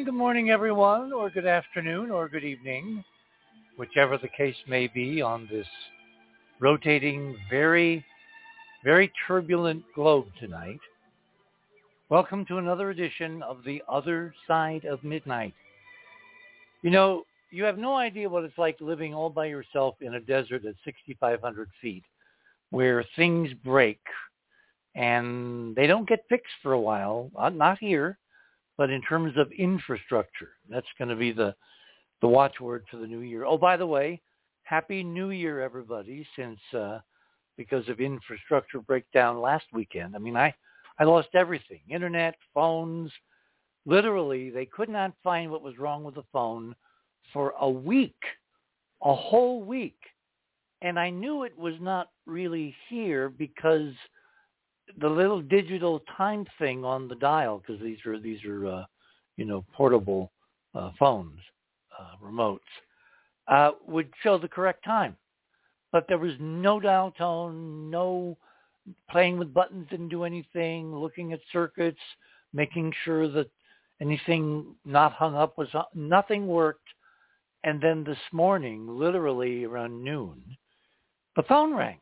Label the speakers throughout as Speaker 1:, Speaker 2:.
Speaker 1: And good morning, everyone, or good afternoon, or good evening, whichever the case may be on this rotating, very, very turbulent globe tonight. Welcome to another edition of The Other Side of Midnight. You know, you have no idea what it's like living all by yourself in a desert at 6,500 feet where things break and they don't get fixed for a while. Uh, not here but in terms of infrastructure, that's going to be the the watchword for the new year. Oh, by the way, happy New Year, everybody! Since uh, because of infrastructure breakdown last weekend, I mean, I I lost everything: internet, phones. Literally, they could not find what was wrong with the phone for a week, a whole week, and I knew it was not really here because the little digital time thing on the dial because these are these are uh, you know portable uh, phones, uh, remotes, uh, would show the correct time, but there was no dial tone, no playing with buttons didn't do anything, looking at circuits, making sure that anything not hung up was nothing worked, and then this morning, literally around noon, the phone rang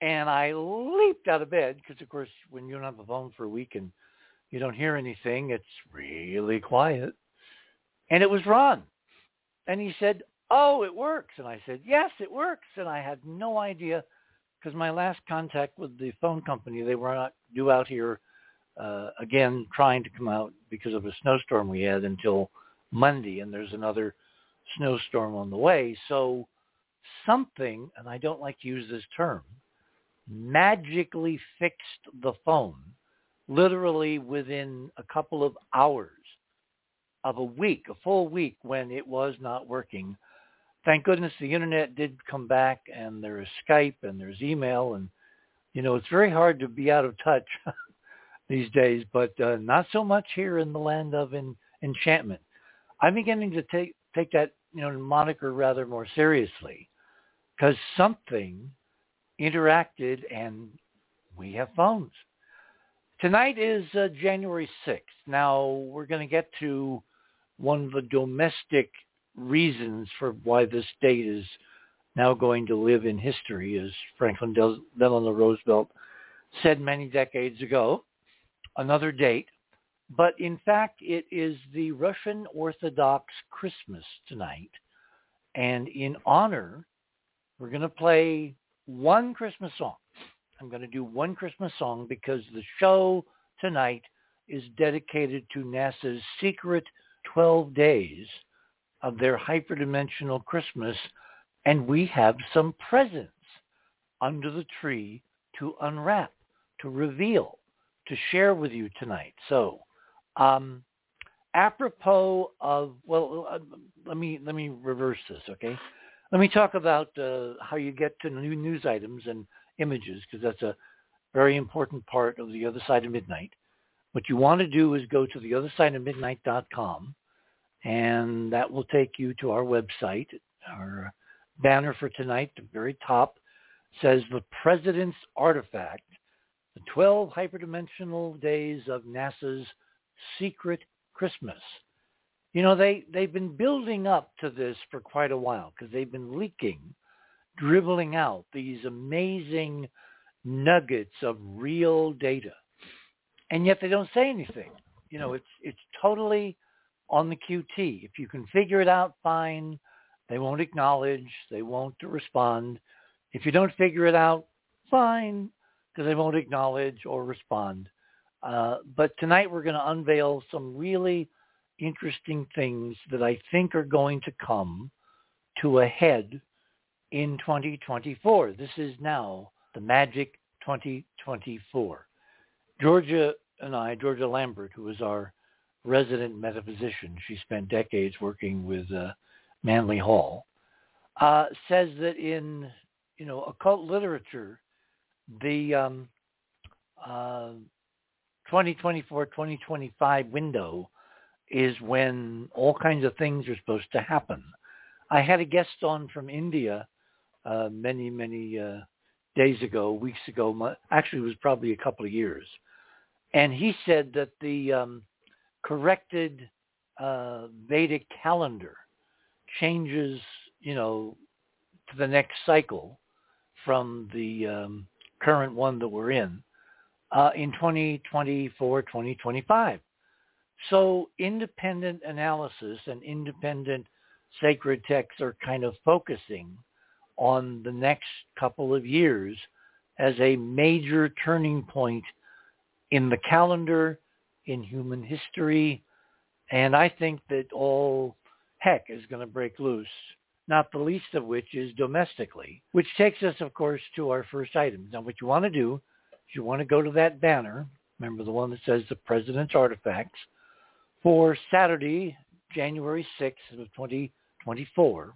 Speaker 1: and I leaped out of bed because, of course, when you don't have a phone for a week and you don't hear anything, it's really quiet. And it was Ron. And he said, oh, it works. And I said, yes, it works. And I had no idea because my last contact with the phone company, they were not due out here uh, again trying to come out because of a snowstorm we had until Monday. And there's another snowstorm on the way. So something, and I don't like to use this term, magically fixed the phone literally within a couple of hours of a week, a full week when it was not working. Thank goodness the internet did come back and there is Skype and there's email and you know, it's very hard to be out of touch these days, but uh, not so much here in the land of en- enchantment. I'm beginning to take take that, you know, moniker rather more seriously because something interacted, and we have phones. Tonight is uh, January 6th. Now, we're going to get to one of the domestic reasons for why this date is now going to live in history, as Franklin Delano Roosevelt said many decades ago, another date. But in fact, it is the Russian Orthodox Christmas tonight. And in honor, we're going to play one Christmas song. I'm going to do one Christmas song because the show tonight is dedicated to NASA's secret 12 days of their hyperdimensional Christmas, and we have some presents under the tree to unwrap, to reveal, to share with you tonight. So, um, apropos of well, uh, let me let me reverse this, okay? Let me talk about uh, how you get to new news items and images, because that's a very important part of the other side of midnight. What you want to do is go to theothersideofmidnight.com, and that will take you to our website. Our banner for tonight, the very top, says the President's Artifact, the 12 hyperdimensional days of NASA's secret Christmas you know, they, they've been building up to this for quite a while because they've been leaking, dribbling out these amazing nuggets of real data. And yet they don't say anything. You know, it's, it's totally on the QT. If you can figure it out, fine. They won't acknowledge. They won't respond. If you don't figure it out, fine, because they won't acknowledge or respond. Uh, but tonight we're going to unveil some really interesting things that I think are going to come to a head in 2024. This is now the magic 2024. Georgia and I, Georgia Lambert, who is our resident metaphysician, she spent decades working with uh, Manly Hall, uh, says that in you know occult literature, the um, uh, 2024-2025 window is when all kinds of things are supposed to happen. I had a guest on from India uh, many, many uh, days ago, weeks ago. Actually, it was probably a couple of years. And he said that the um, corrected uh, Vedic calendar changes, you know, to the next cycle from the um, current one that we're in uh, in 2024, 2025. So independent analysis and independent sacred texts are kind of focusing on the next couple of years as a major turning point in the calendar, in human history, and I think that all heck is going to break loose, not the least of which is domestically, which takes us, of course, to our first item. Now, what you want to do is you want to go to that banner, remember the one that says the President's Artifacts, for Saturday, January 6th of 2024.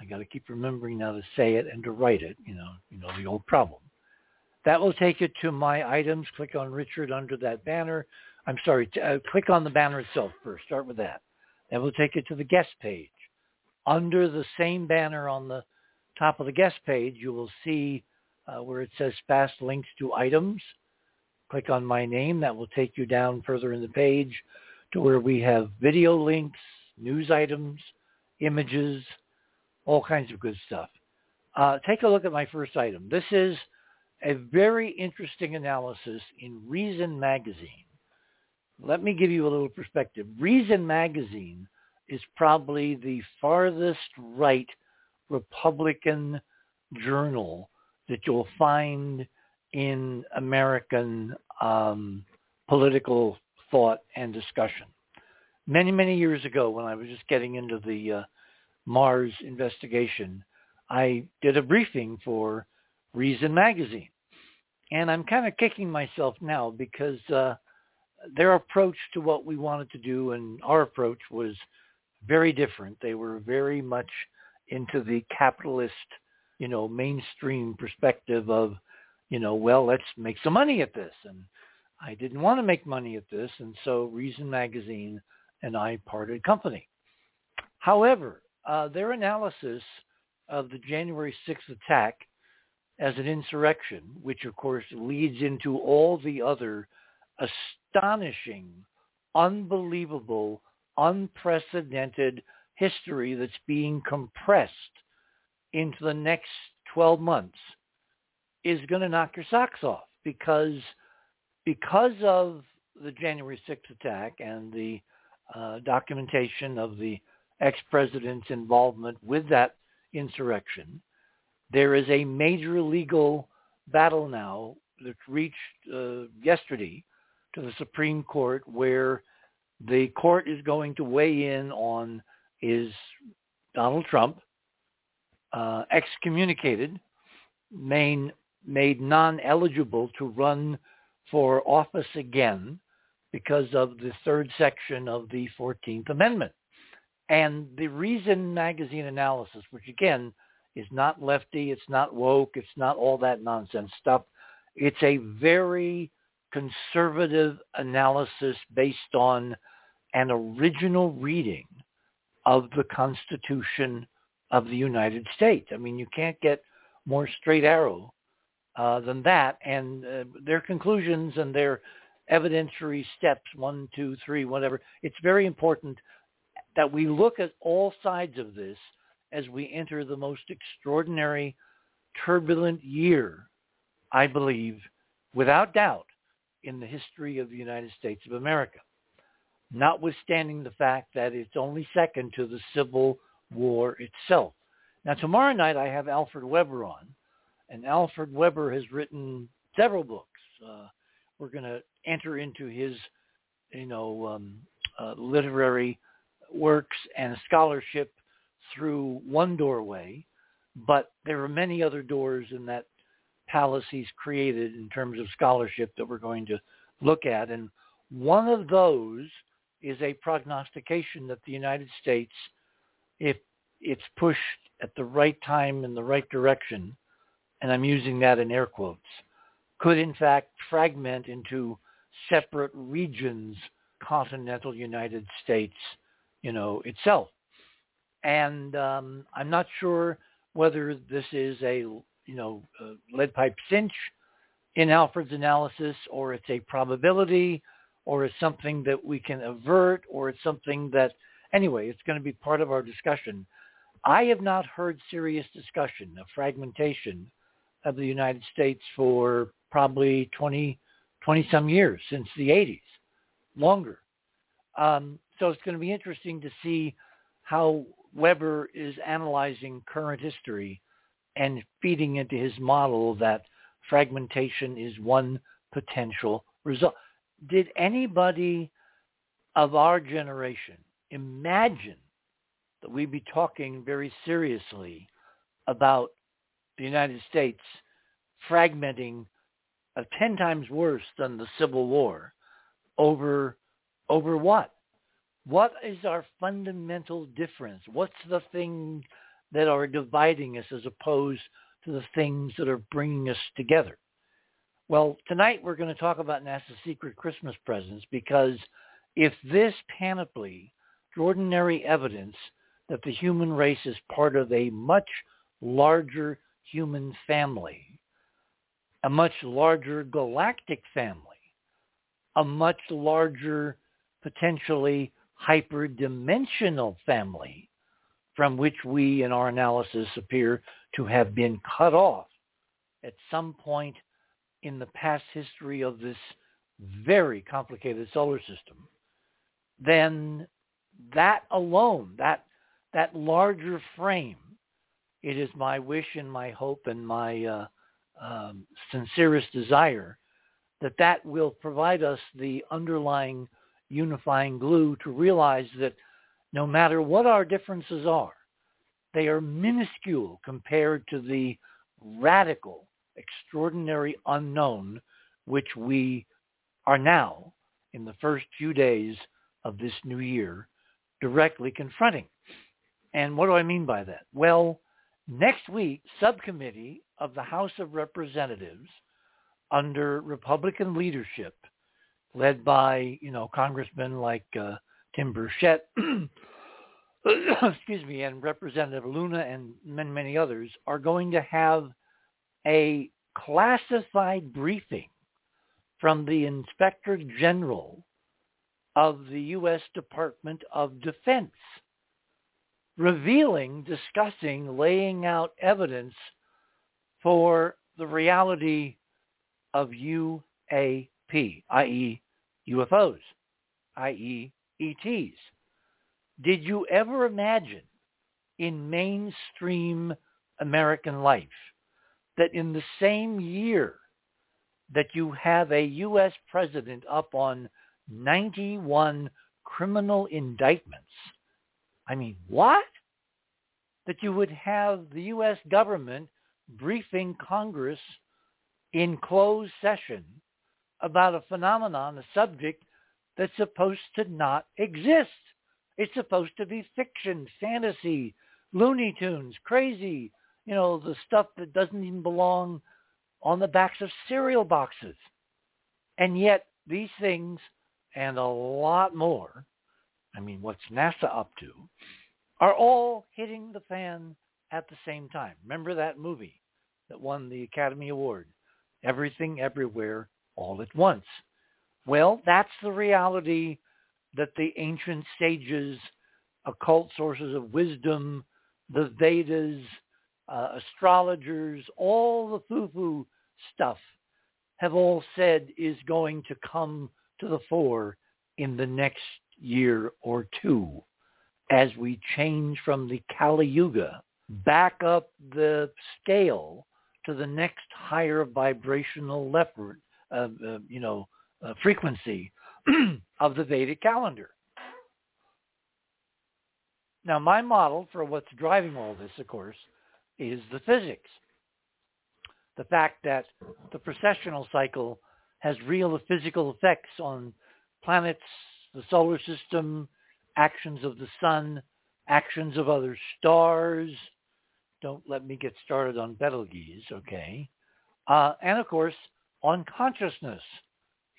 Speaker 1: I got to keep remembering now to say it and to write it, you know, you know the old problem. That will take you to my items. Click on Richard under that banner. I'm sorry, uh, click on the banner itself first. Start with that. That will take you to the guest page. Under the same banner on the top of the guest page, you will see uh, where it says fast links to items. Click on my name. That will take you down further in the page to where we have video links, news items, images, all kinds of good stuff. Uh, take a look at my first item. This is a very interesting analysis in Reason Magazine. Let me give you a little perspective. Reason Magazine is probably the farthest right Republican journal that you'll find in American um, political thought and discussion. Many, many years ago when I was just getting into the uh, Mars investigation, I did a briefing for Reason Magazine. And I'm kind of kicking myself now because uh, their approach to what we wanted to do and our approach was very different. They were very much into the capitalist, you know, mainstream perspective of, you know, well, let's make some money at this. And I didn't want to make money at this. And so Reason Magazine and I parted company. However, uh, their analysis of the January 6th attack as an insurrection, which of course leads into all the other astonishing, unbelievable, unprecedented history that's being compressed into the next 12 months is going to knock your socks off because because of the January 6th attack and the uh, documentation of the ex-president's involvement with that insurrection, there is a major legal battle now that reached uh, yesterday to the Supreme Court where the court is going to weigh in on is Donald Trump uh, excommunicated, made, made non-eligible to run for office again because of the third section of the 14th Amendment. And the Reason magazine analysis, which again is not lefty, it's not woke, it's not all that nonsense stuff. It's a very conservative analysis based on an original reading of the Constitution of the United States. I mean, you can't get more straight arrow uh, than that. And uh, their conclusions and their evidentiary steps, one, two, three, whatever, it's very important that we look at all sides of this as we enter the most extraordinary, turbulent year, I believe, without doubt, in the history of the United States of America, notwithstanding the fact that it's only second to the Civil War itself. Now, tomorrow night I have Alfred Webre on, and Alfred Webre has written several books. Uh, we're going to enter into his, you know, um, uh, literary works and scholarship through one doorway, but there are many other doors in that palace he's created in terms of scholarship that we're going to look at. And one of those is a prognostication that the United States, if it's pushed at the right time in the right direction, and I'm using that in air quotes, could in fact fragment into separate regions, continental United States, you know, itself. And um, I'm not sure whether this is a, you know, a lead pipe cinch in Alfred's analysis or it's a probability or it's something that we can avert, or it's something that, anyway, it's going to be part of our discussion. I have not heard serious discussion of fragmentation of the United States for probably 20, 20 some years since the 80s, longer. Um, so it's going to be interesting to see how Webre is analyzing current history and feeding into his model that fragmentation is one potential result. Did anybody of our generation imagine that we'd be talking very seriously about the United States fragmenting uh, 10 times worse than the Civil War over over what? What is our fundamental difference? What's the thing that are dividing us as opposed to the things that are bringing us together? Well, tonight we're going to talk about NASA's secret Christmas presents because if this panoply, extraordinary evidence that the human race is part of a much larger human family, a much larger galactic family, a much larger, potentially hyperdimensional family from which we in our analysis appear to have been cut off at some point in the past history of this very complicated solar system, then that alone, that that larger frame, it is my wish and my hope and my uh, um, sincerest desire that that will provide us the underlying unifying glue to realize that no matter what our differences are, they are minuscule compared to the radical extraordinary unknown which we are now in the first few days of this new year directly confronting. And what do I mean by that? Well, next week, subcommittee of the House of Representatives under Republican leadership, led by, you know, congressmen like uh, Tim Burchett, excuse me, and Representative Luna and many, many others, are going to have a classified briefing from the Inspector General of the U.S. Department of Defense, revealing, discussing, laying out evidence for the reality of UAP, i.e. UFOs, i.e. ETs. Did you ever imagine in mainstream American life that in the same year that you have a U.S. president up on 91 criminal indictments, I mean, what? That you would have the U.S. government briefing Congress in closed session about a phenomenon, a subject that's supposed to not exist. It's supposed to be fiction, fantasy, Looney Tunes, crazy, you know, the stuff that doesn't even belong on the backs of cereal boxes. And yet these things and a lot more, I mean, what's NASA up to, are all hitting the fan at the same time. Remember that movie that won the Academy Award? Everything, everywhere, all at once. Well, that's the reality that the ancient sages, occult sources of wisdom, the Vedas, uh, astrologers, all the foo-foo stuff have all said is going to come to the fore in the next year or two as we change from the Kali Yuga back up the scale to the next higher vibrational leopard, uh, uh, you know, uh, frequency of the Vedic calendar. Now, my model for what's driving all this, of course, is the physics. The fact that the precessional cycle has real physical effects on planets, the solar system, actions of the sun, actions of other stars. Don't let me get started on Betelgeuse, okay? Uh, and of course, on consciousness,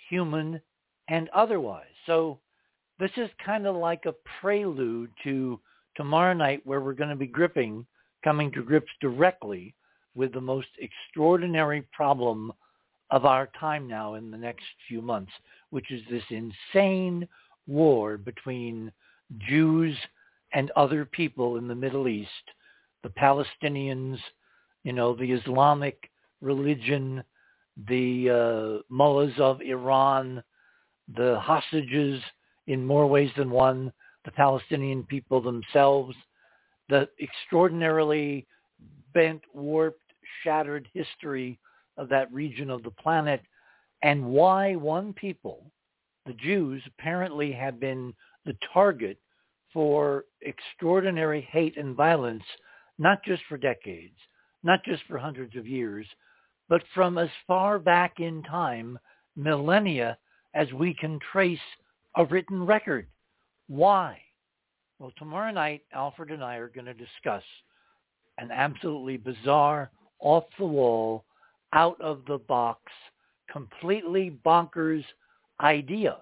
Speaker 1: human and otherwise. So this is kind of like a prelude to tomorrow night where we're going to be gripping coming to grips directly with the most extraordinary problem of our time now in the next few months, which is this insane war between Jews and other people in the Middle East, the Palestinians, you know, the Islamic religion, the uh, mullahs of Iran, the hostages in more ways than one, the Palestinian people themselves, the extraordinarily bent, warped, shattered history of that region of the planet, and why one people, the Jews, apparently have been the target for extraordinary hate and violence, not just for decades, not just for hundreds of years, but from as far back in time, millennia, as we can trace a written record. Why? Well, tomorrow night, Alfred and I are going to discuss an absolutely bizarre, off-the-wall, out-of-the-box, completely bonkers idea.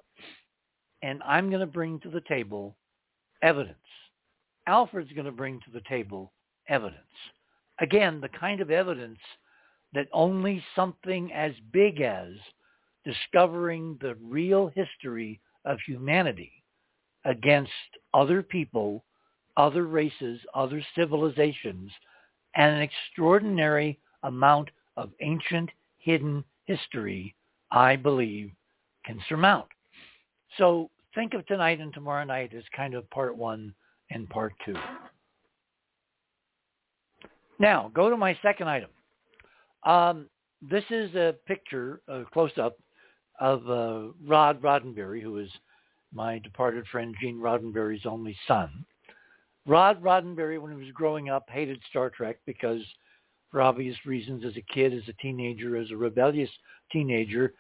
Speaker 1: And I'm going to bring to the table evidence. Alfred's going to bring to the table evidence. Again, the kind of evidence that only something as big as discovering the real history of humanity against other people, other races, other civilizations, and an extraordinary amount of ancient hidden history, I believe, can surmount. So think of tonight and tomorrow night as kind of part one and part two. Now, go to my second item. Um, this is a picture, a close-up of uh, Rod Roddenberry, who is my departed friend Gene Roddenberry's only son. Rod Roddenberry, when he was growing up, hated Star Trek because, for obvious reasons, as a kid, as a teenager, as a rebellious teenager,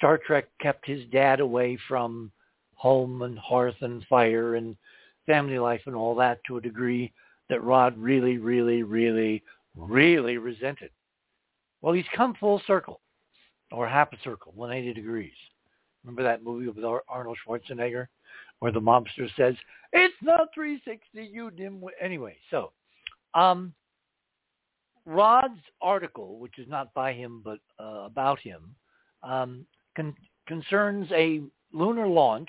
Speaker 1: Star Trek kept his dad away from home and hearth and fire and family life and all that to a degree that Rod really, really, really, really resented. Well, he's come full circle, or half a circle, 180 degrees. Remember that movie with Arnold Schwarzenegger where the mobster says, it's not 360, you dim. Anyway, so um, Rod's article, which is not by him but uh, about him, um, con- concerns a lunar launch,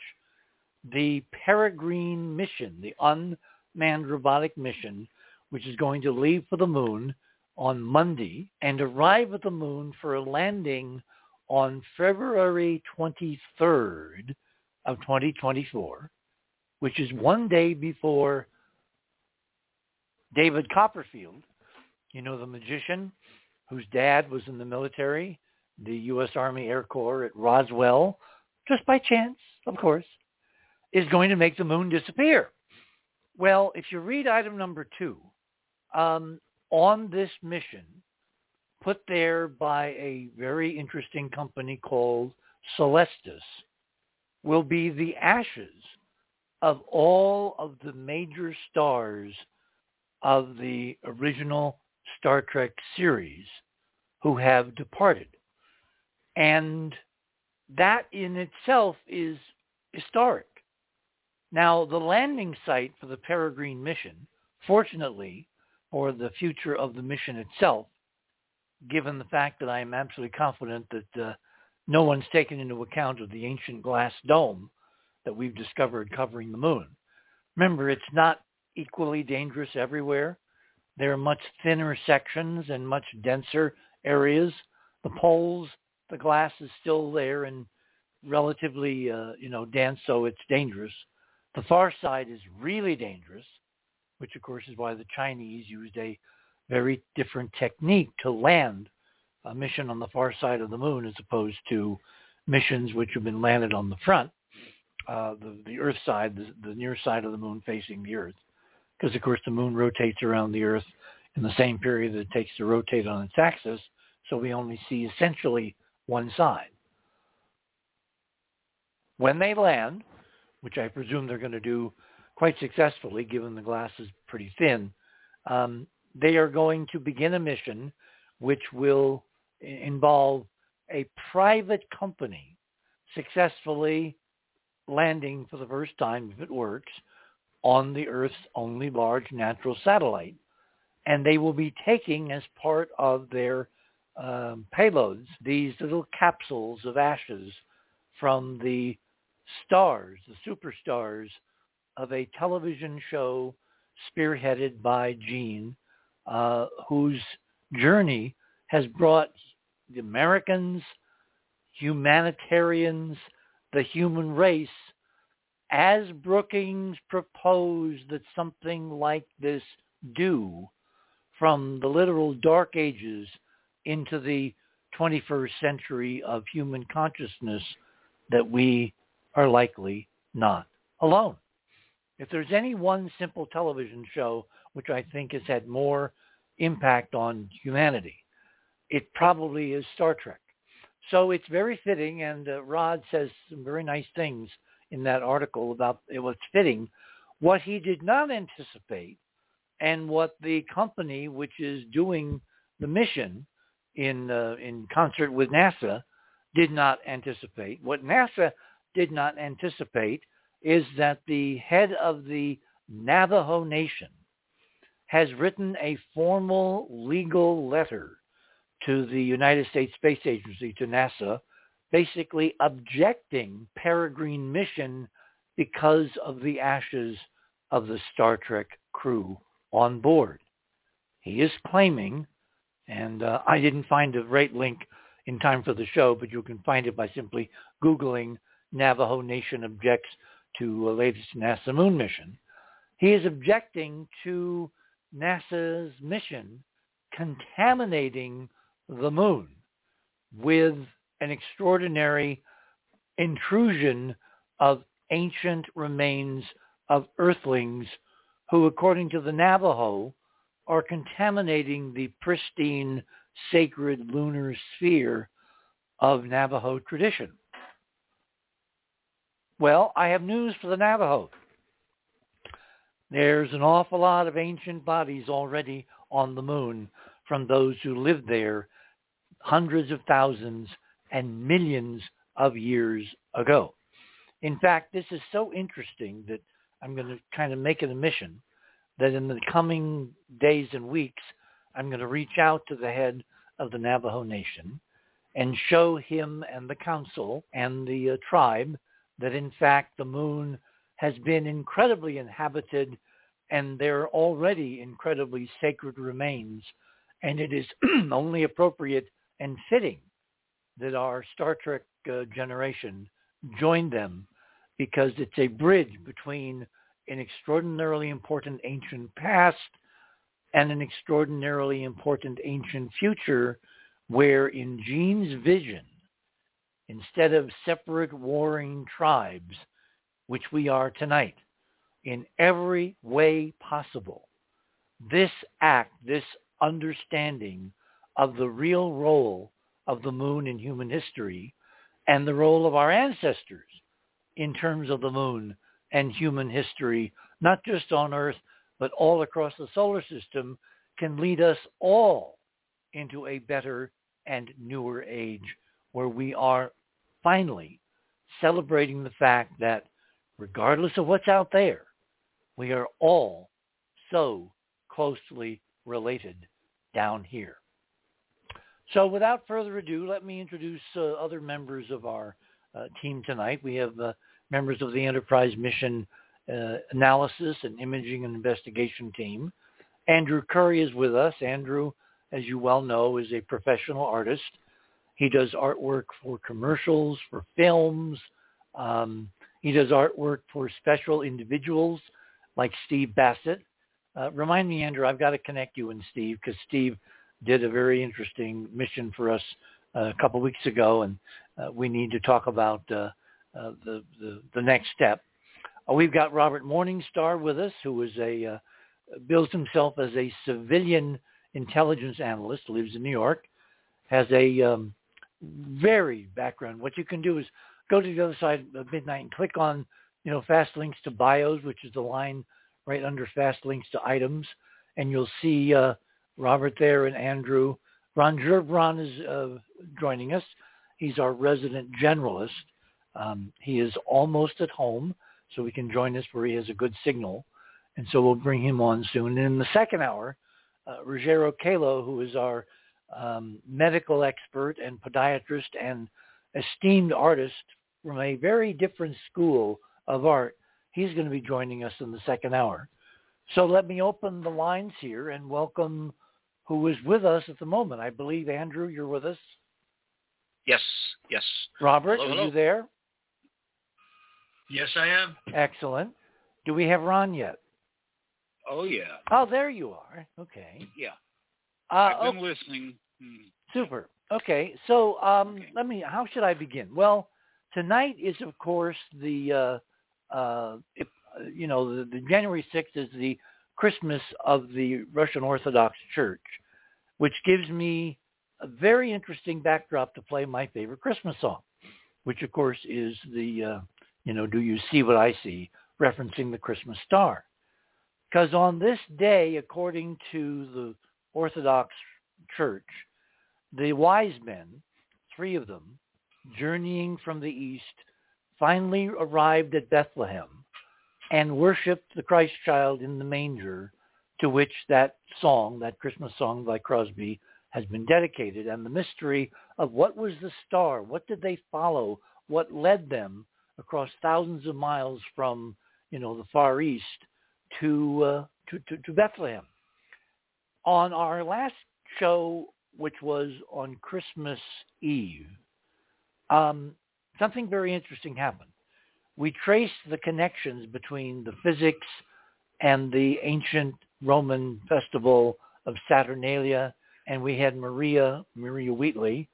Speaker 1: the Peregrine mission, the unmanned robotic mission, which is going to leave for the moon on Monday and arrive at the moon for a landing on February 23rd of 2024, which is one day before David Copperfield, you know, the magician whose dad was in the military, the U.S. Army Air Corps at Roswell, just by chance, of course, is going to make the moon disappear. Well, if you read item number two, um, on this mission put there by a very interesting company called Celestis will be the ashes of all of the major stars of the original Star Trek series who have departed. And that in itself is historic. Now, the landing site for the Peregrine mission, fortunately, or the future of the mission itself, given the fact that I am absolutely confident that uh, no one's taken into account of the ancient glass dome that we've discovered covering the moon. Remember, it's not equally dangerous everywhere. There are much thinner sections and much denser areas. The poles, the glass is still there and relatively, uh, you know, dense, so it's dangerous. The far side is really dangerous which of course is why the Chinese used a very different technique to land a mission on the far side of the moon as opposed to missions which have been landed on the front, uh, the, the Earth side, the, the near side of the moon facing the Earth. Because of course the moon rotates around the Earth in the same period that it takes to rotate on its axis, so we only see essentially one side. When they land, which I presume they're going to do quite successfully, given the glass is pretty thin. Um, they are going to begin a mission which will involve a private company successfully landing for the first time, if it works, on the Earth's only large natural satellite. And they will be taking as part of their um, payloads these little capsules of ashes from the stars, the superstars of a television show spearheaded by Gene, uh, whose journey has brought the Americans, humanitarians, the human race, as Brookings proposed that something like this do from the literal dark ages into the 21st century of human consciousness that we are likely not alone. If there's any one simple television show which I think has had more impact on humanity, it probably is Star Trek. So it's very fitting, and uh, Rod says some very nice things in that article about it was fitting. What he did not anticipate, and what the company which is doing the mission in uh, in concert with NASA did not anticipate. What NASA did not anticipate is that the head of the Navajo Nation has written a formal legal letter to the United States Space Agency, to NASA, basically objecting Peregrine mission because of the ashes of the Star Trek crew on board. He is claiming, and uh, I didn't find the right link in time for the show, but you can find it by simply Googling Navajo Nation objects to a latest NASA moon mission. He is objecting to NASA's mission contaminating the moon with an extraordinary intrusion of ancient remains of earthlings who, according to the Navajo, are contaminating the pristine, sacred lunar sphere of Navajo tradition. Well, I have news for the Navajo. There's an awful lot of ancient bodies already on the moon from those who lived there hundreds of thousands and millions of years ago. In fact, this is so interesting that I'm going to kind of make it a mission that in the coming days and weeks, I'm going to reach out to the head of the Navajo Nation and show him and the council and the uh, tribe that in fact the moon has been incredibly inhabited and there are already incredibly sacred remains. And it is only appropriate and fitting that our Star Trek uh, generation join them because it's a bridge between an extraordinarily important ancient past and an extraordinarily important ancient future where in Gene's vision, instead of separate warring tribes, which we are tonight, in every way possible, this act, this understanding of the real role of the moon in human history and the role of our ancestors in terms of the moon and human history, not just on Earth, but all across the solar system, can lead us all into a better and newer age where we are finally celebrating the fact that regardless of what's out there, we are all so closely related down here. So without further ado, let me introduce uh, other members of our uh, team tonight. We have uh, members of the Enterprise Mission uh, Analysis and Imaging and Investigation team. Andrew Curry is with us. Andrew, as you well know, is a professional artist. He does artwork for commercials, for films. Um, he does artwork for special individuals like Steve Bassett. Uh, remind me, Andrew, I've got to connect you and Steve because Steve did a very interesting mission for us uh, a couple weeks ago, and uh, we need to talk about uh, uh, the, the, the next step. Uh, we've got Robert Morningstar with us, who is a uh, bills himself as a civilian intelligence analyst, lives in New York, has a um, very background. What you can do is go to the other side of midnight and click on, you know, fast links to bios, which is the line right under fast links to items, and you'll see uh, Robert there and Andrew. Ron Gerbron is uh, joining us. He's our resident generalist. Um, he is almost at home, so we can join us where he has a good signal. And so we'll bring him on soon. And in the second hour, uh, Ruggiero Calo, who is our um, medical expert and podiatrist and esteemed artist from a very different school of art. He's going to be joining us in the second hour. So let me open the lines here and welcome who is with us at the moment. I believe, Andrew, you're with us.
Speaker 2: Yes, yes.
Speaker 1: Robert,
Speaker 2: hello,
Speaker 1: are
Speaker 2: hello.
Speaker 1: you there?
Speaker 3: Yes, I am.
Speaker 1: Excellent. Do we have Ron yet?
Speaker 2: Oh yeah,
Speaker 1: Oh, there you are. Okay.
Speaker 2: yeah.
Speaker 1: Uh,
Speaker 2: I've been
Speaker 1: okay.
Speaker 2: listening. Hmm.
Speaker 1: Super. Okay, so um,
Speaker 2: Okay.
Speaker 1: let me. How should I begin? Well, tonight is of course the uh, uh, if, uh, you know the, the January sixth is the Christmas of the Russian Orthodox Church, which gives me a very interesting backdrop to play my favorite Christmas song, which of course is the uh, you know Do You See What I See, referencing the Christmas star. Because on this day, according to the Orthodox Church, the wise men, three of them, journeying from the east, finally arrived at Bethlehem and worshiped the Christ child in the manger to which that song, that Christmas song by Crosby, has been dedicated. And the mystery of what was the star, what did they follow, what led them across thousands of miles from, you know, the Far East to, uh, to, to, to Bethlehem. On our last show, which was on Christmas Eve, um, something very interesting happened. We traced the connections between the physics and the ancient Roman festival of Saturnalia, and we had Maria Maria Wheatley,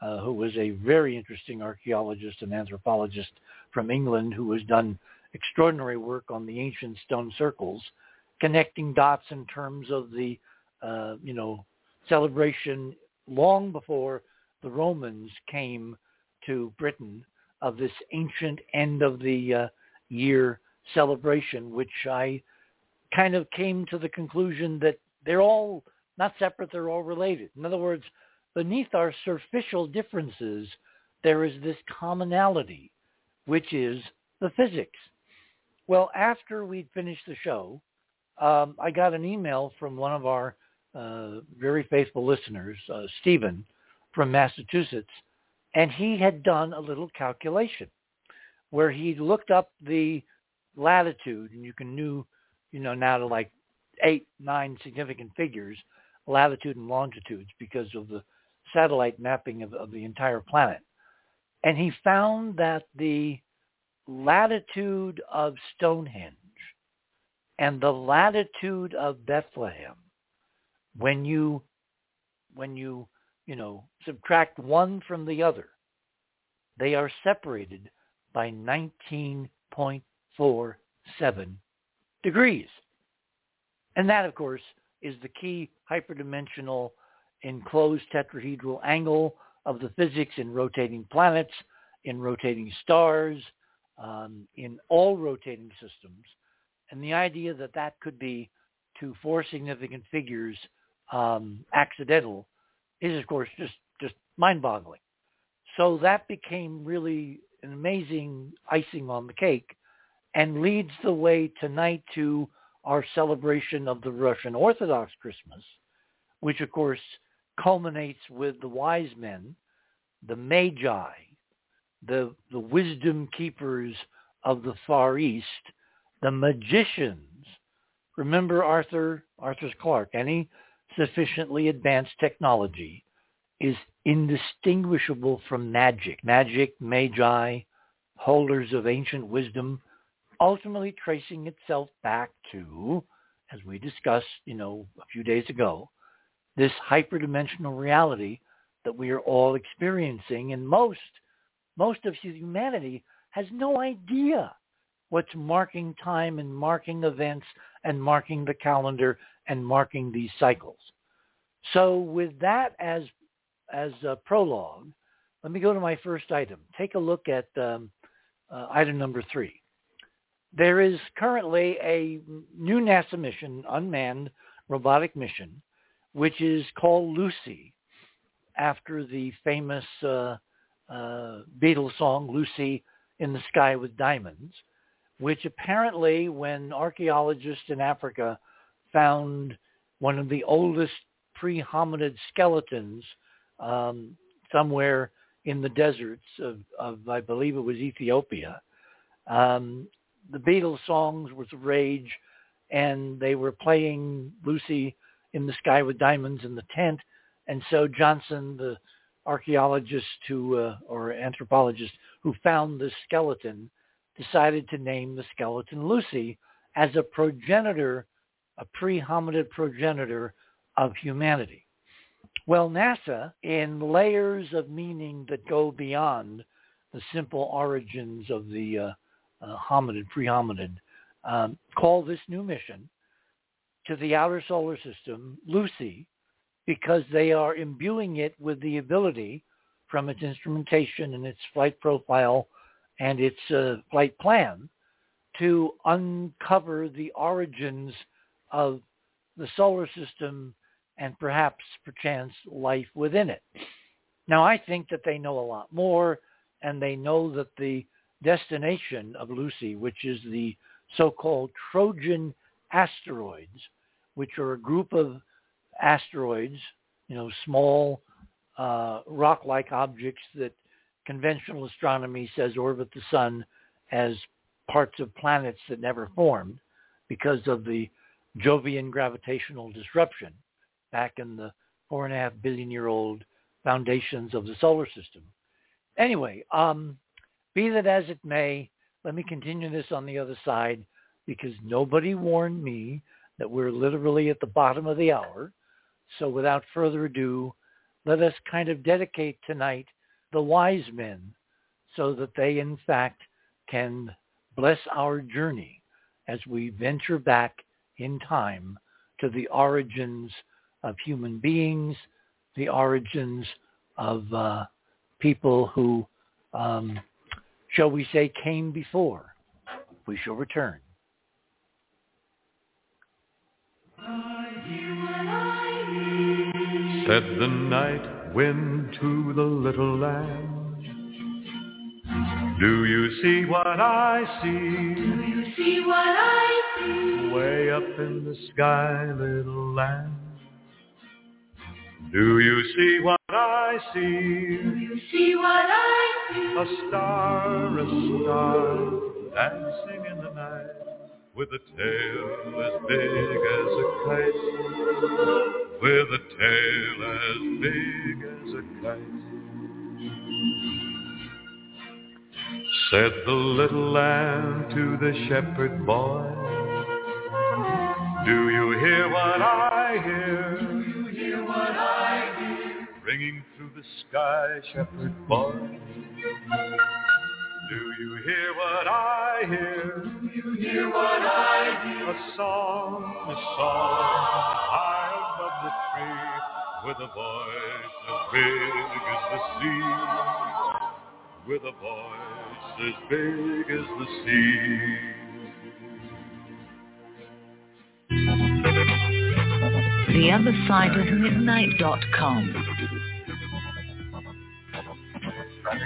Speaker 1: uh, who was a very interesting archaeologist and anthropologist from England, who has done extraordinary work on the ancient stone circles, connecting dots in terms of the uh, you know celebration long before the Romans came to Britain of this ancient end of the uh, year celebration, which I kind of came to the conclusion that they're all not separate, they're all related. In other words, beneath our superficial differences, there is this commonality, which is the physics. Well, after we'd finished the show, um, I got an email from one of our uh, very faithful listeners, uh, Stephen from Massachusetts, and he had done a little calculation where he looked up the latitude, and you can do, you know, now to like eight, nine significant figures, latitude and longitudes because of the satellite mapping of, of the entire planet. And he found that the latitude of Stonehenge and the latitude of Bethlehem, when you, when you, you know, subtract one from the other, they are separated by 19.47 degrees. And that, of course, is the key hyperdimensional enclosed tetrahedral angle of the physics in rotating planets, in rotating stars, um, in all rotating systems. And the idea that that could be to four significant figures um, accidental is, of course, just, just mind-boggling. So that became really an amazing icing on the cake and leads the way tonight to our celebration of the Russian Orthodox Christmas, which of course culminates with the wise men, the magi, the, the wisdom keepers of the Far East, the magicians. Remember Arthur, Arthur's Clark, any sufficiently advanced technology is indistinguishable from magic. Magic, magi, holders of ancient wisdom, ultimately tracing itself back to, as we discussed, you know, a few days ago, this hyperdimensional reality that we are all experiencing and most most of humanity has no idea what's marking time and marking events and marking the calendar and marking these cycles. So with that as as a prologue, let me go to my first item. Take a look at um, uh, item number three. There is currently a new NASA mission, unmanned robotic mission, which is called Lucy, after the famous uh, uh, Beatles song "Lucy in the Sky with Diamonds," which apparently, when archaeologists in Africa found one of the oldest pre-hominid skeletons um, somewhere in the deserts of, of I believe it was Ethiopia. Um, the Beatles songs was a rage, and they were playing Lucy in the Sky with Diamonds in the tent, and so Johnson, the archaeologist who uh, or anthropologist who found the skeleton, decided to name the skeleton Lucy as a progenitor, a pre-hominid progenitor of humanity. Well, NASA, in layers of meaning that go beyond the simple origins of the uh, uh, hominid, pre-hominid, um, call this new mission to the outer solar system Lucy because they are imbuing it with the ability from its instrumentation and its flight profile and its uh, flight plan to uncover the origins of the solar system and perhaps perchance life within it. Now I think that they know a lot more and they know that the destination of Lucy, which is the so-called Trojan asteroids, which are a group of asteroids, you know, small uh, rock-like objects that conventional astronomy says orbit the sun as parts of planets that never formed because of the Jovian gravitational disruption back in the four and a half billion year old foundations of the solar system. Anyway, um, be that as it may, let me continue this on the other side because nobody warned me that we're literally at the bottom of the hour. So without further ado, let us kind of dedicate tonight the wise men so that they in fact can bless our journey as we venture back in time to the origins of human beings, the origins of uh, people who, um, shall we say, came before. We shall return.
Speaker 4: Said the night wind to the little lamb, Do you see what I see?
Speaker 5: Do you see what I see?
Speaker 4: Way up in the sky, little lamb. Do you see what I see?
Speaker 5: Do you see what I see?
Speaker 4: A star, a star, dancing in the night, with a tail as big as a kite, with a tail as big as a kite. Said the little lamb to the shepherd boy, Do you hear what I hear?
Speaker 5: Do you hear what I hear?
Speaker 4: ringing through the sky, shepherd boy. Do you hear what I hear?
Speaker 5: Do you hear what I hear?
Speaker 4: A song, a song, high above the tree, with a voice as big as the sea, with a voice as big as the sea.
Speaker 6: The other side of midnight.com.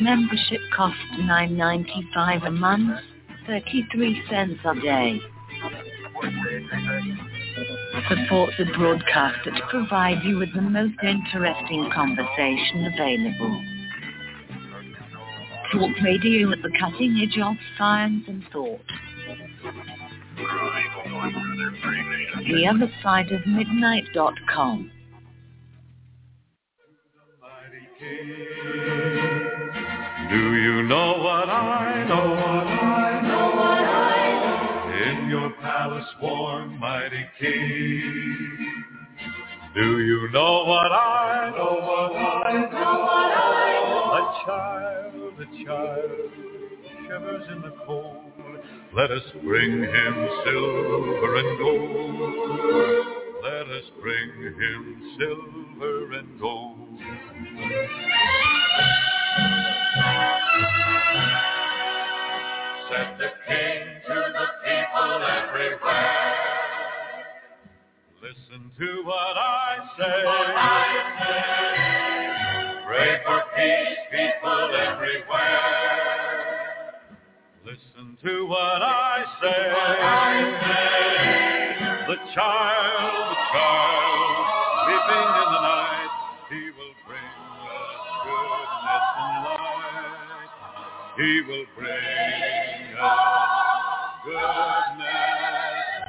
Speaker 6: Membership costs $9.95 a month, 33 cents a day. Support the broadcaster to provide you with the most interesting conversation available. Talk radio at the cutting edge of science and thought. The other side of midnight.com.
Speaker 4: Do you know what I know? What I
Speaker 5: Know what I know?
Speaker 4: In your palace warm, mighty king. Do you know what I know? What I
Speaker 5: Know what I know?
Speaker 4: A child, a child, shivers in the cold. Let us bring him silver and gold. Let us bring him silver and gold. Said the King to the people everywhere. Listen to what I say. What I say. Pray for peace, people everywhere. Listen to what I say. What I say. The child He will bring us goodness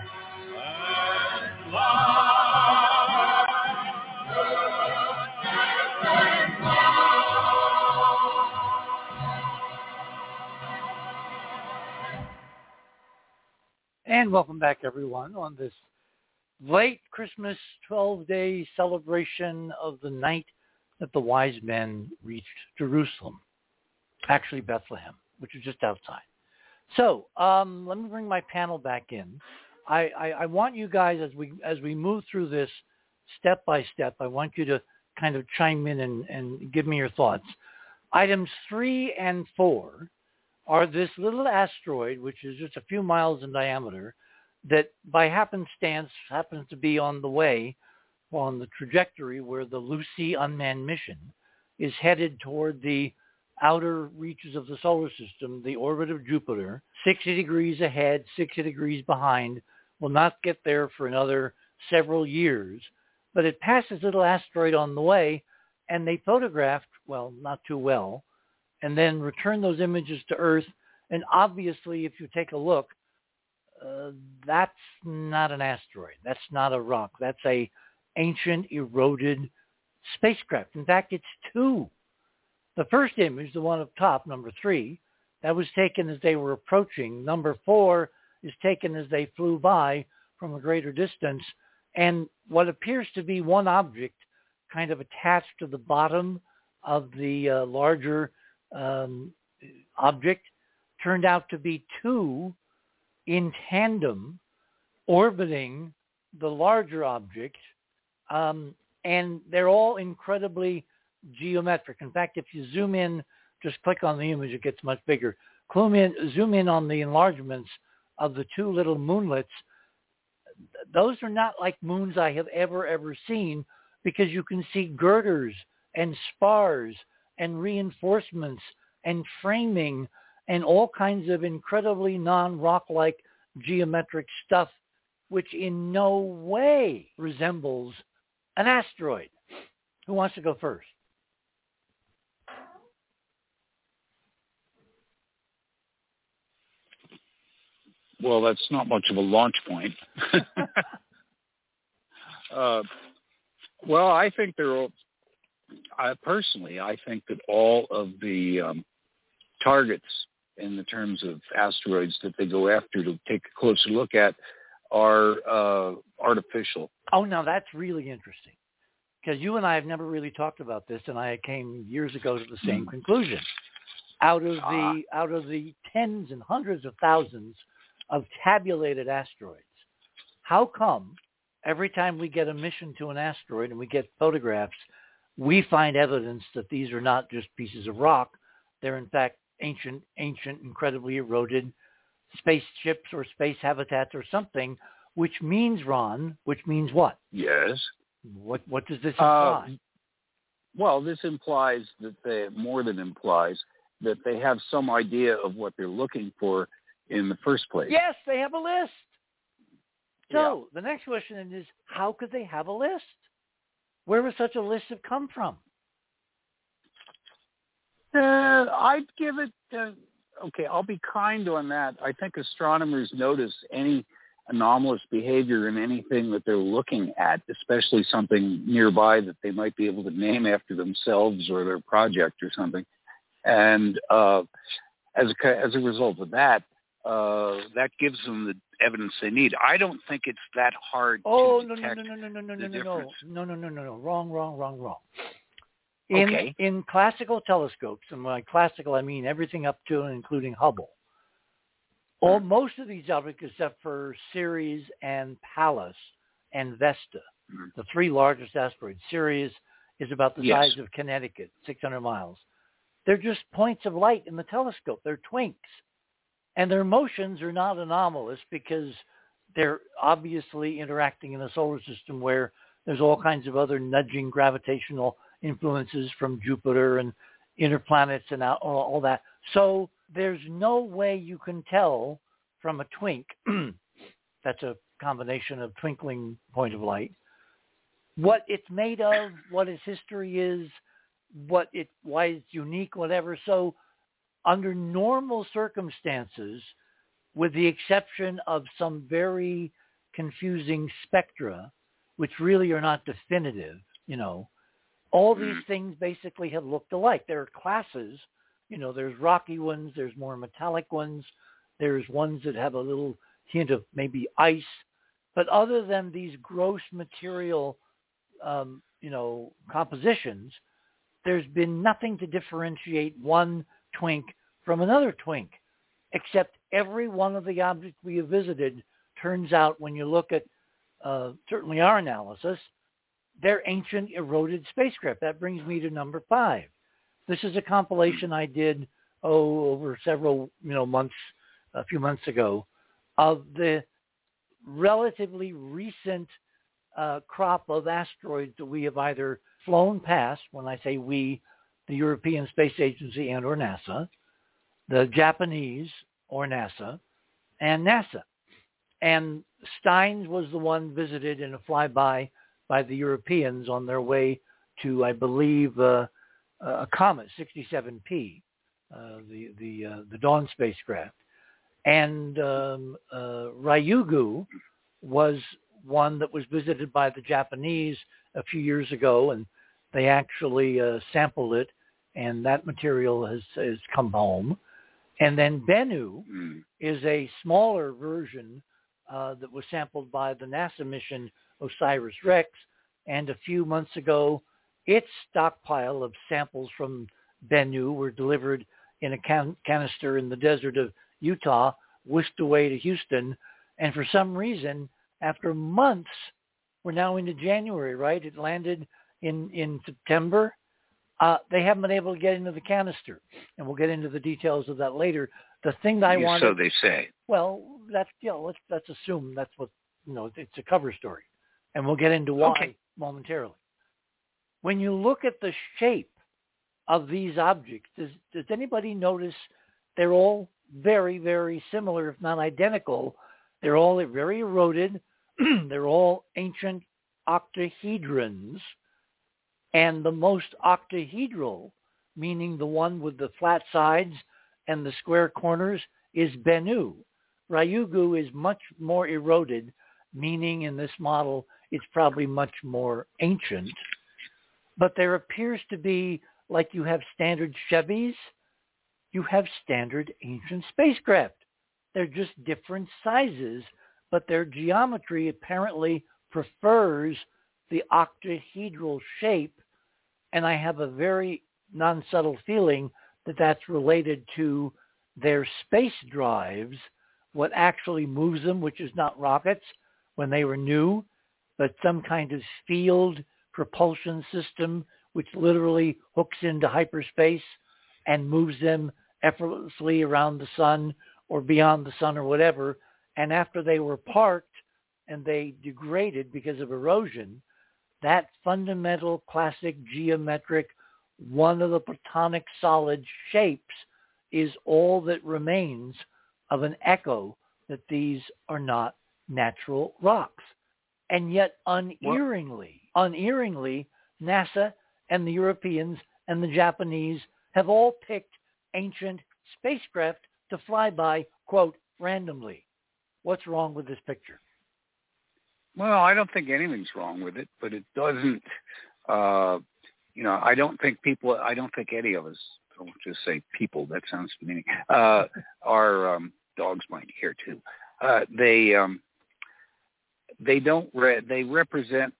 Speaker 4: and
Speaker 1: And welcome back, everyone, on this late Christmas 12-day celebration of the night that the wise men reached Jerusalem, actually Bethlehem, which is just outside. So um, let me bring my panel back in. I, I, I want you guys, as we as we move through this step by step, I want you to kind of chime in and, and give me your thoughts. Items three and four are this little asteroid, which is just a few miles in diameter, that by happenstance happens to be on the way, on the trajectory where the Lucy unmanned mission is headed toward the outer reaches of the solar system, the orbit of Jupiter, 60 degrees ahead, 60 degrees behind, will not get there for another several years. But it passes little asteroid on the way, and they photographed, well, not too well, and then returned those images to Earth. And obviously, if you take a look, uh, that's not an asteroid. That's not a rock. That's a ancient eroded spacecraft. In fact, it's two. The first image, the one up top, number three, that was taken as they were approaching. Number four is taken as they flew by from a greater distance. And what appears to be one object kind of attached to the bottom of the uh, larger um, object turned out to be two in tandem orbiting the larger object. Um, and they're all incredibly geometric. In fact, if you zoom in, just click on the image, it gets much bigger. Zoom in, zoom in on the enlargements of the two little moonlets. Those are not like moons I have ever, ever seen because you can see girders and spars and reinforcements and framing and all kinds of incredibly non-rock-like geometric stuff which in no way resembles an asteroid. Who wants to go first?
Speaker 2: Well, that's not much of a launch point. uh, well, I think there are. I personally, I think that all of the um, targets in the terms of asteroids that they go after to take a closer look at are uh, artificial.
Speaker 1: Oh, now that's really interesting because you and I have never really talked about this, and I came years ago to the same
Speaker 2: Hmm.
Speaker 1: conclusion. Out of
Speaker 2: Ah.
Speaker 1: the out of the tens and hundreds of thousands of tabulated asteroids, how come every time we get a mission to an asteroid and we get photographs, we find evidence that these are not just pieces of rock; they're in fact ancient, ancient, incredibly eroded spaceships or space habitats or something, which means, Ron, which means what?
Speaker 2: Yes.
Speaker 1: What what does this
Speaker 2: Uh,
Speaker 1: imply?
Speaker 2: well, this implies that they more than implies that they have some idea of what they're looking for in the first place.
Speaker 1: yes, they have a list. So the next question is, how could they have a list? Where would such a list have come from?
Speaker 2: Uh, I'd give it. Uh, okay, I'll be kind on that. I think astronomers notice any anomalous behavior in anything that they're looking at, especially something nearby that they might be able to name after themselves or their project or something. And uh, as a, as a result of that, uh, that gives them the evidence they need. I don't think it's that hard
Speaker 1: Oh no no no no no no no no no no no no no no wrong wrong wrong wrong. In
Speaker 2: Okay.
Speaker 1: in classical telescopes, and by classical I mean everything up to and including Hubble. All most of these objects, except for Ceres and Pallas and Vesta,
Speaker 2: Mhm.
Speaker 1: the three largest asteroids. Ceres is about the
Speaker 2: Yes.
Speaker 1: size of Connecticut, 600 miles. They're just points of light in the telescope. They're twinks. And their motions are not anomalous because they're obviously interacting in a solar system where there's all kinds of other nudging gravitational influences from Jupiter and inner planets and all, that. So there's no way you can tell from a twink, that's a combination of twinkling point of light, what it's made of, what its history is, what it why it's unique, whatever. So under normal circumstances, with the exception of some very confusing spectra, which really are not definitive, you know, all these mm-hmm. things basically have looked alike. There are classes, you know, there's rocky ones, there's more metallic ones, there's ones that have a little hint of maybe ice. But other than these gross material, um, you know, compositions, there's been nothing to differentiate one twink from another twink, except every one of the objects we have visited turns out when you look at uh, certainly our analysis, they're ancient eroded spacecraft. That brings me to number five. This is a compilation I did oh over several you know months, a few months ago, of the relatively recent uh, crop of asteroids that we have either flown past. When I say we, the European Space Agency and or NASA, the Japanese or NASA, and NASA. And Steins was the one visited in a flyby by the Europeans on their way to, I believe, uh, a comet 67P, uh, the the uh, the Dawn spacecraft, and um, uh, Ryugu was one that was visited by the Japanese a few years ago, and they actually uh, sampled it, and that material has has come home. And then Bennu mm. is a smaller version uh, that was sampled by the NASA mission OSIRIS-REx, and a few months ago, its stockpile of samples from Bennu were delivered in a can- canister in the desert of Utah, whisked away to Houston, and for some reason, after months, we're now into January, right? It landed in in September, uh, they haven't been able to get into the canister, and we'll get into the details of that later. The thing that I want
Speaker 2: so they say.
Speaker 1: Well, that's you know, let's let's assume that's what you know. It's a cover story, and we'll get into why
Speaker 2: okay.
Speaker 1: momentarily. When you look at the shape of these objects, does does anybody notice they're all very very similar, if not identical? They're all very eroded. they're all ancient octahedrons and the most octahedral, meaning the one with the flat sides and the square corners, is Bennu. Ryugu is much more eroded, meaning in this model it's probably much more ancient. But there appears to be, like you have standard Chevys, you have standard ancient spacecraft. They're just different sizes, but their geometry apparently prefers the octahedral shape, and I have a very non-subtle feeling that that's related to their space drives, what actually moves them, which is not rockets when they were new, but some kind of field propulsion system which literally hooks into hyperspace and moves them effortlessly around the sun or beyond the sun or whatever. And after they were parked and they degraded because of erosion, that fundamental classic geometric, one of the platonic solid shapes is all that remains of an echo that these are not natural rocks. And yet unerringly, what? unerringly, NASA and the Europeans and the Japanese have all picked ancient spacecraft to fly by, quote, randomly. What's wrong with this picture?
Speaker 2: Well, I don't think anything's wrong with it, but it doesn't. Uh, you know, I don't think people. I don't think any of us. Don't just say people. That sounds demeaning. Uh, our um, dogs might hear too. Uh, they um, they don't. Re- they represent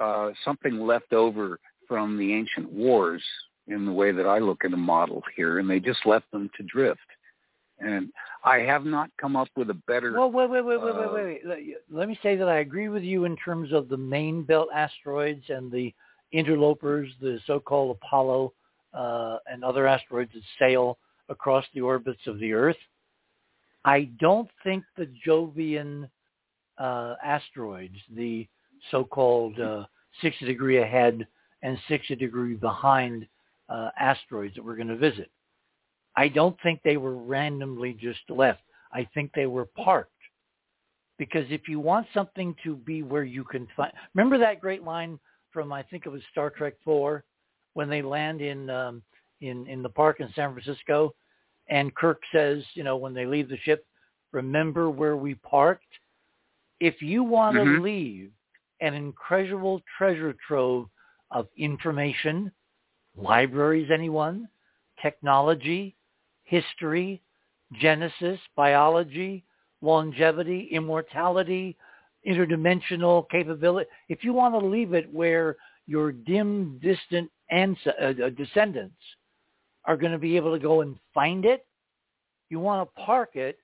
Speaker 2: uh, something left over from the ancient wars in the way that I look at a model here, and they just left them to drift. And I have not come up with a better.
Speaker 1: Well, wait, wait, wait, wait, uh, wait, wait. Let me say that I agree with you in terms of the main belt asteroids and the interlopers, the so-called Apollo uh, and other asteroids that sail across the orbits of the Earth. I don't think the Jovian uh, asteroids, the so-called uh, 60 degree ahead and 60 degree behind uh, asteroids that we're going to visit, I don't think they were randomly just left. I think they were parked. Because if you want something to be where you can find, remember that great line from I think it was Star Trek Four, when they land in um, in in the park in San Francisco, and Kirk says, you know, when they leave the ship, remember where we parked. If you want to leave an incredible treasure trove of information, libraries, anyone, technology, history, genesis, biology, longevity, immortality, interdimensional capability. If you want to leave it where your dim, distant uh, uh, descendants are going to be able to go and find it, you want to park it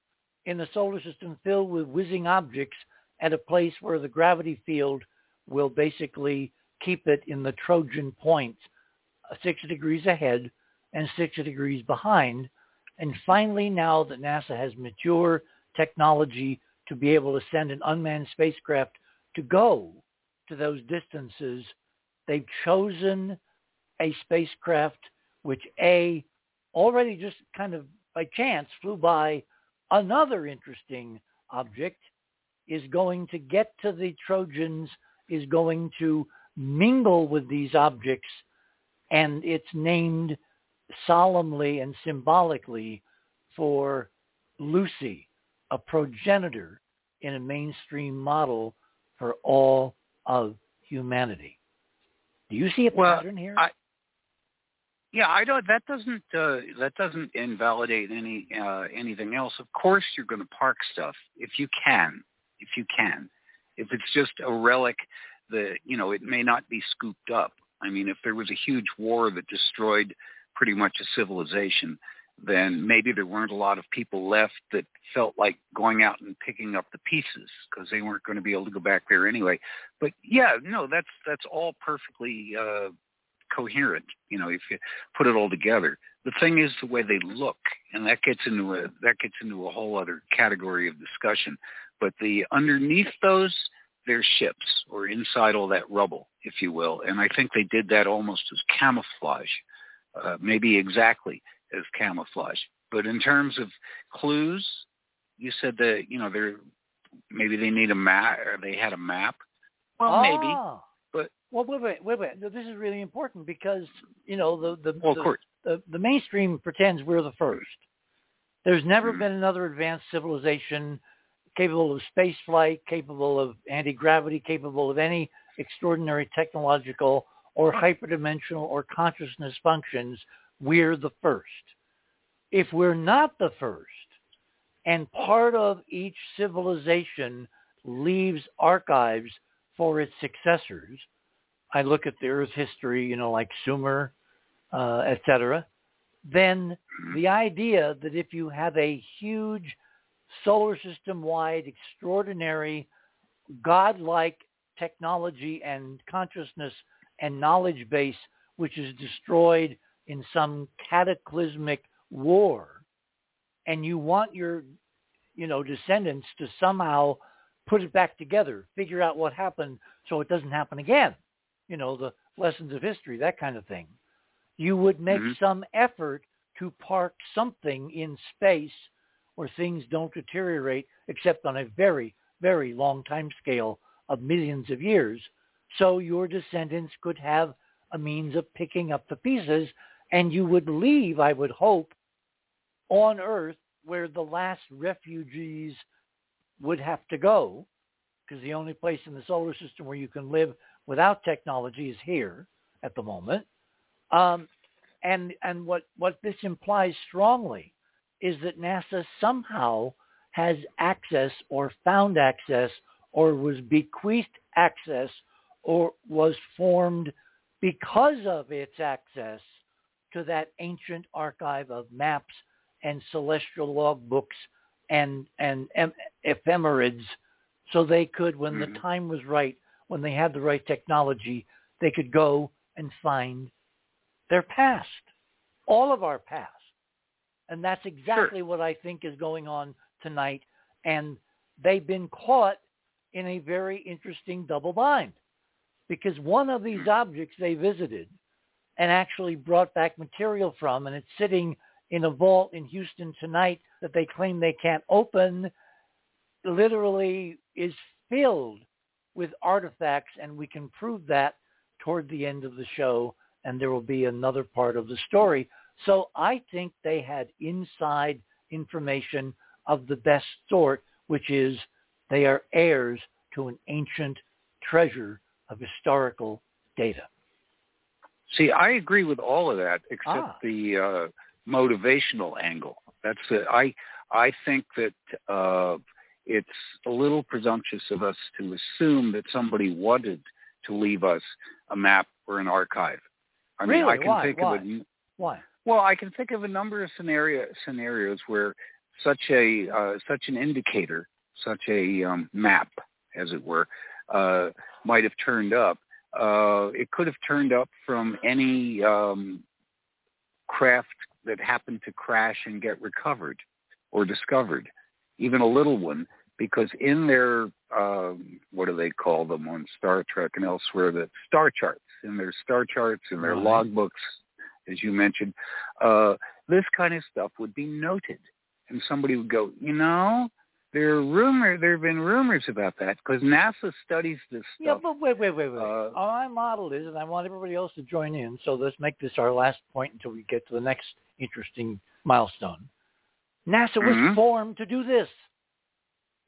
Speaker 1: in a solar system filled with whizzing objects at a place where the gravity field will basically keep it in the Trojan point, uh, 60 degrees ahead and 60 degrees behind. And finally, now that NASA has mature technology to be able to send an unmanned spacecraft to go to those distances, they've chosen a spacecraft which A, already just kind of by chance flew by another interesting object, is going to get to the Trojans, is going to mingle with these objects, and it's named solemnly and symbolically for Lucy, a progenitor in a mainstream model for all of humanity. Do you see a
Speaker 2: Well,
Speaker 1: pattern here?
Speaker 2: I- Yeah, I don't. That doesn't. Uh, that doesn't invalidate any uh, anything else. Of course, you're going to park stuff if you can. If you can, if it's just a relic, that you know, it may not be scooped up. I mean, if there was a huge war that destroyed pretty much a civilization, then maybe there weren't a lot of people left that felt like going out and picking up the pieces because they weren't going to be able to go back there anyway. But yeah, no, that's that's all perfectly uh, coherent. You know, if you put it all together. The thing is the way they look, and that gets into a that gets into a whole other category of discussion. But the underneath those, they're ships or inside all that rubble, if you will. And I think they did that almost as camouflage, uh, maybe exactly as camouflage. But in terms of clues, you said that you know they're maybe they need a map or they had a map. Well, maybe.
Speaker 1: Ah.
Speaker 2: but-
Speaker 1: well, wait, wait, wait, wait. This is really important because you know the the
Speaker 2: Well,
Speaker 1: the, the, the mainstream pretends we're the first. There's never
Speaker 2: Mhm.
Speaker 1: been another advanced civilization capable of space flight, capable of anti-gravity, capable of any extraordinary technological or hyperdimensional or consciousness functions. We're the first. If we're not the first, and part of each civilization leaves archives for its successors, I look at the Earth's history, you know, like Sumer, uh, et cetera, then the idea that if you have a huge solar system-wide, extraordinary, godlike technology and consciousness and knowledge base, which is destroyed in some cataclysmic war, and you want your, you know, descendants to somehow put it back together, figure out what happened so it doesn't happen again, you know, the lessons of history, that kind of thing. You would make
Speaker 2: Mhm.
Speaker 1: some effort to park something in space where things don't deteriorate except on a very, very long time scale of millions of years. So your descendants could have a means of picking up the pieces and you would leave, I would hope, on Earth where the last refugees would have to go because the only place in the solar system where you can live without technology is here at the moment. Um, and and what, what this implies strongly is that NASA somehow has access or found access or was bequeathed access or was formed because of its access to that ancient archive of maps and celestial logbooks and and em- ephemerides so they could when
Speaker 2: Mhm.
Speaker 1: the time was right when they had the right technology they could go and find their past all of our past. And that's exactly what i think is going on tonight. And they've been caught in a very interesting double bind because one of these objects they visited and actually brought back material from and it's sitting in a vault in Houston tonight that they claim they can't open literally is filled with artifacts, and we can prove that toward the end of the show, and there will be another part of the story. So I think they had inside information of the best sort, which is they are heirs to an ancient treasure of historical data.
Speaker 2: See, I agree with all of that except
Speaker 1: Ah.
Speaker 2: the uh, motivational angle. That's it. I I think that uh, it's a little presumptuous of us to assume that somebody wanted to leave us a map or an archive. I mean,
Speaker 1: Really?
Speaker 2: I can
Speaker 1: Why?
Speaker 2: think
Speaker 1: Why?
Speaker 2: of a
Speaker 1: Why?
Speaker 2: well, I can think of a number of scenario scenarios where such a uh, such an indicator, such a um, map, as it were, uh, might have turned up. Uh, it could have turned up from any um, craft that happened to crash and get recovered or discovered, even a little one, because in their um, what do they call them on Star Trek and elsewhere, the star charts, in their star charts, in their
Speaker 1: Right.
Speaker 2: logbooks, as you mentioned, uh, this kind of stuff would be noted, and somebody would go, you know, there are rumor, there have been rumors about that because NASA studies this stuff.
Speaker 1: Yeah, but wait, wait, wait, wait.
Speaker 2: Uh,
Speaker 1: my model is, and I want everybody else to join in, so let's make this our last point until we get to the next interesting milestone. NASA was
Speaker 2: Mhm.
Speaker 1: formed to do this.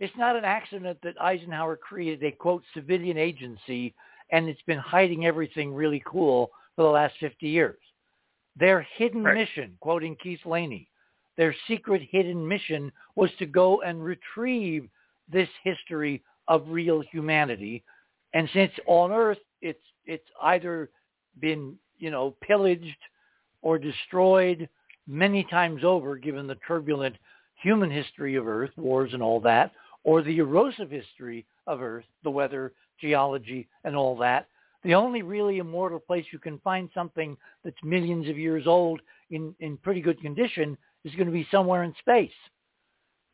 Speaker 1: It's not an accident that Eisenhower created a, quote, civilian agency, and it's been hiding everything really cool for the last 50 years. Their hidden
Speaker 2: Right.
Speaker 1: mission, quoting Keith Laney, their secret hidden mission was to go and retrieve this history of real humanity. And since on Earth it's it's either been, you know, pillaged or destroyed many times over given the turbulent human history of Earth, wars and all that, or the erosive history of Earth, the weather, geology and all that, the only really immortal place you can find something that's millions of years old in, in pretty good condition is going to be somewhere in space.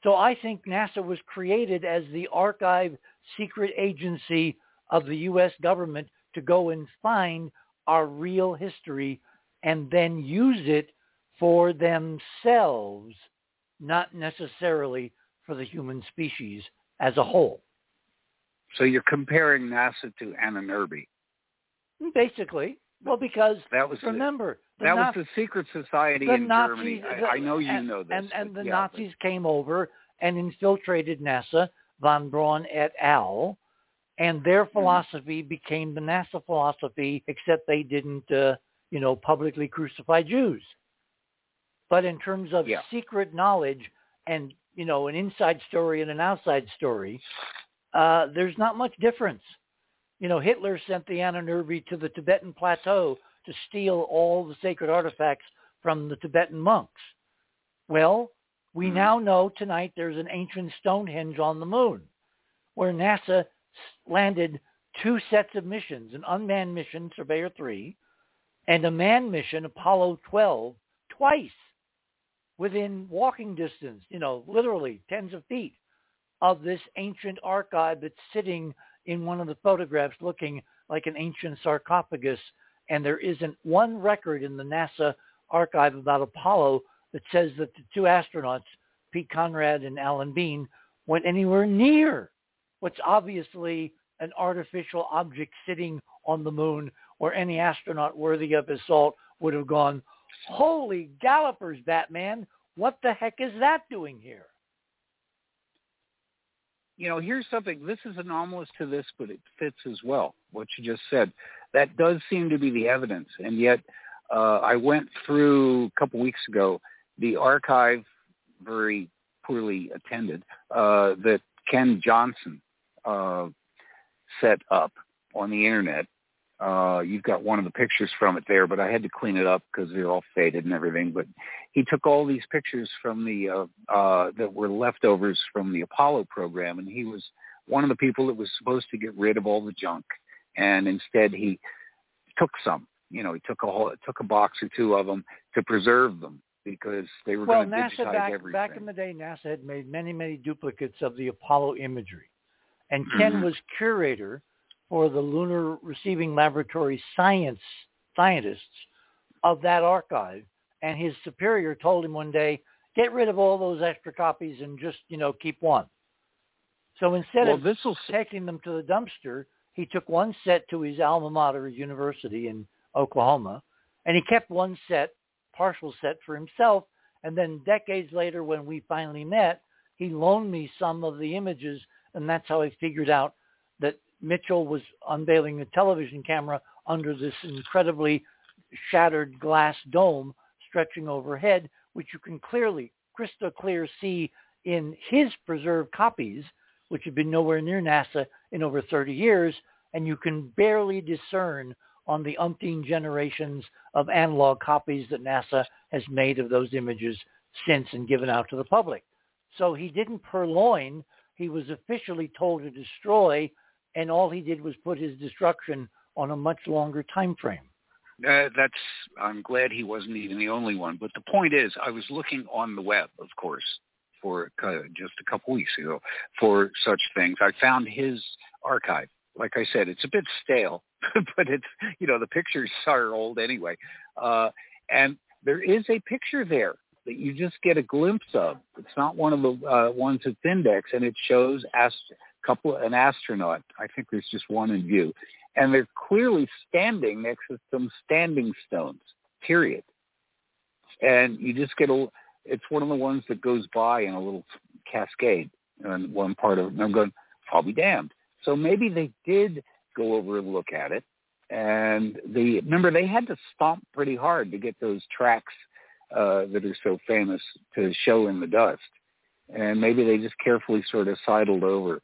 Speaker 1: So I think NASA was created as the archive secret agency of the U.S. government to go and find our real history and then use it for themselves, not necessarily for the human species as a whole.
Speaker 2: So you're comparing NASA to Ahnenerbe.
Speaker 1: Basically, well, because
Speaker 2: That was
Speaker 1: remember, the
Speaker 2: that was the secret society
Speaker 1: the
Speaker 2: in
Speaker 1: Nazis,
Speaker 2: Germany. I,
Speaker 1: the-
Speaker 2: I know you
Speaker 1: and,
Speaker 2: know this.
Speaker 1: And, and the
Speaker 2: yeah,
Speaker 1: Nazis came over and infiltrated NASA, von Braun et al., and their
Speaker 2: Mm-hmm.
Speaker 1: philosophy became the NASA philosophy, except they didn't, uh, you know, publicly crucify Jews. But in terms of
Speaker 2: Yeah.
Speaker 1: secret knowledge and, you know, an inside story and an outside story, uh, there's not much difference. You know, Hitler sent the Ahnenerbe to the Tibetan plateau to steal all the sacred artifacts from the Tibetan monks. Well, we
Speaker 2: Mhm.
Speaker 1: now know tonight there's an ancient Stonehenge on the moon where NASA landed two sets of missions, an unmanned mission, Surveyor 3, and a manned mission, Apollo 12, twice within walking distance, you know, literally tens of feet of this ancient archive that's sitting in one of the photographs looking like an ancient sarcophagus. And there isn't one record in the NASA archive about Apollo that says that the two astronauts, Pete Conrad and Alan Bean, went anywhere near what's obviously an artificial object sitting on the moon where any astronaut worthy of his salt would have gone, holy gallopers, Batman, what the heck is that doing here?
Speaker 2: You know, here's something. This is anomalous to this, but it fits as well. What you just said. That does seem to be the evidence, and yet uh, I went through a couple weeks ago the archive, very poorly attended, uh, that Ken Johnston uh, set up on the internet. Uh, you've got one of the pictures from it there, but I had to clean it up because they're all faded and everything. But he took all these pictures from the uh, uh, that were leftovers from the Apollo program, and he was one of the people that was supposed to get rid of all the junk, and instead he took some. You know, he took a whole, took a box or two of them to preserve them because they were
Speaker 1: Well,
Speaker 2: going to
Speaker 1: NASA
Speaker 2: digitize
Speaker 1: back,
Speaker 2: everything.
Speaker 1: back in the day, NASA had made many, many duplicates of the Apollo imagery. And Ken
Speaker 2: Mhm.
Speaker 1: was curator for the Lunar Receiving Laboratory science scientists of that archive. and his superior told him one day, get rid of all those extra copies and just, you know, keep one. So instead
Speaker 2: well,
Speaker 1: of taking them to the dumpster, he took one set to his alma mater university in Oklahoma, and he kept one set, partial set for himself. And then decades later, when we finally met, he loaned me some of the images, and that's how I figured out that Mitchell was unveiling a television camera under this incredibly shattered glass dome stretching overhead, which you can clearly, crystal clear, see in his preserved copies, which have been nowhere near NASA in over 30 years, and you can barely discern on the umpteen generations of analog copies that NASA has made of those images since and given out to the public. So he didn't purloin. He was officially told to destroy, and all he did was put his destruction on a much longer time frame.
Speaker 2: Uh, that's. I'm glad he wasn't even the only one. But the point is, I was looking on the web, of course, for uh, just a couple weeks ago for such things. I found his archive. Like I said, it's a bit stale, but it's you know the pictures are old anyway, uh, and there is a picture there that you just get a glimpse of. It's not one of the uh, ones that's indexed, and it shows ast- couple an astronaut. I think there's just one in view, and they're clearly standing next to some standing stones. Period. And you just get a. It's one of the ones that goes by in a little cascade in one part of it. And I'm going, I'll be damned. So maybe they did go over and look at it. And the remember they had to stomp pretty hard to get those tracks uh, that are so famous to show in the dust. And maybe they just carefully sort of sidled over.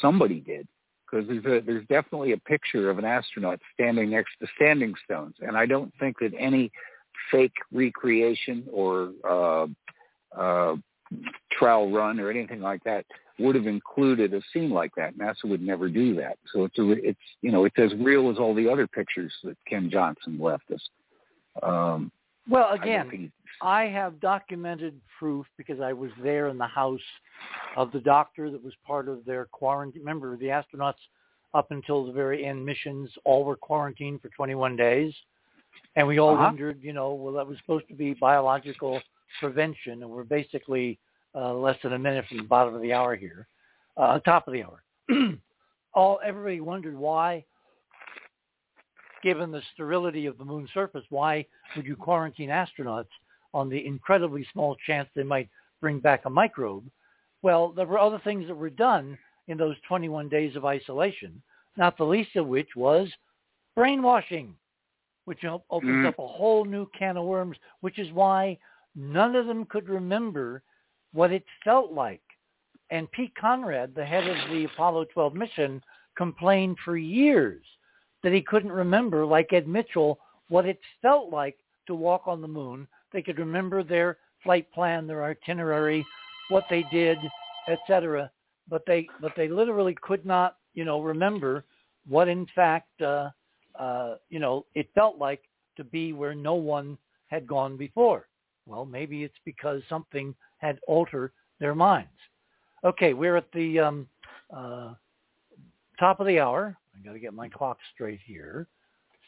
Speaker 2: Somebody did because there's a, there's definitely a picture of an astronaut standing next to standing stones, and I don't think that any fake recreation or uh, uh, trial run or anything like that would have included a scene like that. NASA would never do that. So it's a, it's you know it's as real as all the other pictures that Ken Johnston left us. Um,
Speaker 1: well, again, I, I have documented proof because I was there in the house of the doctor that was part of their quarantine. Remember, the astronauts up until the very end missions all were quarantined for 21 days. And we all
Speaker 2: uh-huh.
Speaker 1: wondered, you know, well, that was supposed to be biological prevention, and we're basically uh, less than a minute from the bottom of the hour here, uh, top of the hour. all everybody wondered why, given the sterility of the moon's surface, why would you quarantine astronauts on the incredibly small chance they might bring back a microbe? Well, there were other things that were done in those 21 days of isolation, not the least of which was brainwashing, which opens
Speaker 2: mm.
Speaker 1: up a whole new can of worms, which is why none of them could remember what it felt like. And Pete Conrad, the head of the Apollo 12 mission, complained for years that he couldn't remember, like Ed Mitchell, what it felt like to walk on the moon. They could remember their flight plan, their itinerary, what they did, etc. But they but they literally could not, you know, remember what in fact, uh, uh, you know, it felt like to be where no one had gone before. Well, maybe it's because something had altered their minds. Okay, we're at the um, uh, top of the hour. I got to get my clock straight here.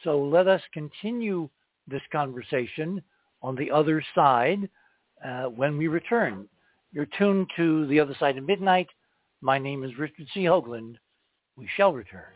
Speaker 1: So let us continue this conversation on the other side uh, when we return. You're tuned to The Other Side of Midnight. My name is Richard C. Hoagland. We shall return.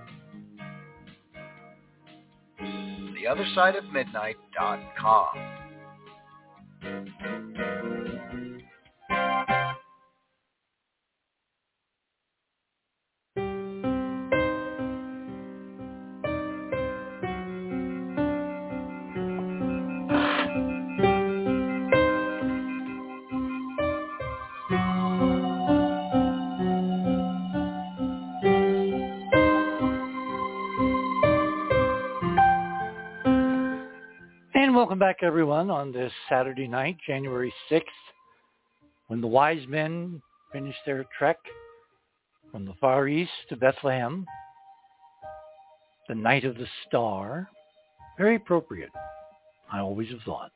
Speaker 7: TheOtherSideOfMidnight.com.
Speaker 1: welcome back, everyone, on this Saturday night, January 6th, when the wise men finished their trek from the Far East to Bethlehem, the night of the star. Very appropriate, I always have thought.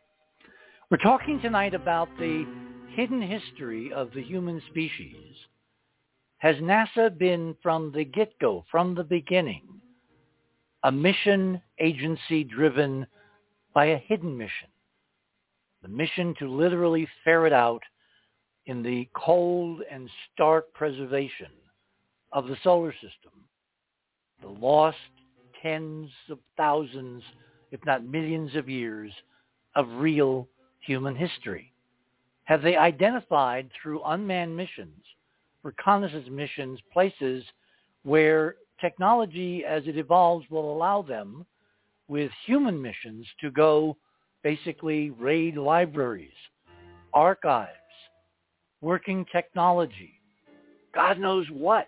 Speaker 1: We're talking tonight about the hidden history of the human species. Has NASA been from the get-go, from the beginning, a mission agency driven by a hidden mission? The mission to literally ferret out in the cold and stark preservation of the solar system the lost tens of thousands, if not millions of years of real human history? Have they identified through unmanned missions, reconnaissance missions, places where technology as it evolves will allow them with human missions to go basically raid libraries, archives, working technology, God knows what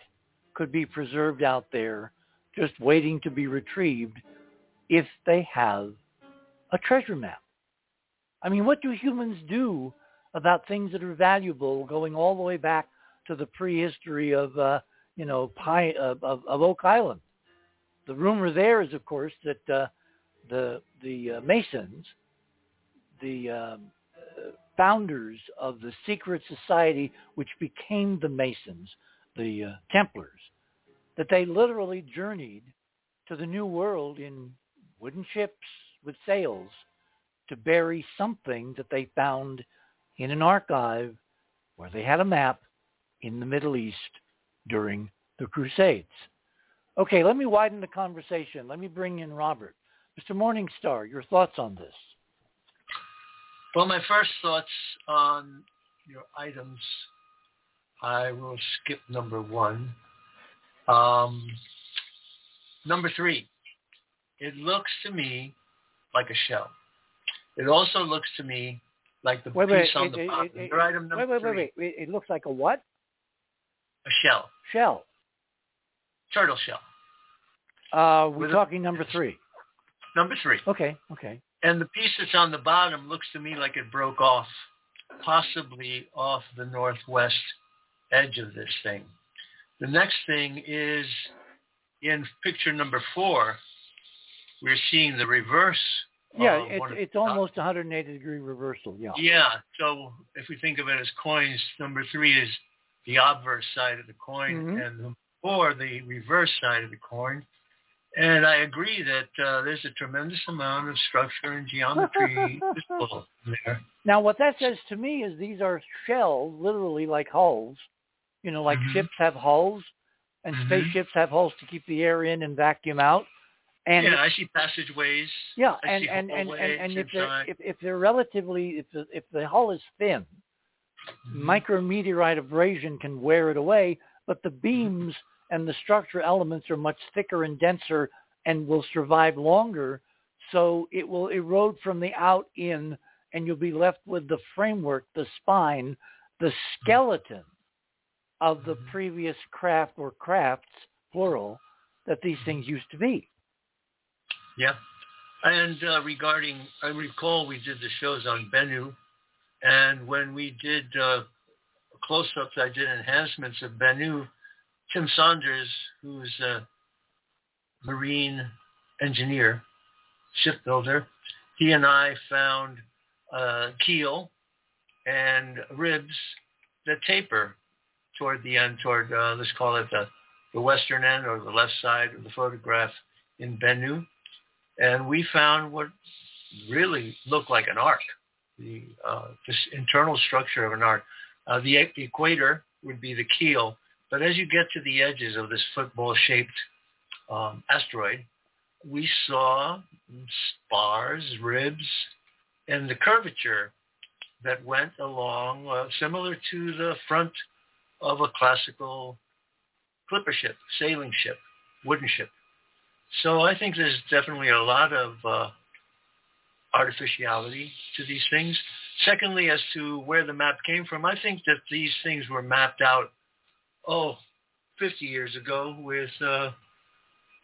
Speaker 1: could be preserved out there just waiting to be retrieved if they have a treasure map. I mean, what do humans do about things that are valuable going all the way back to the prehistory of, uh, you know, of, of, of Oak Island? The rumor there is, of course, that uh, the the uh, Masons, the um, founders of the secret society which became the Masons, the uh, Templars, that they literally journeyed to the New World in wooden ships with sails to bury something that they found in an archive where they had a map in the Middle East during the Crusades. Okay, let me widen the conversation. Let me bring in Robert. Mr. Morningstar, your thoughts on this?
Speaker 3: Well, my first thoughts on your items, I will skip number one. Um, number three, it looks to me like a shell. It also looks to me like the
Speaker 1: Wait,
Speaker 3: piece
Speaker 1: wait,
Speaker 3: on
Speaker 1: it-
Speaker 3: the
Speaker 1: it-
Speaker 3: bottom.
Speaker 1: it-
Speaker 3: Your item number
Speaker 1: Wait, wait, wait, wait. It looks like a what?
Speaker 3: a shell,
Speaker 1: Shell.
Speaker 3: turtle shell.
Speaker 1: Uh, we're
Speaker 3: With a-
Speaker 1: talking number three.
Speaker 3: Number three.
Speaker 1: Okay, okay.
Speaker 3: And the piece that's on the bottom looks to me like it broke off, possibly off the northwest edge of this thing. The next thing is in picture number four, we're seeing the reverse.
Speaker 1: Yeah, it's
Speaker 3: one of
Speaker 1: it's
Speaker 3: the-
Speaker 1: almost 180 degree reversal. Yeah.
Speaker 3: Yeah. So if we think of it as coins, number three is the obverse side of the coin,
Speaker 1: Mhm.
Speaker 3: and number four the reverse side of the coin. And I agree that uh, there's a tremendous amount of structure and geometry there.
Speaker 1: Now, what that says to me is these are shells, literally like hulls. You know, like
Speaker 3: Mhm.
Speaker 1: ships have hulls, and
Speaker 3: Mhm.
Speaker 1: spaceships have hulls to keep the air in and vacuum out. And
Speaker 3: yeah, I see passageways.
Speaker 1: yeah,
Speaker 3: I
Speaker 1: and and and, and, and if they're if, if they're relatively if the if the hull is thin,
Speaker 3: Mhm.
Speaker 1: micrometeorite abrasion can wear it away, but the beams and the structure elements are much thicker and denser and will survive longer. So it will erode from the out in, and you'll be left with the framework, the spine, the skeleton of the
Speaker 3: Mhm.
Speaker 1: previous craft or crafts, plural, that these things used to be.
Speaker 3: Yeah. And uh, regarding, I recall we did the shows on Bennu, and when we did uh, close-ups, I did enhancements of Bennu. Tim Saunders, who's a marine engineer, shipbuilder, he and I found a keel and ribs that taper toward the end, toward uh, let's call it the, the western end or the left side of the photograph in Bennu, and we found what really looked like an ark, the uh, this internal structure of an ark. Uh, the, the equator would be the keel, but as you get to the edges of this football-shaped um, asteroid, we saw spars, ribs, and the curvature that went along, uh, similar to the front of a classical clipper ship, sailing ship, wooden ship. So I think there's definitely a lot of uh, artificiality to these things. Secondly, as to where the map came from, I think that these things were mapped out, oh, 50 years ago with uh,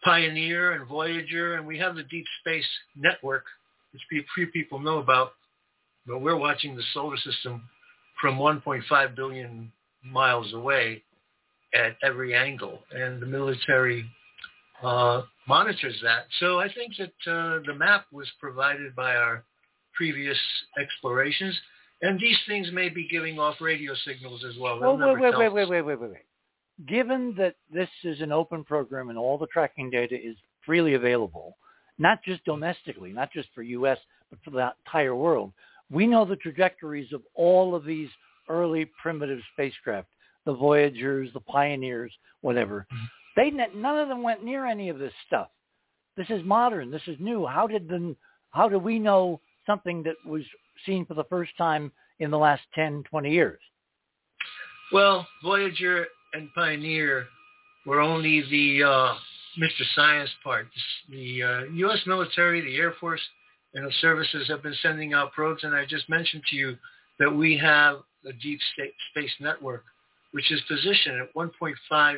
Speaker 3: Pioneer and Voyager, and we have the Deep Space Network, which few people know about, but we're watching the solar system from 1.5 billion miles away at every angle, and the military uh, monitors that. So I think that uh, the map was provided by our previous explorations, and these things may be giving off radio signals as well.
Speaker 1: Well, wait, wait, wait, wait, wait, wait, wait, wait. Given that this is an open program and all the tracking data is freely available, not just domestically, not just for U.S., but for the entire world, we know the trajectories of all of these early primitive spacecraft, the Voyagers, the Pioneers, whatever. Mm-hmm. They none of them went near any of this stuff. This is modern. This is new. How did the how do we know something that was seen for the first time in the last 10, 20 years?
Speaker 3: Well, Voyager and Pioneer were only the uh, Mr. Science part. The uh, U.S. military, the Air Force, and the services have been sending out probes, and I just mentioned to you that we have a deep space network, which is positioned at 1.5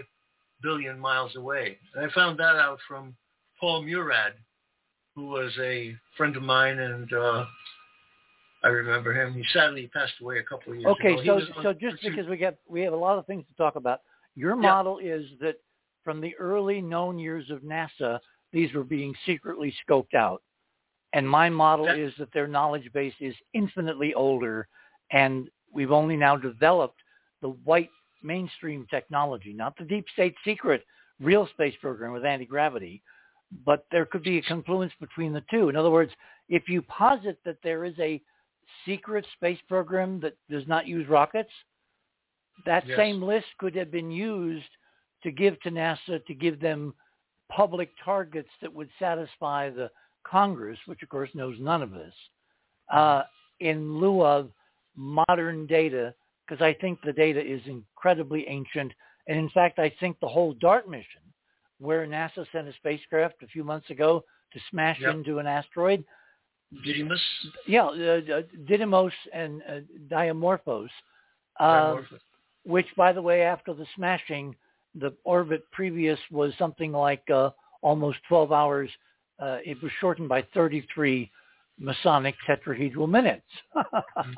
Speaker 3: billion miles away. And I found that out from Paul Murad, who was a friend of mine, and uh, I remember him. He sadly passed away a couple of years
Speaker 1: okay,
Speaker 3: ago.
Speaker 1: Okay, so so just because we get we have a lot of things to talk about, your model yeah. is that from the early known years of NASA, these were being secretly scoped out. And my model that, is that their knowledge base is infinitely older and we've only now developed the white mainstream technology, not the deep state secret real space program with anti-gravity, but there could be a confluence between the two. In other words, if you posit that there is a secret space program that does not use rockets, that yes. same list could have been used to give to NASA to give them public targets that would satisfy the Congress, which of course knows none of this, uh, in lieu of modern data because I think the data is incredibly ancient. And in fact, I think the whole DART mission, where NASA sent a spacecraft a few months ago to smash yep. into an asteroid.
Speaker 3: Didymos?
Speaker 1: Yeah, uh, Didymos and uh, Dimorphos, uh, which, by the way, after the smashing, the orbit previous was something like uh, almost 12 hours. Uh, it was shortened by 33 Masonic tetrahedral minutes. mm-hmm.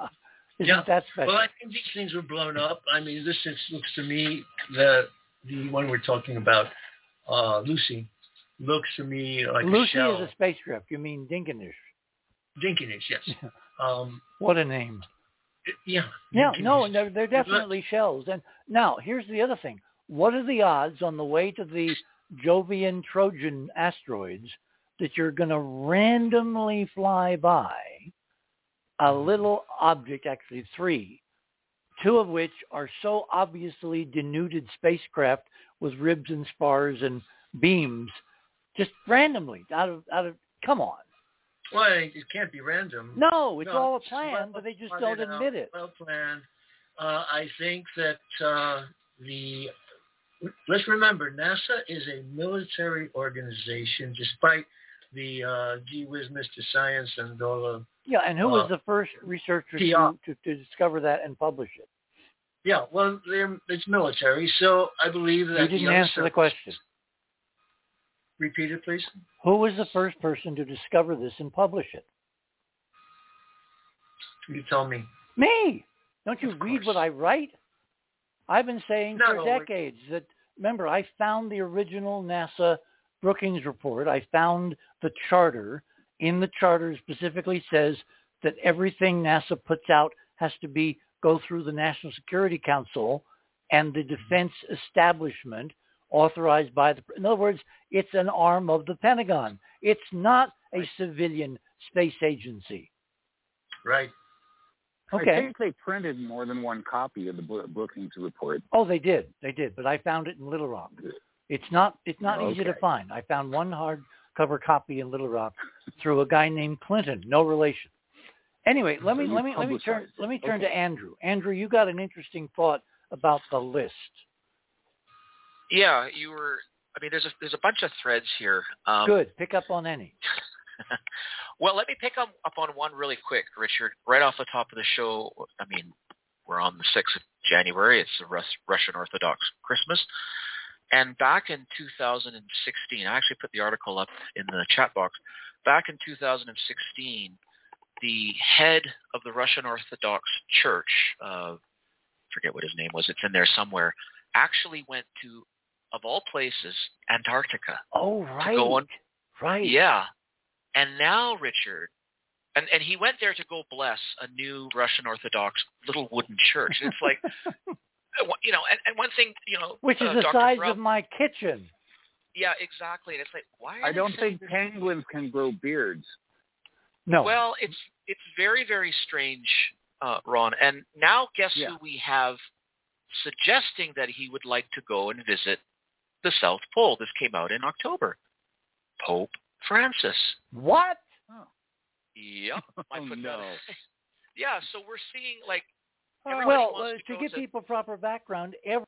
Speaker 1: Isn't
Speaker 3: yeah.
Speaker 1: that special?
Speaker 3: Well, I think these things were blown up. I mean, this looks to me the the one we're talking about, uh, Lucy, looks to me like
Speaker 1: Lucy
Speaker 3: a shell.
Speaker 1: is a spacecraft. You mean Dinkinish?
Speaker 3: Dinkinish, yes. um,
Speaker 1: what a name.
Speaker 3: Yeah.
Speaker 1: Yeah, no, they're, they're definitely shells. And now, here's the other thing. What are the odds on the way to the Jovian Trojan asteroids that you're going to randomly fly by a little object, actually three, two of which are so obviously denuded spacecraft with ribs and spars and beams, just randomly out of out of come on.
Speaker 3: Well, it can't be random.
Speaker 1: No, it's no, all a plan, well, but they just don't admit it.
Speaker 3: Well planned. Uh, I think that uh, the let's remember NASA is a military organization, despite the uh, gee whiz Mr. Science and all of
Speaker 1: yeah, and who uh, was the first researcher to, to, to discover that and publish it?
Speaker 3: Yeah, well, it's military, so I believe that.
Speaker 1: You didn't answer the question.
Speaker 3: Repeat it, please.
Speaker 1: Who was the first person to discover this and publish it?
Speaker 3: You tell me.
Speaker 1: Me. Don't you read what I write? I've been saying
Speaker 3: no,
Speaker 1: for decades that remember, I found the original NASA Brookings report. I found the charter. In the charter specifically says that everything NASA puts out has to be go through the National Security Council and the mm-hmm. defense establishment authorized by the in other words it's an arm of the pentagon. It's not a civilian space agency.
Speaker 3: Right.
Speaker 1: okay.
Speaker 2: I think they printed more than one copy of the Bo- Brookings report.
Speaker 1: oh they did. They did but i found it in little rock. It's not it's not easy to find. I found one hardcover copy in little rock through a guy named clinton. No relation. Anyway let me let me let me turn let me turn
Speaker 2: Okay.
Speaker 1: to andrew. Andrew you got an interesting thought about the list
Speaker 8: Yeah, you were. I mean, there's a there's a bunch of threads here. Um,
Speaker 1: good pick up on any
Speaker 8: well, let me pick up, up on one really quick, Richard. Right off the top of the show, I mean, we're on the 6th of January. It's the Rus- Russian Orthodox Christmas. And back in 2016, I actually put the article up in the chat box. Back in 2016, the head of the Russian Orthodox Church, uh, forget what his name was, it's in there somewhere, actually went to, of all places, Antarctica.
Speaker 1: oh right
Speaker 8: go on-
Speaker 1: right
Speaker 8: Yeah. And now, Richard, and, and he went there to go bless a new Russian Orthodox little wooden church. And it's like, you know, and, and one thing, you know,
Speaker 1: which is
Speaker 8: uh,
Speaker 1: the
Speaker 8: Dr.
Speaker 1: size
Speaker 8: Brown-
Speaker 1: of my kitchen
Speaker 8: Yeah, exactly. And it's like, why? Are
Speaker 2: I don't think
Speaker 8: this-
Speaker 2: penguins can grow beards.
Speaker 1: no
Speaker 8: Well, it's it's very very strange, uh, Ron. And now, guess
Speaker 2: Yeah.
Speaker 8: who we have suggesting that he would like to go and visit the South Pole? This came out in October. Pope Francis.
Speaker 1: what
Speaker 8: Yep.
Speaker 2: Oh, no.
Speaker 8: Yeah. So we're seeing like
Speaker 1: well, uh,
Speaker 8: to
Speaker 1: to give
Speaker 8: to-
Speaker 1: people proper background, everybody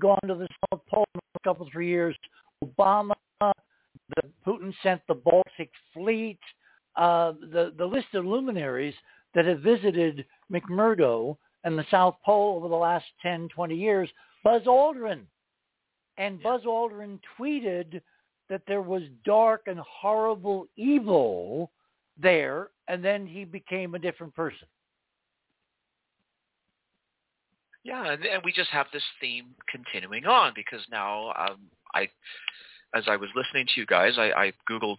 Speaker 1: gone to the South Pole in a couple three years. Obama, the Putin sent the Baltic Fleet. Uh, the the list of luminaries that have visited McMurdo and the South Pole over the last 10, 20 years. Buzz Aldrin, and Buzz Aldrin tweeted that there was dark and horrible evil there, and then he became a different person.
Speaker 8: Yeah, and, and we just have this theme continuing on because now um, I, as I was listening to you guys, I, I googled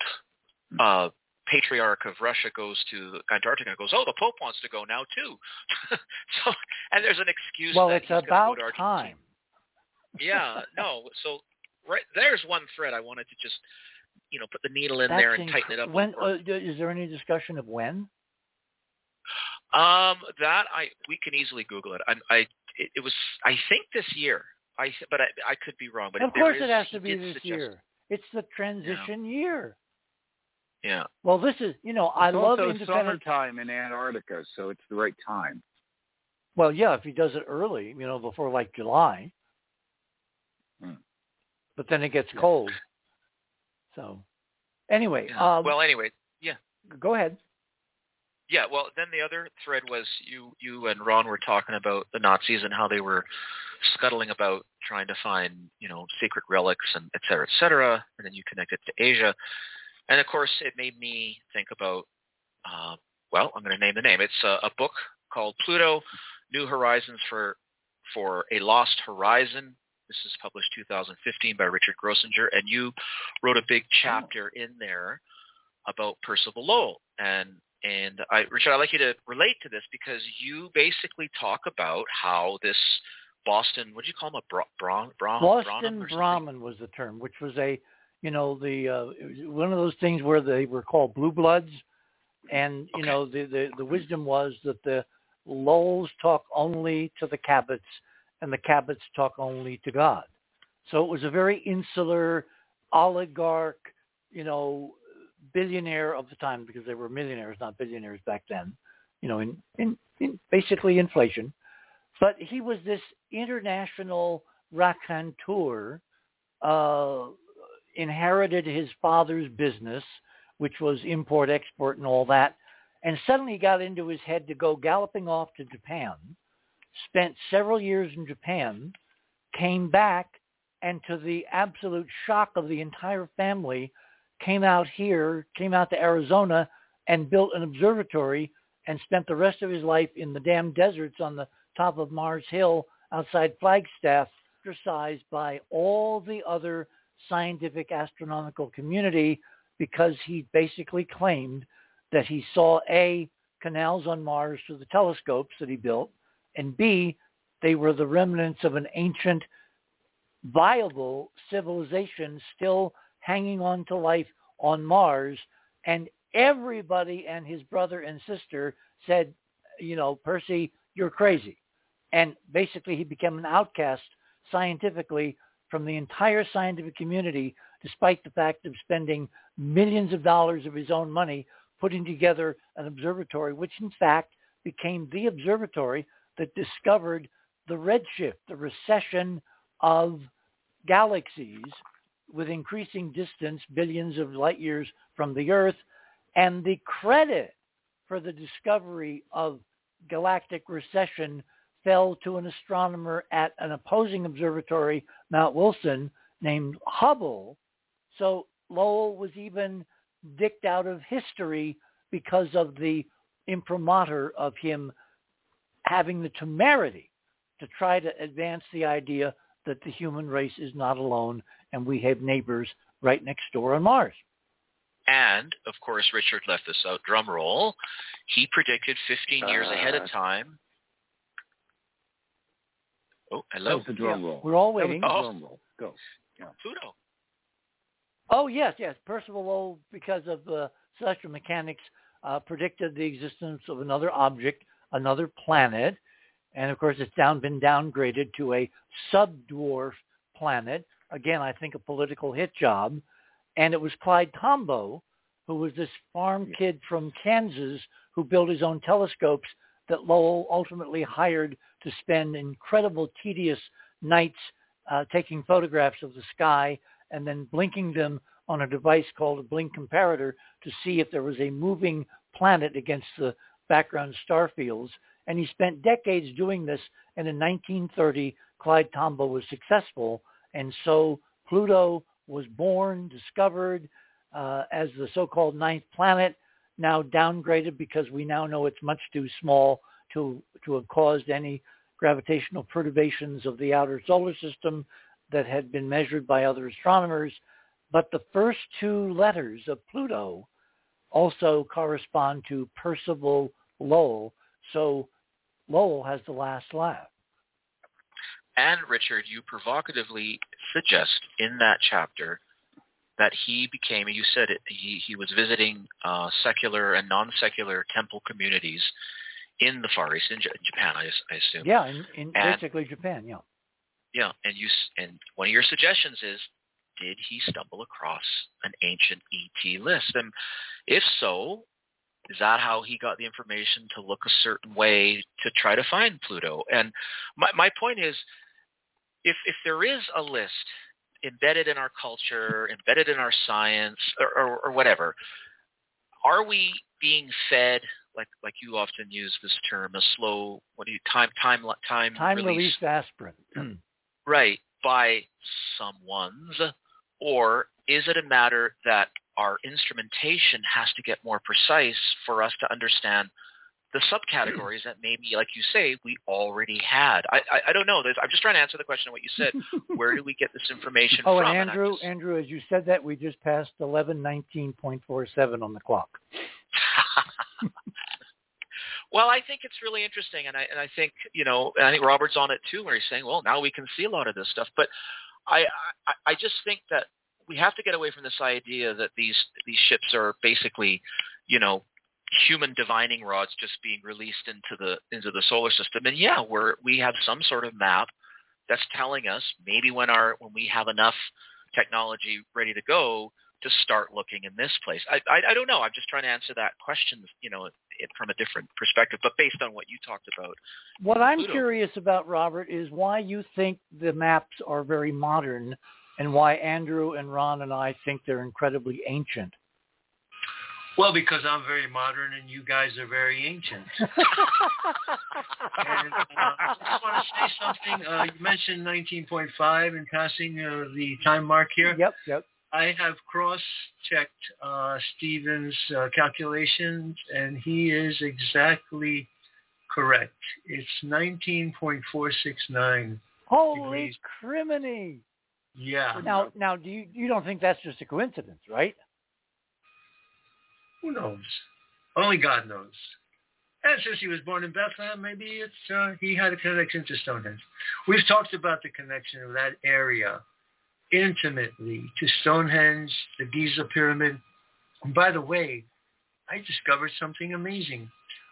Speaker 8: uh, Patriarch of Russia goes to Antarctica and goes, oh, the Pope wants to go now too. so, and there's an excuse.
Speaker 1: Well, it's about
Speaker 8: go
Speaker 1: time.
Speaker 8: Yeah, no. So right there's one thread I wanted to just, you know, put the needle in
Speaker 1: That's
Speaker 8: there and
Speaker 1: inc-
Speaker 8: tighten it up.
Speaker 1: When uh, is there any discussion of when?
Speaker 8: Um, that I we can easily Google it. I, I it, it was I think this year. I but I I could be wrong. But
Speaker 1: of course,
Speaker 8: is-
Speaker 1: it has to be this year. It's the transition year.
Speaker 8: Yeah.
Speaker 1: Well, this is you know I
Speaker 2: it's
Speaker 1: love
Speaker 2: also
Speaker 1: independent.
Speaker 2: summertime in Antarctica, so it's the right time.
Speaker 1: Well, yeah, if he does it early, you know, before like July.
Speaker 2: Hmm.
Speaker 1: But then it gets
Speaker 2: Yeah.
Speaker 1: cold. So, anyway,
Speaker 8: yeah.
Speaker 1: um,
Speaker 8: well, anyway, yeah.
Speaker 1: go ahead.
Speaker 8: yeah. Well, then the other thread was you you and Ron were talking about the Nazis and how they were scuttling about trying to find you know secret relics and et cetera, et cetera. And then you connected to Asia, and of course it made me think about. Uh, well, I'm going to name the name. It's a, a book called Pluto: New Horizons for for a Lost Horizon. This is published 2015 by Richard Grossinger, and you wrote a big chapter in there about Percival Lowell. And and I, Richard, I'd like you to relate to this because you basically talk about how this Boston, what do you call him, a bra, bra, bra,
Speaker 1: Boston
Speaker 8: something?
Speaker 1: Brahmin was the term, which was a, you know, the uh, one of those things where they were called blue bloods, and you
Speaker 8: Okay.
Speaker 1: know the, the the wisdom was that the Lowells talk only to the Cabots, and the Cabots talk only to God. So it was a very insular oligarch, you know, billionaire of the time because they were millionaires, not billionaires back then. You know, in in, in basically inflation. But he was this international raconteur, uh, inherited his father's business, which was import, export, and all that, and suddenly got into his head to go galloping off to Japan, spent several years in Japan, came back, and to the absolute shock of the entire family, came out here, came out to Arizona, and built an observatory and spent the rest of his life in the damn deserts on the top of Mars Hill outside Flagstaff, ostracized by all the other scientific astronomical community because he basically claimed that he saw A, canals on Mars through the telescopes that he built, and B, they were the remnants of an ancient viable civilization still hanging on to life on Mars. And everybody and his brother and sister said, you know, Percy, you're crazy. And basically he became an outcast scientifically from the entire scientific community, despite the fact of spending millions of dollars of his own money putting together an observatory, which in fact became the observatory that discovered the redshift, the recession of galaxies with increasing distance, billions of light years from the Earth, and the credit for the discovery of galactic recession fell to an astronomer at an opposing observatory, Mount Wilson, named Hubble. So Lowell was even dicked out of history because of the imprimatur of him having the temerity to try to advance the idea that the human race is not alone and we have neighbors right next door on Mars.
Speaker 8: And, of course, Richard left this out, drum roll. He predicted 15 years uh, ahead of time. Oh, hello.
Speaker 2: the drum roll.
Speaker 1: We're all waiting.
Speaker 2: Oh. drum roll. Go.
Speaker 8: Yeah. Pluto.
Speaker 1: Oh, yes, yes. Percival Lowell, because of uh, celestial mechanics, uh, predicted the existence of another object, another planet. And, of course, it's down been downgraded to a sub-dwarf planet. Again, I think a political hit job. And it was Clyde Tombaugh, who was this farm kid from Kansas who built his own telescopes that Lowell ultimately hired to spend incredible tedious nights uh, taking photographs of the sky and then blinking them on a device called a blink comparator to see if there was a moving planet against the background star fields. And he spent decades doing this. And in 1930, Clyde Tombaugh was successful. And so Pluto was born, discovered uh, as the so-called ninth planet, now downgraded because we now know it's much too small to, to have caused any gravitational perturbations of the outer solar system that had been measured by other astronomers. But the first two letters of Pluto also correspond to Percival Lowell. So Lowell has the last laugh.
Speaker 8: And Richard, you provocatively suggest in that chapter that he became, you said it, he, he was visiting uh, secular and non-secular temple communities in the Far East, in J- Japan, I, I, assume.
Speaker 1: Yeah, in, in basically Japan, yeah.
Speaker 8: Yeah, and you and one of your suggestions is, did he stumble across an ancient ET list? And if so, is that how he got the information to look a certain way to try to find Pluto? And my my point is, if if there is a list embedded in our culture, embedded in our science, or, or, or whatever, are we being fed like like you often use this term, a slow what do you time time time
Speaker 1: time
Speaker 8: release,
Speaker 1: release aspirin,
Speaker 8: right? By someone's, or is it a matter that our instrumentation has to get more precise for us to understand the subcategories that maybe, like you say, we already had. I I, I don't know. There's, I'm just trying to answer the question of what you said. Where do we get this information
Speaker 1: oh,
Speaker 8: from?
Speaker 1: and Andrew,
Speaker 8: just...
Speaker 1: Andrew, as you said that, we just passed 1119.47 on the clock.
Speaker 8: Well, I think it's really interesting, and I and I think you know, I think Robert's on it too, where he's saying, well, now we can see a lot of this stuff. But I I, I just think that we have to get away from this idea that these these ships are basically, you know, human divining rods just being released into the into the solar system. And yeah, we're we have some sort of map that's telling us maybe when our when we have enough technology ready to go to start looking in this place. I, I, I don't know. I'm just trying to answer that question, you know, it, from a different perspective, but based on what you talked about.
Speaker 1: What I'm
Speaker 8: Pluto.
Speaker 1: curious about, Robert, is why you think the maps are very modern and why Andrew and Ron and I think they're incredibly ancient.
Speaker 3: Well, because I'm very modern and you guys are very ancient. and uh, I just want to say something. Uh, you mentioned 19.5 in passing uh, the time mark here.
Speaker 1: Yep, yep.
Speaker 3: I have cross-checked uh, Stephen's uh, calculations, and he is exactly correct. It's 19.469.
Speaker 1: Holy
Speaker 3: degrees.
Speaker 1: criminy!
Speaker 3: Yeah.
Speaker 1: Now, now, do you you don't think that's just a coincidence, right?
Speaker 3: Who knows? Only God knows. And since he was born in Bethlehem, maybe it's uh, he had a connection to Stonehenge. We've talked about the connection of that area intimately to Stonehenge, the Giza Pyramid. And by the way, I discovered something amazing.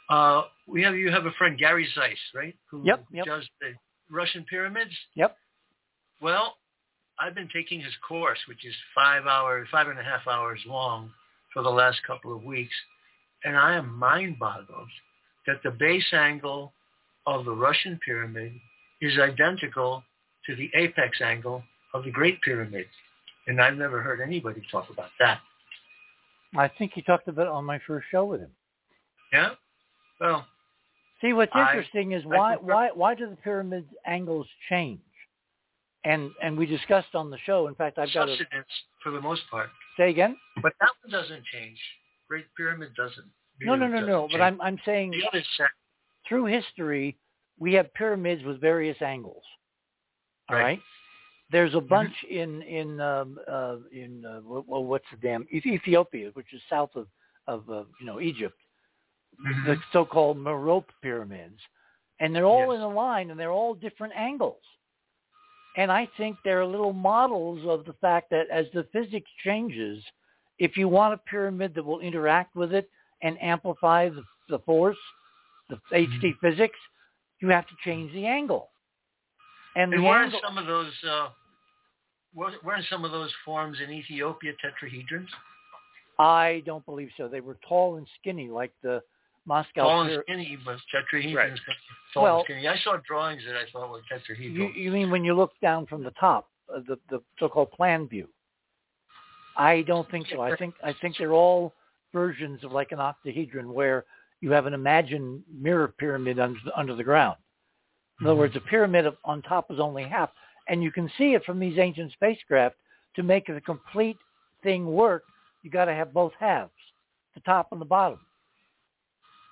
Speaker 3: Uh, we have you have a friend Gary Zeiss, right? Who
Speaker 1: Yep, yep.
Speaker 3: does the Russian pyramids.
Speaker 1: Yep.
Speaker 3: Well, I've been taking his course, which is five hours, five and a half hours long, for the last couple of weeks, and I am mind-boggled that the base angle of the Russian pyramid is identical to the apex angle of the Great Pyramid, and I've never heard anybody talk about that.
Speaker 1: I think you talked about it on my first show with him.
Speaker 3: Yeah. Well,
Speaker 1: See, what's
Speaker 3: I-
Speaker 1: interesting is why why why do the pyramid angles change? And and we discussed on the show. In fact, I've got to
Speaker 3: subsidence for the most part,
Speaker 1: say again.
Speaker 3: but that one doesn't change. Great Pyramid doesn't.
Speaker 1: No, no, no, no. But. I'm I'm saying
Speaker 3: the other side.
Speaker 1: through history, we have pyramids with various angles. All
Speaker 3: Right.
Speaker 1: right. There's a bunch in in um, uh, in uh, well, what's the damn Ethiopia, which is south of of uh, you know Egypt,
Speaker 3: Mhm.
Speaker 1: the so-called Meroe pyramids, and they're all
Speaker 3: Yes.
Speaker 1: in a line and they're all different angles. And I think they're little models of the fact that as the physics changes, if you want a pyramid that will interact with it and amplify the, the force, the HD physics, you have to change the angle. And,
Speaker 3: And weren't
Speaker 1: angle,
Speaker 3: some of those uh, weren't some of those forms in Ethiopia tetrahedrons?
Speaker 1: I don't believe so. They were tall and skinny like the Moscow
Speaker 3: Tall and skinny, but tetrahedrons.
Speaker 1: Right.
Speaker 3: Tall
Speaker 1: Well-
Speaker 3: and skinny. I saw drawings that I thought were
Speaker 1: You, you mean when you look down from the top, uh, the the so-called plan view? I don't think so. I think I think they're all versions of like an octahedron where you have an imagined mirror pyramid under, under the ground. In other words, a pyramid of, on top is only half, and you can see it from these ancient spacecraft. To make the complete thing work, you got to have both halves, the top and the bottom,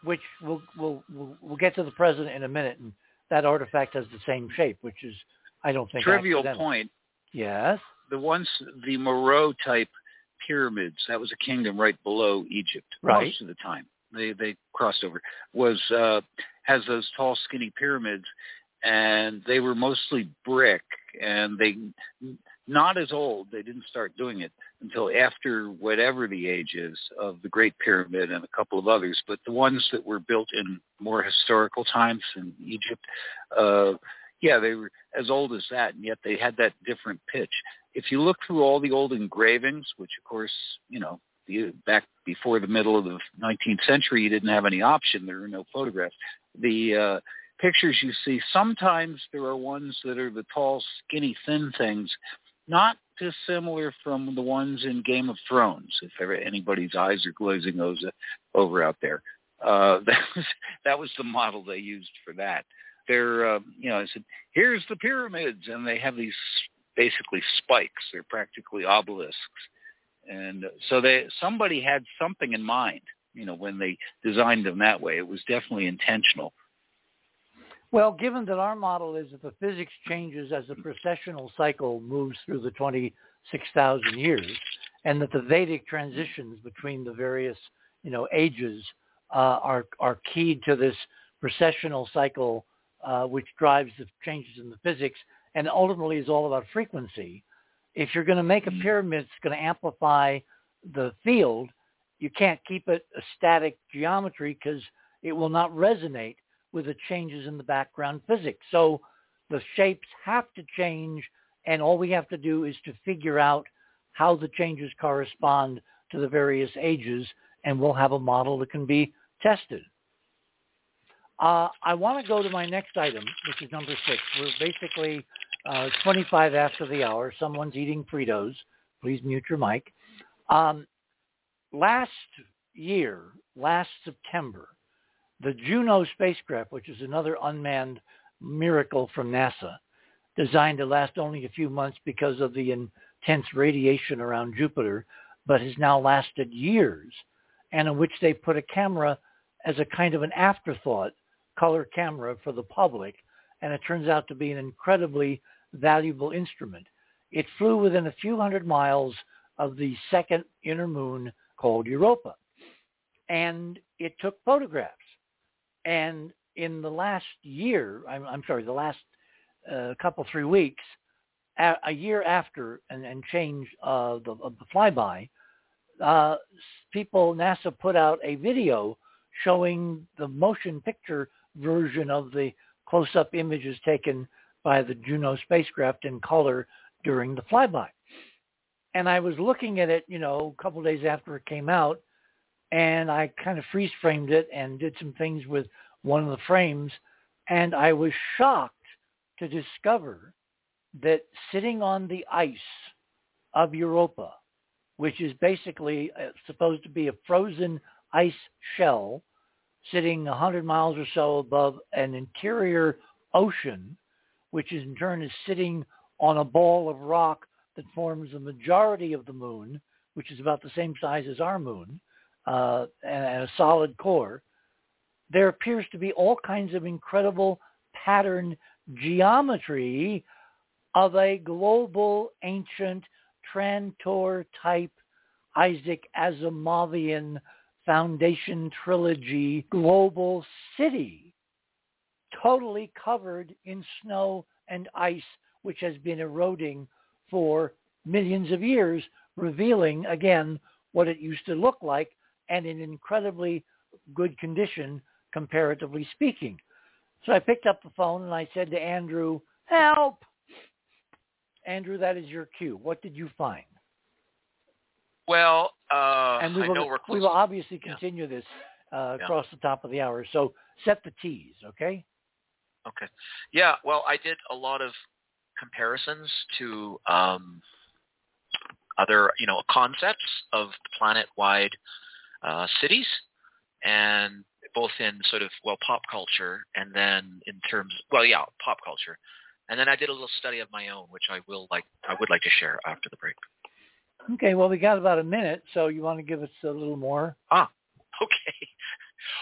Speaker 1: which we'll we'll we'll, we'll get to the president in a minute, and that artifact has the same shape, which is I don't think
Speaker 2: Trivial point.
Speaker 1: Yes.
Speaker 2: The ones, the Meroe type pyramids, that was a kingdom right below Egypt
Speaker 1: Right.
Speaker 2: most of the time. They they crossed over. Was uh, has those tall, skinny pyramids, and they were mostly brick, and they not as old. They didn't start doing it until after whatever the age is of the Great Pyramid and a couple of others. But the ones that were built in more historical times in Egypt, uh, yeah, they were as old as that, and yet they had that different pitch. If you look through all the old engravings, which of course, you know, back before the middle of the 19th century, you didn't have any option. There were no photographs. The uh, pictures you see, sometimes there are ones that are the tall, skinny, thin things, not dissimilar from the ones in Game of Thrones, if ever anybody's eyes are glazing those over out there. Uh, that was that was the model they used for that. They're, uh, you know, I said, here's the pyramids, and they have these basically spikes. They're practically obelisks, and so they somebody had something in mind, you know, when they designed them that way. It was definitely intentional.
Speaker 1: Well, given that our model is that the physics changes as the precessional cycle moves through the 26,000 years, and that the Vedic transitions between the various, you know, ages uh, are are keyed to this precessional cycle, uh, which drives the changes in the physics, and ultimately is all about frequency. If you're going to make a pyramid that's going to amplify the field, you can't keep it a static geometry because it will not resonate with the changes in the background physics. So the shapes have to change, and all we have to do is to figure out how the changes correspond to the various ages, and we'll have a model that can be tested. Uh, I want to go to my next item, which is number six. We're basically uh, 25 after the hour. Someone's eating Fritos. Please mute your mic. Um, last year, last September, the Juno spacecraft, which is another unmanned miracle from NASA, designed to last only a few months because of the intense radiation around Jupiter, but has now lasted years, and in which they put a camera as a kind of an afterthought color camera for the public, and it turns out to be an incredibly valuable instrument. It flew within a few hundred miles of the second inner moon called Europa, and it took photographs. And in the last year, I'm, I'm sorry, the last uh, couple three weeks, a, a year after and, and change of the, of the flyby, uh, people NASA put out a video showing the motion picture version of the close-up images taken by the Juno spacecraft in color during the flyby. And I was looking at it, you know, a couple days after it came out, and I kind of freeze framed it and did some things with one of the frames, and I was shocked to discover that sitting on the ice of Europa, which is basically uh, supposed to be a frozen ice shell sitting 100 miles or so above an interior ocean, which in turn is sitting on a ball of rock that forms the majority of the moon, which is about the same size as our moon, uh, and, a solid core, there appears to be all kinds of incredible pattern geometry of a global ancient Trantor type Isaac Asimovian Foundation Trilogy global city totally covered in snow and ice, which has been eroding for millions of years, revealing again what it used to look like and in incredibly good condition, comparatively speaking. So I picked up the phone and I said to Andrew, help! Andrew, that is your cue. What did you find?
Speaker 8: Well, uh,
Speaker 1: and we
Speaker 8: I
Speaker 1: will,
Speaker 8: know we're close.
Speaker 1: we will obviously continue this uh,
Speaker 8: Yeah.
Speaker 1: across the top of the hour. So set the tease, okay?
Speaker 8: Okay. Yeah, well, I did a lot of comparisons to um, other, you know, concepts of planet-wide uh, cities, and both in sort of well pop culture, and then in terms, well, yeah, pop culture, and then I did a little study of my own, which I will like, I would like to share after the break.
Speaker 1: Okay, well, we got about a minute, so you want to give us a little more?
Speaker 8: Ah, okay.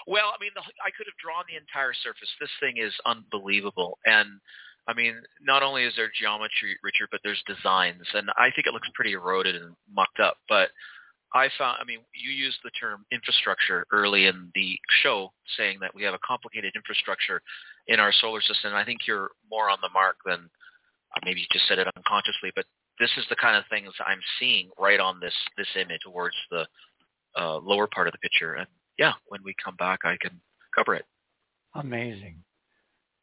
Speaker 8: Well, I mean, the, I could have drawn the entire surface. This thing is unbelievable, and I mean, not only is there geometry, Richard, but there's designs, and I think it looks pretty eroded and mucked up. But I found, I mean, you used the term infrastructure early in the show, saying that we have a complicated infrastructure in our solar system. I think you're more on the mark than uh, maybe you just said it unconsciously, but this is the kind of things I'm seeing right on this this image towards the uh, lower part of the picture. And yeah, when we come back, I can cover it.
Speaker 1: Amazing.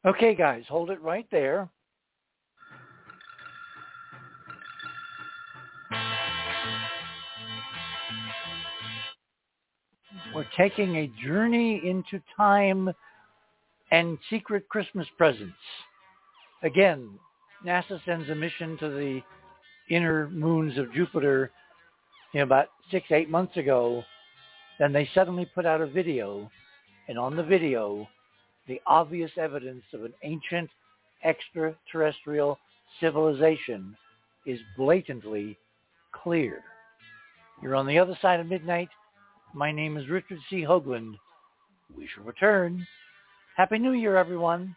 Speaker 1: Okay, guys, hold it right there. We're taking a journey into time and secret Christmas presents. Again, NASA sends a mission to the inner moons of Jupiter you know, about six, eight months ago. Then they suddenly put out a video, and on the video, the obvious evidence of an ancient extraterrestrial civilization is blatantly clear. You're on the other side of midnight. My name is Richard C. Hoagland. We shall return. Happy New Year, everyone.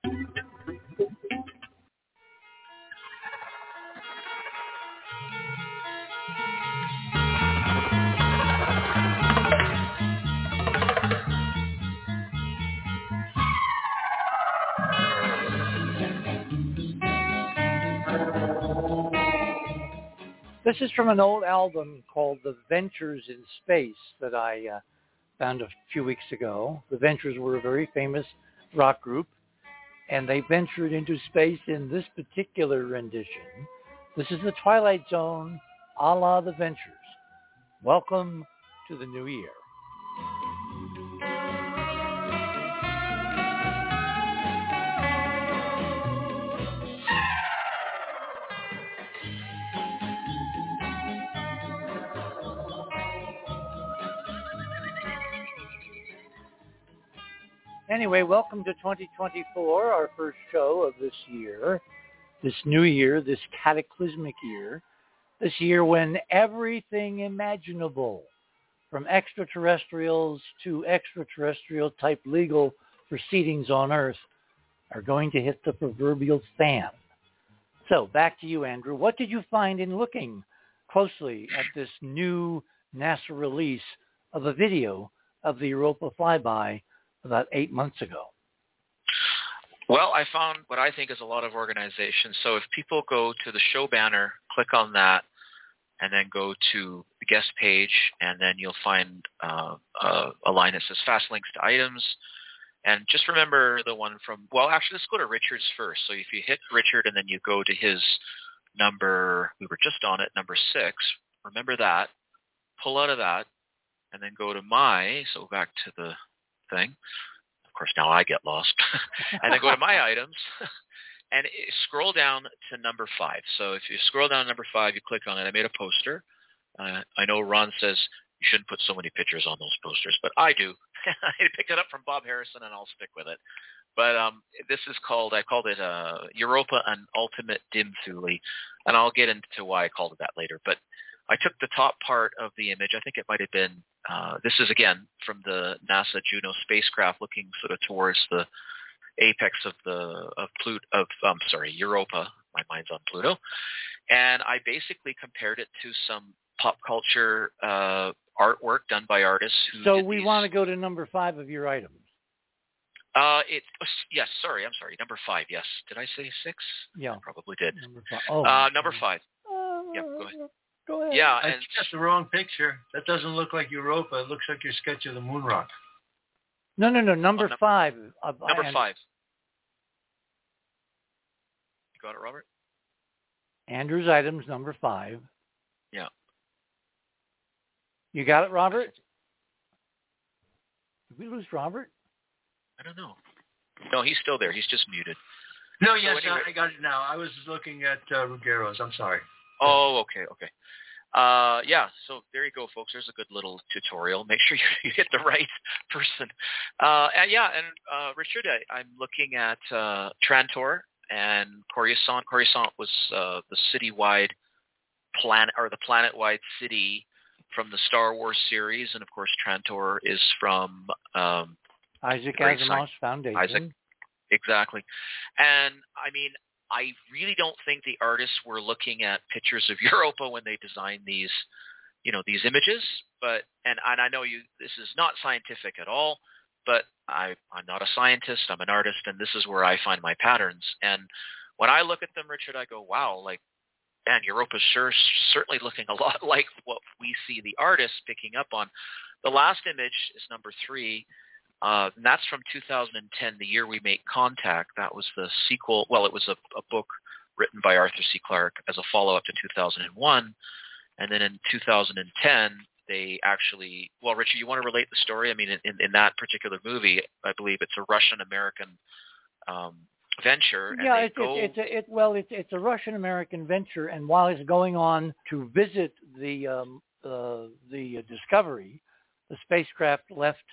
Speaker 1: is from an old album called The Ventures in Space that I uh, found a few weeks ago. The Ventures were a very famous rock group, and they ventured into space in this particular rendition. This is the Twilight Zone, a la The Ventures. Welcome to the new year. Anyway, welcome to 2024, our first show of this year, this new year, this cataclysmic year, this year when everything imaginable, from extraterrestrials to extraterrestrial type legal proceedings on Earth, are going to hit the proverbial fan. So back to you, Andrew. What did you find in looking closely at this new NASA release of a video of the Europa flyby about eight months ago?
Speaker 8: Well, I found what I think is a lot of organizations. So if people go to the show banner, click on that, and then go to the guest page, and then you'll find uh, a, a line that says fast links to items. And just remember the one from, well, actually, let's go to Richard's first. So if you hit Richard and then you go to his number, we were just on it, number six, remember that, pull out of that, and then go to my, so back to the thing. Of course, now I get lost. and then go to my items and scroll down to number five. So if you scroll down to number five, you click on it. I made a poster. Uh, I know Ron says you shouldn't put so many pictures on those posters, but I do. I picked it up from Bob Harrison, and I'll stick with it. But um, this is called, I called it uh, Europa, an Ultimate Dim Thule, and I'll get into why I called it that later. But I took the top part of the image. I think it might have been, uh, this is again from the NASA Juno spacecraft looking sort of towards the apex of the, of Pluto, of, I'm um, sorry, Europa. My mind's on Pluto. And I basically compared it to some pop culture uh, artwork done by artists.
Speaker 1: so we
Speaker 8: these...
Speaker 1: want to go to number five of your items.
Speaker 8: Uh, it yes. Sorry, I'm sorry. Number five. Yes. Did I say six?
Speaker 1: Yeah,
Speaker 8: I probably did.
Speaker 1: Number five. Oh,
Speaker 8: uh, number five.
Speaker 1: Uh,
Speaker 8: yep. Go ahead.
Speaker 1: Go ahead.
Speaker 8: Yeah,
Speaker 3: That's
Speaker 8: and
Speaker 3: just the wrong picture. That doesn't look like Europa. It looks like your sketch of the moon rock.
Speaker 1: No, no, no. Number,
Speaker 8: Oh, number-
Speaker 1: five. Uh,
Speaker 8: number
Speaker 1: and-
Speaker 8: five. You got it, Robert?
Speaker 1: Andrew's items, number five.
Speaker 8: Yeah.
Speaker 1: You got it, Robert? Did we lose Robert?
Speaker 8: I don't know. No, he's still there. He's just muted.
Speaker 3: No, yes,
Speaker 8: anyway-
Speaker 3: I, I got it now. I was looking at uh, Rugero's. I'm sorry.
Speaker 8: Oh, okay, okay. Uh, yeah, so there you go, folks. There's a good little tutorial. Make sure you, you hit the right person. Uh, and yeah, and uh, Richard, I, I'm looking at uh, Trantor and Coruscant. Coruscant was uh, the citywide planet or the planet-wide city from the Star Wars series, and of course, Trantor is from um,
Speaker 1: Isaac Asimov's. Foundation.
Speaker 8: Isaac. exactly. And I mean, I really don't think the artists were looking at pictures of Europa when they designed these, you know, these images. But and and I know you, this is not scientific at all. But I I'm not a scientist. I'm an artist, and this is where I find my patterns. And when I look at them, Richard, I go, wow, like. Man, Europa's sure certainly looking a lot like what we see the artists picking up on. The last image is number three, uh, and that's from 2010, the year we make contact. That was the sequel. Well, it was a, a book written by Arthur C. Clarke as a follow-up to 2001. And then in 2010, they actually, well, Richard, you want to relate the story? I mean, in, in that particular movie, I believe it's a Russian-American um, venture. And
Speaker 1: yeah, it's,
Speaker 8: go,
Speaker 1: it's, it's a it well, it's it's a Russian American venture, and while it's going on to visit the um, uh, the Discovery, the spacecraft left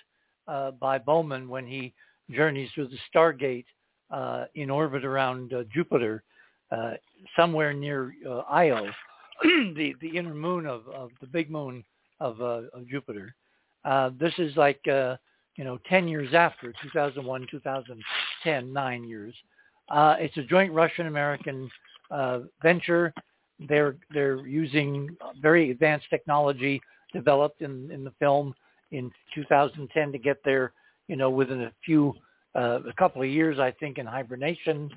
Speaker 1: uh, by Bowman when he journeys through the Stargate uh, in orbit around uh, Jupiter, uh, somewhere near uh, Io, the the inner moon of, of the big moon of, uh, of Jupiter. This is like you know 10 years after 2001, 2010, nine years. It's a joint Russian-American venture. They're they're using very advanced technology developed in in the film in 2010 to get there. You know, within a few uh, a couple of years, I think, in hibernation.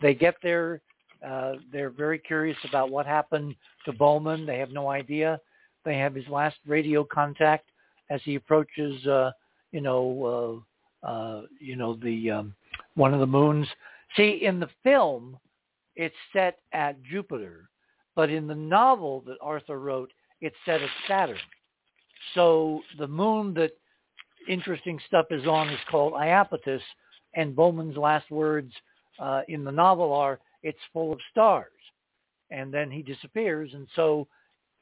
Speaker 1: They get there. Uh, they're very curious about what happened to Bowman. They have no idea. They have his last radio contact as he approaches, uh, you know, uh, uh, you know, the um, one of the moons. See, in the film, it's set at Jupiter, but in the novel that Arthur wrote, it's set at Saturn. So the moon that interesting stuff is on is called Iapetus, and Bowman's last words uh, in the novel are, "It's full of stars," and then he disappears. And so,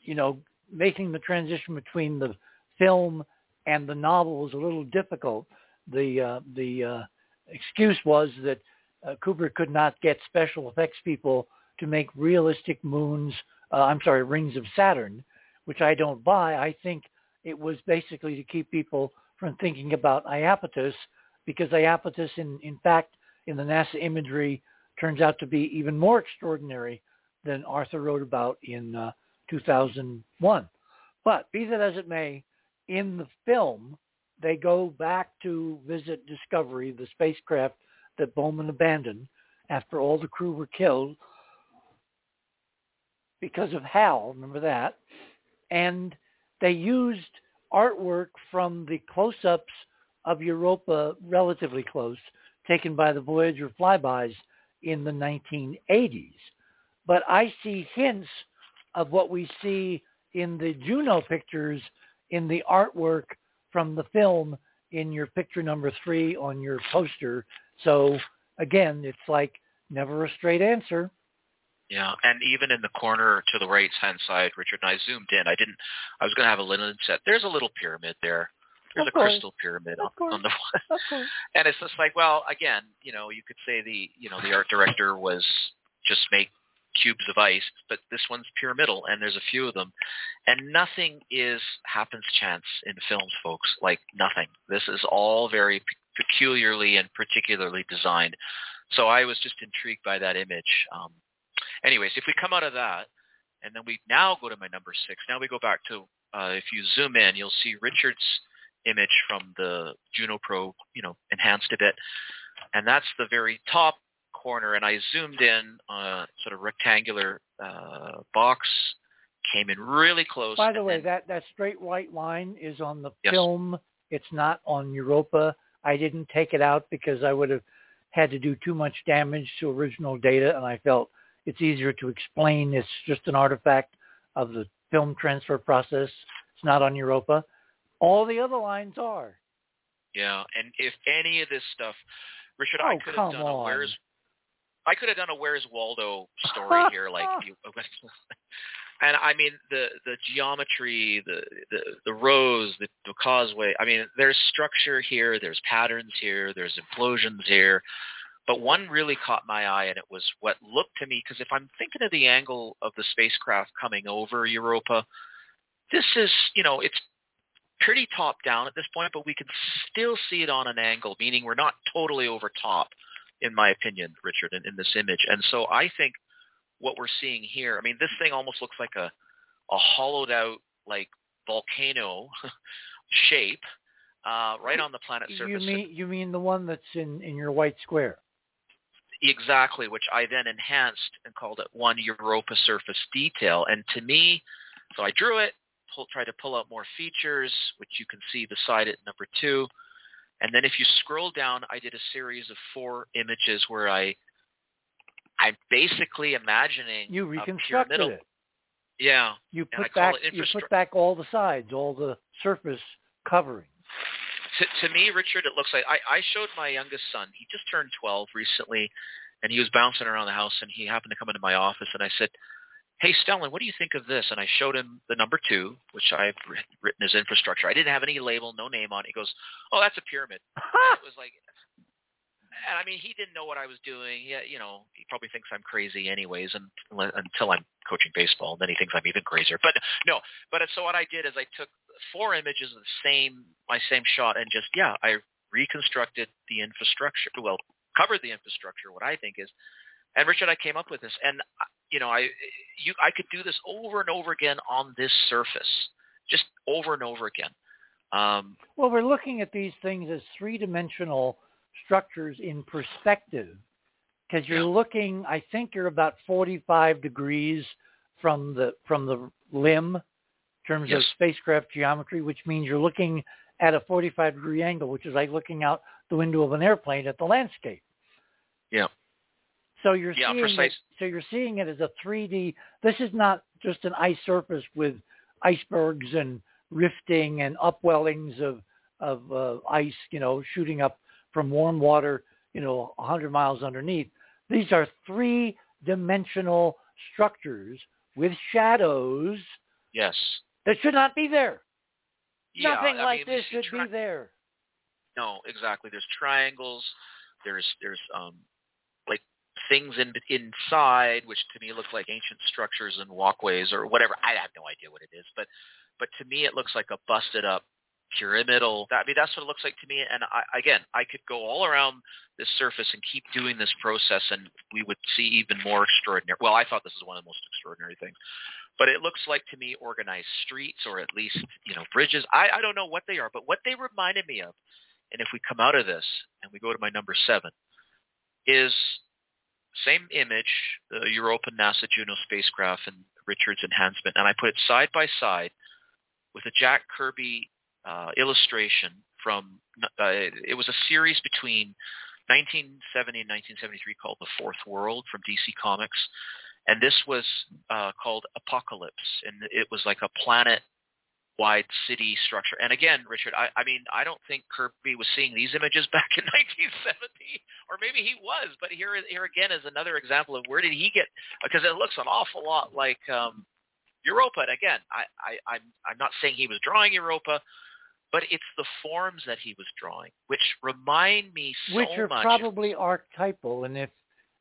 Speaker 1: you know, making the transition between the film and the novel was a little difficult. The uh, the uh, excuse was that uh, could not get special effects people to make realistic moons. Uh, I'm sorry, rings of Saturn, which I don't buy. I think it was basically to keep people from thinking about Iapetus, because Iapetus, in in fact, in the NASA imagery, turns out to be even more extraordinary than Arthur wrote about in uh, 2001. But be that as it may, in the film, they go back to visit Discovery, the spacecraft that Bowman abandoned after all the crew were killed because of Hal, remember that? And they used artwork from the close-ups of Europa, relatively close, taken by the Voyager flybys in the 1980s. But I see hints of what we see in the Juno pictures in the artwork from the film in your picture number three on your poster. So again, it's like never a straight answer.
Speaker 8: Yeah, and even in the corner to the right hand side, Richard, and I zoomed in. I didn't. I was going to have a linen set. There's a little pyramid there. There's
Speaker 1: Of
Speaker 8: a
Speaker 1: course.
Speaker 8: crystal pyramid on,
Speaker 1: Of course.
Speaker 8: on the
Speaker 1: course.
Speaker 8: and it's just like, well, again, you know, you could say the, you know, the art director was just make cubes of ice, but this one's pyramidal, and there's a few of them, and nothing is happens chance in films, folks. Like nothing. This is all very pe- peculiarly and particularly designed. So I was just intrigued by that image. Um, anyways, if we come out of that, and then we now go to my number six. Now we go back to uh, if you zoom in, you'll see Richard's image from the Juno Pro, you know, enhanced a bit, and that's the very top corner. And I zoomed in on a sort of rectangular uh, box, came in really close.
Speaker 1: By the way,
Speaker 8: then-
Speaker 1: that, that straight white line is on the
Speaker 8: Yes.
Speaker 1: film. It's not on Europa. I didn't take it out because I would have had to do too much damage to original data, and I felt it's easier to explain. It's just an artifact of the film transfer process. It's not on Europa. All the other lines are.
Speaker 8: Yeah, and if any of this stuff, Richard,
Speaker 1: Oh,
Speaker 8: I could have done a
Speaker 1: on.
Speaker 8: Where's I could have done a Where's Waldo story here, like and I mean the the geometry, the the the rows, the, the causeway. I mean, there's structure here, there's patterns here, there's implosions here. But one really caught my eye, and it was what looked to me because if I'm thinking of the angle of the spacecraft coming over Europa, this is you know it's pretty top down at this point, but we can still see it on an angle, meaning we're not totally over top, in my opinion, Richard, in, in this image. And so I think what we're seeing here, I mean, this thing almost looks like a, a hollowed out like volcano shape uh, right on the planet surface.
Speaker 1: You mean you mean the one that's in in your white square?
Speaker 8: Exactly, which I then enhanced and called it one Europa surface detail. And to me, so I drew it, pull, tried to pull out more features, which you can see beside it, number two. And then if you scroll down, I did a series of four images where I, I'm basically imagining
Speaker 1: You reconstructed it.
Speaker 8: Yeah,
Speaker 1: You put back
Speaker 8: it
Speaker 1: you put back all the sides, all the surface covering.
Speaker 8: To, to me, Richard, it looks like I, I showed my youngest son. He just turned 12 recently, and he was bouncing around the house, and he happened to come into my office, and I said, "Hey, Stellan, what do you think of this?" And I showed him the number two, which I've written as infrastructure. I didn't have any label, no name on it. He goes, "Oh, that's a pyramid." it was like, and I mean, he didn't know what I was doing. Yeah, you know, he probably thinks I'm crazy anyways, and until I'm coaching baseball, then he thinks I'm even crazier. But no, but so what I did is I took four images of the same my same shot and just yeah, I reconstructed the infrastructure. Well, covered the infrastructure. What I think is, and Richard, I came up with this, and you know, I you I could do this over and over again on this surface, just over and over again. Um,
Speaker 1: well, we're looking at these things as three-dimensional structures in perspective because you're looking. I think you're about 45 degrees from the from the limb in terms
Speaker 8: yes.
Speaker 1: of spacecraft geometry, which means you're looking at a 45 degree angle, which is like looking out the window of an airplane at the landscape.
Speaker 8: Yeah.
Speaker 1: So you're
Speaker 8: yeah,
Speaker 1: seeing
Speaker 8: precise.
Speaker 1: it, so you're seeing it as a 3D. This is not just an ice surface with icebergs and rifting and upwellings of of uh, ice, you know, shooting up from warm water, you know, 100 miles underneath. These are three-dimensional structures with shadows.
Speaker 8: Yes.
Speaker 1: That should not be there.
Speaker 8: Yeah,
Speaker 1: Nothing
Speaker 8: I
Speaker 1: like
Speaker 8: mean,
Speaker 1: this should
Speaker 8: tri-
Speaker 1: be there.
Speaker 8: No, exactly. There's triangles. There's there's um like things in inside, which to me look like ancient structures and walkways or whatever. I have no idea what it is, but but to me it looks like a busted up pyramidal. I mean that's what it looks like to me. And I, again, I could go all around this surface and keep doing this process, and we would see even more extraordinary. Well, I thought this is one of the most extraordinary things but it looks like to me organized streets or at least you know bridges i i don't know what they are but what they reminded me of and if we come out of this and we go to my number seven is same image the europa nasa juno spacecraft and richard's enhancement and i put it side by side with a jack kirby uh, illustration from uh, it was a series between 1970 and 1973 called the fourth world from dc comics and this was uh, called Apokolips, and it was like a planet-wide city structure. And again, Richard, I, I mean, I don't think Kirby was seeing these images back in 1970, or maybe he was. But here, here again is another example of where did he get? Because it looks an awful lot like um, Europa. And again, I, I, I'm, I'm not saying he was drawing Europa, but it's the forms that he was drawing, which remind me so
Speaker 1: which are
Speaker 8: much.
Speaker 1: probably archetypal. And if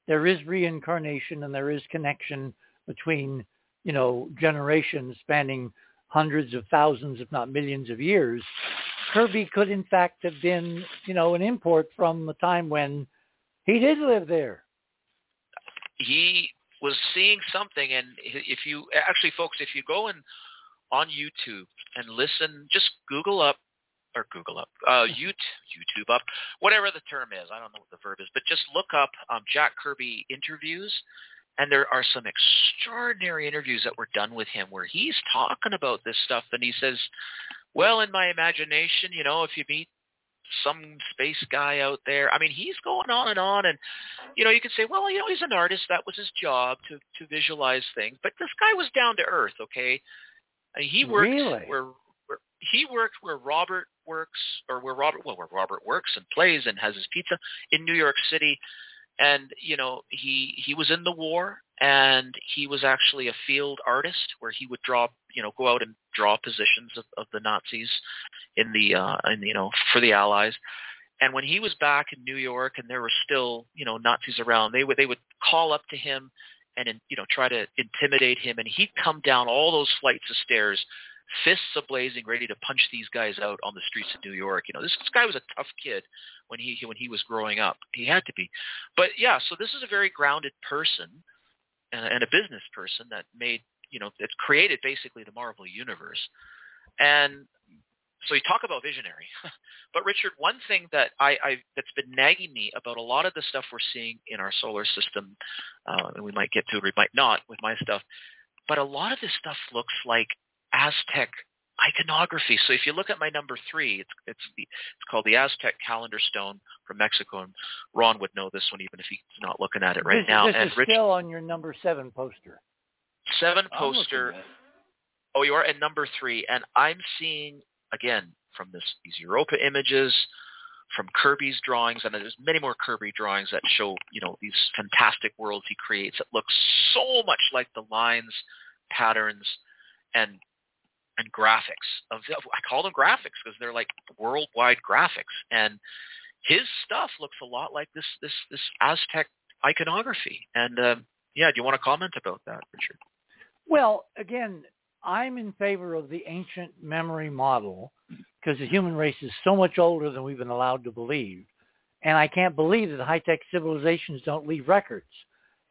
Speaker 1: there is reincarnation and there is connection between, you know, generations spanning hundreds of thousands, if not millions of years, Kirby could in fact have been, you know, an import from the time when he did live there.
Speaker 8: He was seeing something, and if you actually, folks, if you go and on YouTube and listen, just Google up or Google up, uh, YouTube up, whatever the term is. I don't know what the verb is, but just look up um, Jack Kirby interviews, and there are some extraordinary interviews that were done with him where he's talking about this stuff, and he says, "Well, in my imagination, you know, if you meet some space guy out there. I mean, he's going on and on, and you know, you could say, well, you know, he's an artist. That was his job to to visualize things. But this guy was down to earth. Okay, I mean, he worked
Speaker 1: really?
Speaker 8: where, where he worked where Robert works, or where Robert well, where Robert works and plays and has his pizza in New York City. And you know, he he was in the war, and he was actually a field artist where he would draw, you know, go out and draw positions of, of the Nazis in the uh, in you know for the Allies. And when he was back in New York, and there were still you know Nazis around, they would they would call up to him and you know try to intimidate him, and he'd come down all those flights of stairs fists ablazing, ready to punch these guys out on the streets of New York. You know, this, this guy was a tough kid when he when he was growing up. He had to be, but yeah. So this is a very grounded person and, and a business person that made you know that created basically the Marvel universe. And so you talk about visionary, but Richard, one thing that I, I that's been nagging me about a lot of the stuff we're seeing in our solar system, uh, and we might get to it, we might not with my stuff, but a lot of this stuff looks like Aztec iconography. So if you look at my number three, it's it's the it's called the Aztec calendar stone from Mexico, and Ron would know this one even if he's not looking at it right
Speaker 1: this,
Speaker 8: now.
Speaker 1: This
Speaker 8: and
Speaker 1: is
Speaker 8: Rich,
Speaker 1: still on your number seven poster.
Speaker 8: seven poster.
Speaker 2: looking at it.
Speaker 8: Oh, you are at number three, and I'm seeing again from this these Europa images, from Kirby's drawings, and there's many more Kirby drawings that show you know these fantastic worlds he creates that look so much like the lines, patterns, and and graphics of I call them graphics because they're like worldwide graphics and his stuff looks a lot like this this this Aztec iconography. And uh, yeah, do you want to comment about that, Richard?
Speaker 1: Well, again, I'm in favor of the ancient memory model because the human race is so much older than we've been allowed to believe. And I can't believe that high-tech civilizations don't leave records.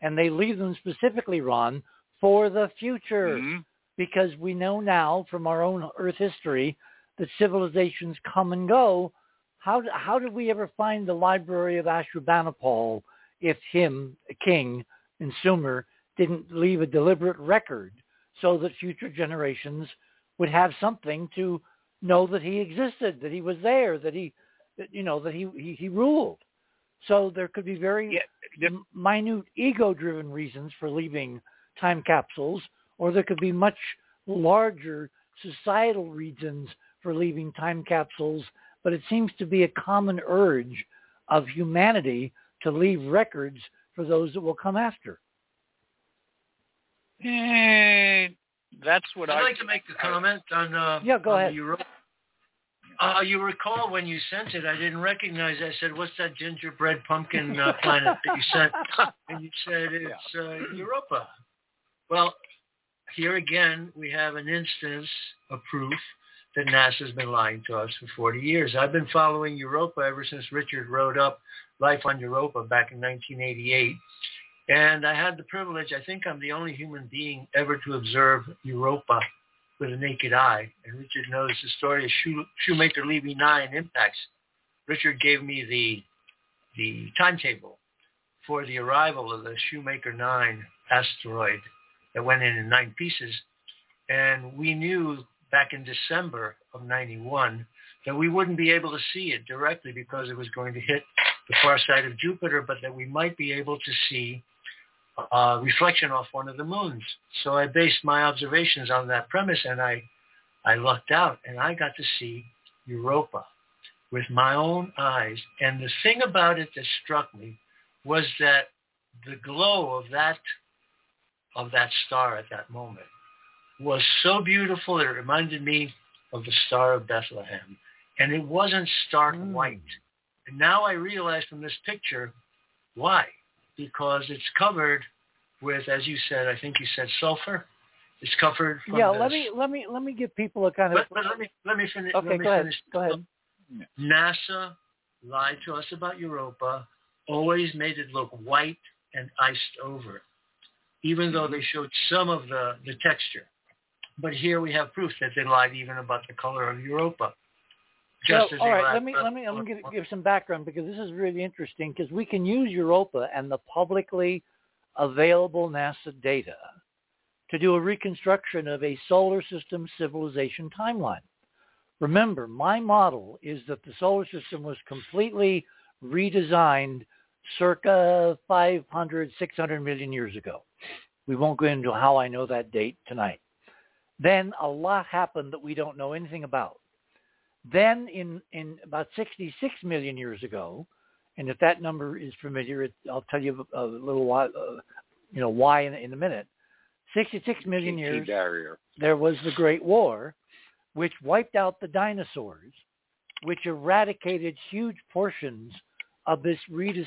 Speaker 1: And they leave them specifically, Ron, for the future.
Speaker 2: Mhm.
Speaker 1: Because we know now from our own Earth history that civilizations come and go. How, how did we ever find the library of Ashurbanipal if him, a king, in Sumer, didn't leave a deliberate record so that future generations would have something to know that he existed, that he was there, that he, that, you know, that he, he, he ruled. So there could be very
Speaker 2: Yeah,
Speaker 1: m- minute ego-driven reasons for leaving time capsules, or there could be much larger societal reasons for leaving time capsules. But it seems to be a common urge of humanity to leave records for those that will come after.
Speaker 2: Eh, that's what
Speaker 3: I'd
Speaker 2: I
Speaker 3: like to make a comment on uh,
Speaker 1: Yeah, go
Speaker 3: on
Speaker 1: ahead.
Speaker 3: Euro- Uh, you recall when you sent it, I didn't recognize. It. I said, "What's that gingerbread pumpkin uh, planet that you sent?" And you said it's uh, Europa. Well, here again we have an instance of proof that NASA's been lying to us for 40 years. I've been following Europa ever since Richard wrote up Life on Europa back in 1988. And I had the privilege, I think I'm the only human being ever to observe Europa with a naked eye. And Richard knows the story of Shoe, Shoemaker Levy 9 impacts. Richard gave me the, the timetable for the arrival of the Shoemaker 9 asteroid that went in in nine pieces. And we knew back in December of 91 that we wouldn't be able to see it directly because it was going to hit the far side of Jupiter, but that we might be able to see uh, reflection off one of the moons. So I based my observations on that premise, and I, I lucked out, and I got to see Europa with my own eyes. And the thing about it that struck me was that the glow of that of that star at that moment was so beautiful that it reminded me of the Star of Bethlehem. And it wasn't stark
Speaker 1: Mm.
Speaker 3: white. And now I realize from this picture why. Because it's covered with, as you said, I think you said sulfur. It's covered from
Speaker 1: yeah, let me let me let me give people a kind of
Speaker 3: but let me let me finish.
Speaker 1: okay.
Speaker 3: let me
Speaker 1: Go ahead.
Speaker 3: finish.
Speaker 1: Go ahead.
Speaker 3: NASA lied to us about Europa. Always made it look white and iced over, even though they mm-hmm. showed some of the the texture. But here we have proof that they lied even about the color of Europa. Just
Speaker 1: So,
Speaker 3: as
Speaker 1: all right, let me let me
Speaker 3: the
Speaker 1: let me
Speaker 3: color-
Speaker 1: give, give some background because this is really interesting because we can use Europa and the publicly available NASA data to do a reconstruction of a solar system civilization timeline. Remember, my model is that the solar system was completely redesigned circa 500, 600 million years ago. We won't go into how I know that date tonight. Then a lot happened that we don't know anything about. Then in, in about 66 million years ago, and if that number is familiar, it, I'll tell you a, a little while, uh, you know, why in, in a minute. 66 million years,
Speaker 2: barrier.
Speaker 1: there was the Great War, which wiped out the dinosaurs, which eradicated huge portions of this redes-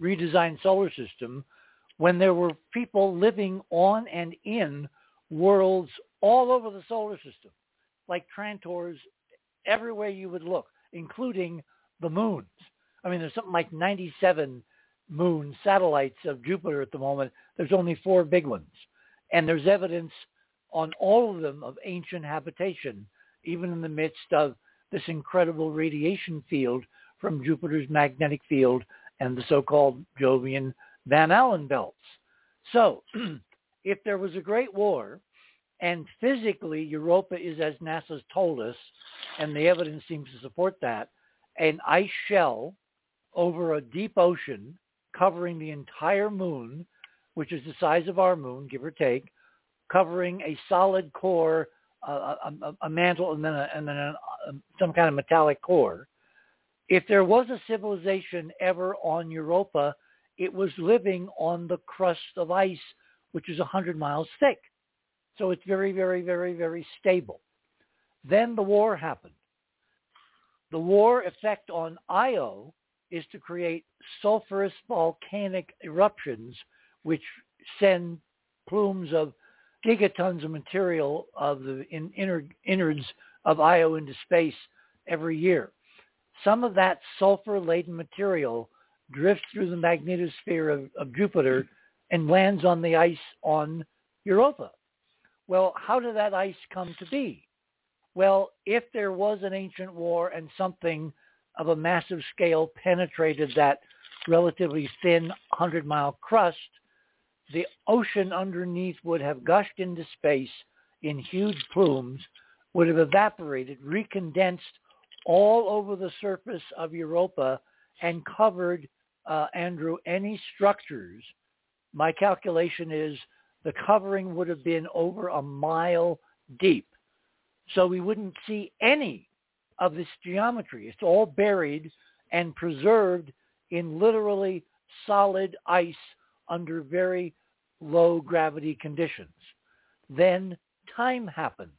Speaker 1: redesigned solar system when there were people living on and in worlds all over the solar system, like Trantors everywhere you would look, including the moons. I mean, there's something like 97 moon satellites of Jupiter at the moment. There's only four big ones. And there's evidence on all of them of ancient habitation, even in the midst of this incredible radiation field from Jupiter's magnetic field and the so-called Jovian Van Allen belts. So if there was a great war and physically Europa is as NASA's told us, and the evidence seems to support that, an ice shell over a deep ocean covering the entire moon, which is the size of our moon, give or take, covering a solid core, a, a, a mantle, and then, a, and then a, some kind of metallic core. If there was a civilization ever on Europa, it was living on the crust of ice, which is 100 miles thick. So it's very, very, very, very stable. Then the war happened. The war effect on Io is to create sulfurous volcanic eruptions, which send plumes of gigatons of material of the in, inner, innards of Io into space every year. Some of that sulfur-laden material drifts through the magnetosphere of, of Jupiter and lands on the ice on Europa. Well, how did that ice come to be? Well, if there was an ancient war and something of a massive scale penetrated that relatively thin 100-mile crust, the ocean underneath would have gushed into space in huge plumes, would have evaporated, recondensed all over the surface of Europa and covered, uh, Andrew, any structures. My calculation is the covering would have been over a mile deep. So we wouldn't see any of this geometry. It's all buried and preserved in literally solid ice under very low gravity conditions. Then time happens.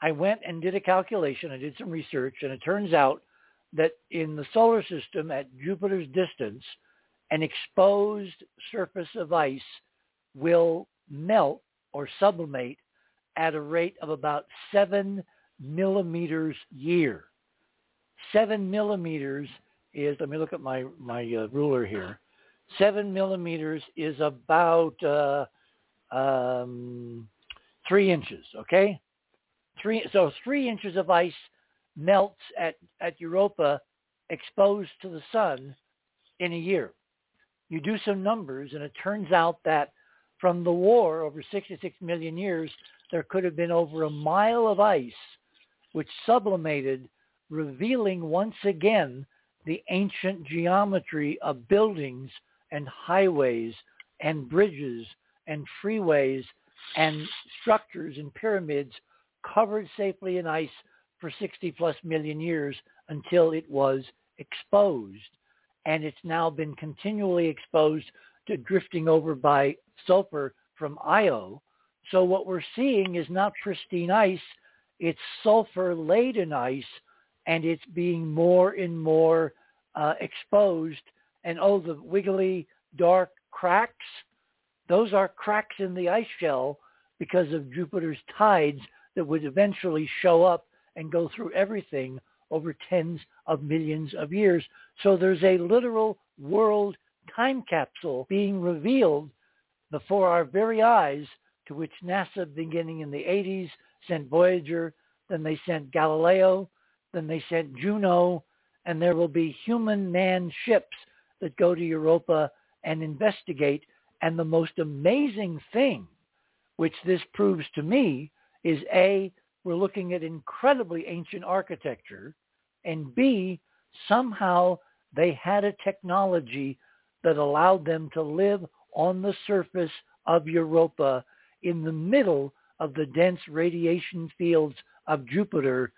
Speaker 1: I went and did a calculation. I did some research, and it turns out that in the solar system at Jupiter's distance, an exposed surface of ice will melt or sublimate at a rate of about seven millimeters year. Seven millimeters is, let me look at my, my uh, ruler here. Seven millimeters is about uh, um, three inches, okay? Three, so three inches of ice melts at, at Europa exposed to the sun in a year. You do some numbers and it turns out that from the war over 66 million years, there could have been over a mile of ice which sublimated, revealing once again the ancient geometry of buildings and highways and bridges and freeways and structures and pyramids covered safely in ice for 60 plus million years until it was exposed. And it's now been continually exposed to drifting over by sulfur from Io. So what we're seeing is not pristine ice, it's sulfur-laden ice, and it's being more and more uh, exposed. And oh, the wiggly dark cracks, those are cracks in the ice shell because of Jupiter's tides that would eventually show up and go through everything over tens of millions of years. So there's a literal world time capsule being revealed before our very eyes to which NASA beginning in the 80s sent Voyager, then they sent Galileo, then they sent Juno, and there will be human manned ships that go to Europa and investigate. And the most amazing thing, which this proves to me, is A, we're looking at incredibly ancient architecture, and B, somehow they had a technology that allowed them to live on the surface of Europa in the middle of the dense radiation fields of Jupiter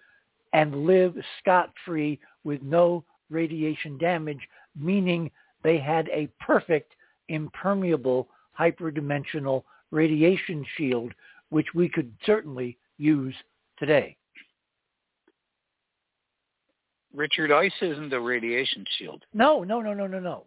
Speaker 1: and live scot-free with no radiation damage, meaning they had a perfect impermeable hyperdimensional radiation shield, which we could certainly use today.
Speaker 2: Richard, ice isn't a radiation shield.
Speaker 1: No, no, no, no, no, no.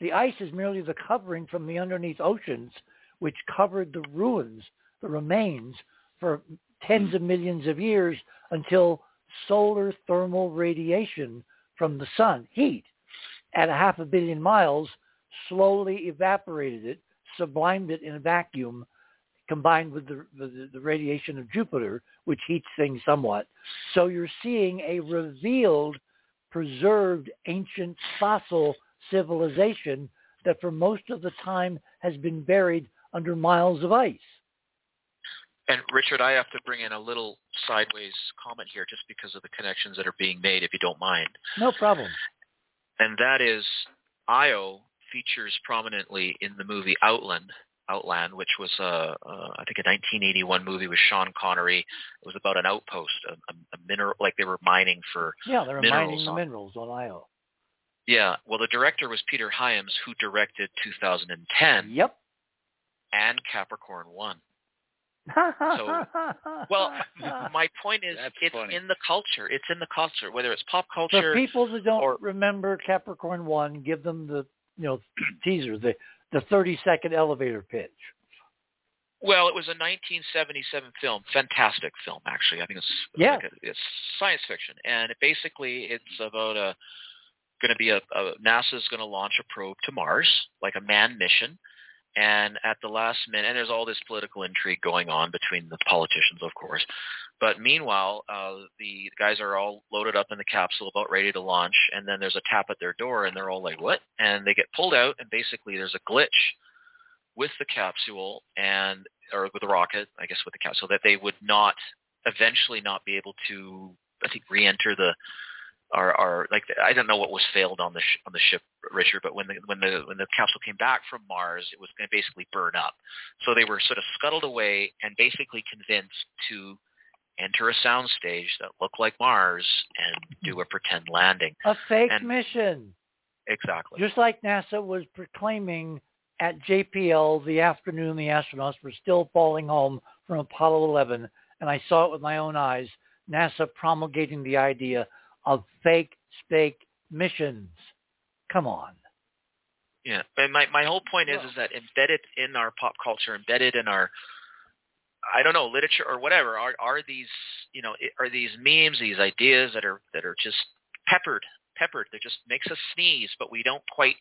Speaker 1: The ice is merely the covering from the underneath oceans, which covered the ruins, the remains, for tens of millions of years until solar thermal radiation from the sun, heat, at a half a billion miles, slowly evaporated it, sublimed it in a vacuum, combined with the, the, the radiation of Jupiter, which heats things somewhat. So you're seeing a revealed, preserved, ancient fossil civilization that for most of the time has been buried under miles of ice.
Speaker 8: And Richard, I have to bring in a little sideways comment here just because of the connections that are being made, if you don't mind.
Speaker 1: No problem.
Speaker 8: And that is Io features prominently in the movie Outland, Outland, which was a, a I think a 1981 movie with Sean Connery. It was about an outpost, a, a, a mineral, like they were mining for
Speaker 1: yeah, they were mining the
Speaker 8: on,
Speaker 1: minerals on Io.
Speaker 8: Yeah, well, the director was Peter Hyams, who directed 2010.
Speaker 1: Yep.
Speaker 8: And Capricorn One. So, well, my point is,
Speaker 2: That's
Speaker 8: it's
Speaker 2: funny.
Speaker 8: in the culture. It's in the culture, whether it's pop
Speaker 1: For
Speaker 8: culture.
Speaker 1: people that don't
Speaker 8: or-
Speaker 1: remember Capricorn One, give them the you know teaser, the the thirty second elevator pitch.
Speaker 8: Well, it was a 1977 film, fantastic film actually. I think it's
Speaker 1: Yeah.
Speaker 8: like a, it's science fiction, and it basically it's about a going to be a, a NASA's going to launch a probe to Mars, like a manned mission. And at the last minute, and there's all this political intrigue going on between the politicians, of course. But meanwhile, uh, the guys are all loaded up in the capsule, about ready to launch, and then there's a tap at their door, and they're all like, "What?" And they get pulled out, and basically there's a glitch with the capsule and or with the rocket, I guess with the capsule, that they would not eventually not be able to, I think, re-enter the or, or like I don't know what was failed on the sh- on the ship, Richard, but when the when the when the capsule came back from Mars, it was going to basically burn up. So they were sort of scuttled away and basically convinced to enter a soundstage that looked like Mars and do a pretend landing.
Speaker 1: A fake
Speaker 8: And-
Speaker 1: mission,
Speaker 8: Exactly.
Speaker 1: just like NASA was proclaiming at JPL the afternoon the astronauts were still falling home from Apollo 11, and I saw it with my own eyes. NASA promulgating the idea of fake fake missions. Come on.
Speaker 8: Yeah, but my my whole point is is that embedded in our pop culture, embedded in our I don't know literature or whatever are are these you know are these memes, these ideas that are that are just peppered peppered that just makes us sneeze, but we don't quite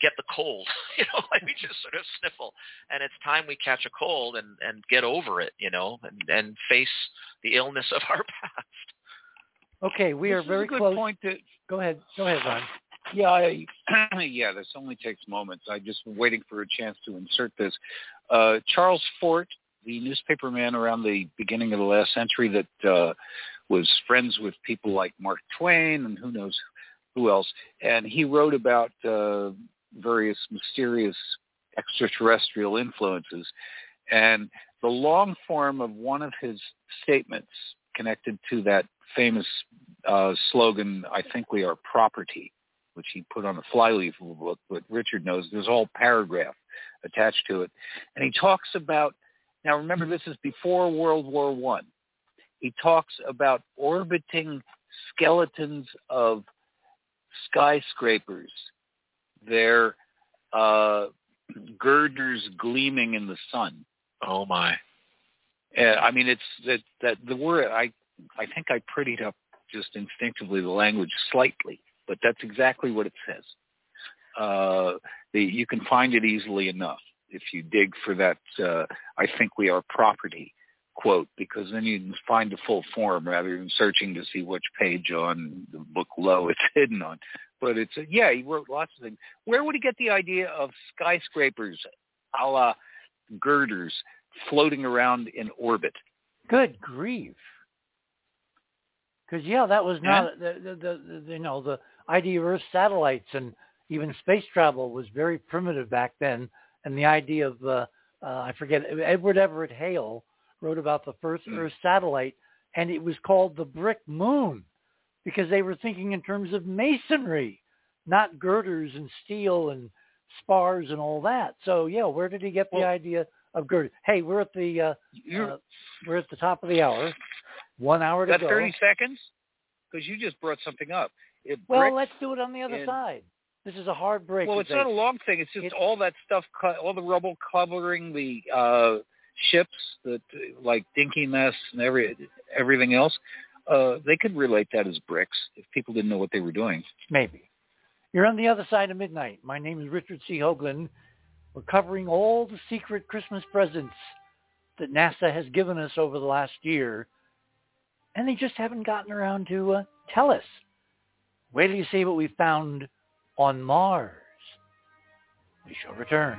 Speaker 8: get the cold, you know, like we just sort of sniffle, and it's time we catch a cold and and get over it, you know, and and face the illness of our past.
Speaker 1: Okay, we
Speaker 2: This
Speaker 1: are very close.
Speaker 2: point to
Speaker 1: Go ahead. Go ahead, Ron.
Speaker 2: Yeah, I, yeah. This only takes moments. I'm just waiting for a chance to insert this. Uh, Charles Fort, the newspaperman around the beginning of the last century, that uh, was friends with people like Mark Twain and who knows who else, and he wrote about uh, various mysterious extraterrestrial influences. And the long form of one of his statements connected to that famous uh, slogan, I think we are property, which he put on the flyleaf of the book, but Richard knows there's a whole paragraph attached to it. And he talks about, now remember this is before World War One. He talks about orbiting skeletons of skyscrapers, their uh, girders gleaming in the sun.
Speaker 8: Oh my.
Speaker 2: Uh, I mean, it's that that the word I I think I prettied up just instinctively the language slightly, but that's exactly what it says. Uh, the, you can find it easily enough if you dig for that. Uh, I think we are property quote because then you can find the full form rather than searching to see which page on the book low it's hidden on. But it's a, yeah, he wrote lots of things. Where would he get the idea of skyscrapers, a la girders, floating around in orbit?
Speaker 1: Good grief. Because yeah, that was not the, the, the, the you know the idea of Earth satellites and even space travel was very primitive back then. And the idea of uh, uh, I forget Edward Everett Hale wrote about the first
Speaker 2: Mm.
Speaker 1: Earth satellite, and it was called the Brick Moon because they were thinking in terms of masonry, not girders and steel and spars and all that. So yeah, where did he get the
Speaker 2: Well-
Speaker 1: idea of girders? Hey, we're at the uh, uh, we're at the top of the hour. One hour to
Speaker 2: that
Speaker 1: go.
Speaker 2: 30 seconds? Because you just brought something up. It
Speaker 1: well, let's do it on the other side. This is a hard break.
Speaker 2: well, it's not a long thing. It's just
Speaker 1: it-
Speaker 2: all that stuff, all the rubble covering the uh, ships, that like Dinkinesh and every everything else. Uh, they could relate that as bricks if people didn't know what they were doing.
Speaker 1: Maybe. You're on the other side of midnight. My name is Richard C. Hoagland. We're covering all the secret Christmas presents that NASA has given us over the last year, and they just haven't gotten around to uh, tell us. Wait till you see what we found on Mars. We shall return.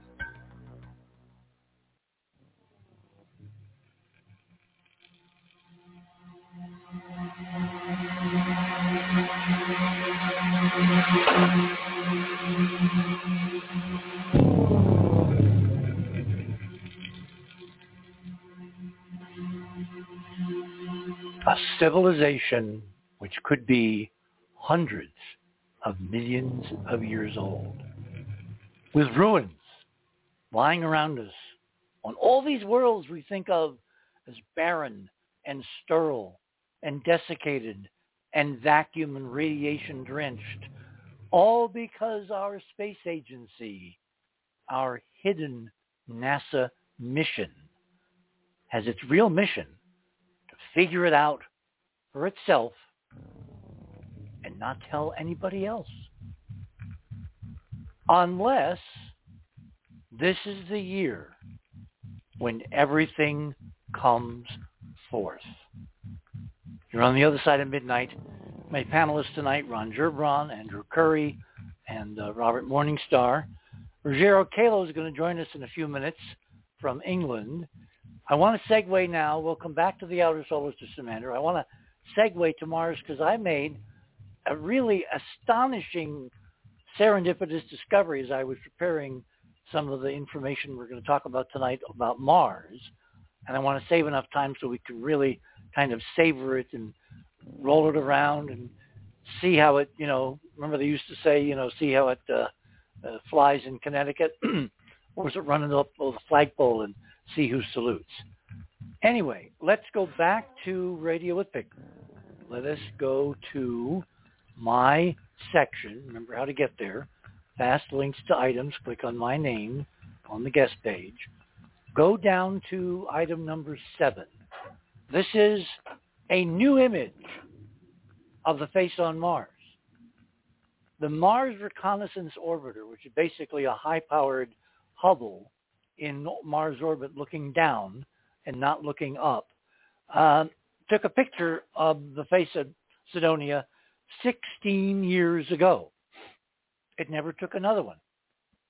Speaker 1: A civilization which could be hundreds of millions of years old, with ruins lying around us on all these worlds we think of as barren and sterile and desiccated and vacuum and radiation drenched, all because our space agency, our hidden NASA mission, has its real mission to figure it out for itself and not tell anybody else. Unless this is the year when everything comes forth. You're on the other side of midnight. My panelists tonight, Ron Gerbron, Andrew Curry, and uh, Robert Morningstar. Ruggiero Kalo is going to join us in a few minutes from England. I want to segue now. We'll come back to the outer solar system, Andrew. I want to segue to Mars because I made a really astonishing serendipitous discovery as I was preparing some of the information we're going to talk about tonight about Mars. And I want to save enough time so we can really kind of savor it and roll it around and see how it, you know, remember they used to say, you know, see how it uh, uh, flies in Connecticut? or is it running up the flagpole and see who salutes? Anyway, let's go back to Radio with Pick. Let us go to my section. Remember how to get there. Fast links to items. Click on my name on the guest page. Go down to item number seven. This is a new image of the face on Mars. The Mars Reconnaissance Orbiter, which is basically a high-powered Hubble in Mars orbit looking down and not looking up, uh, took a picture of the face of Cydonia 16 years ago. It never took another one.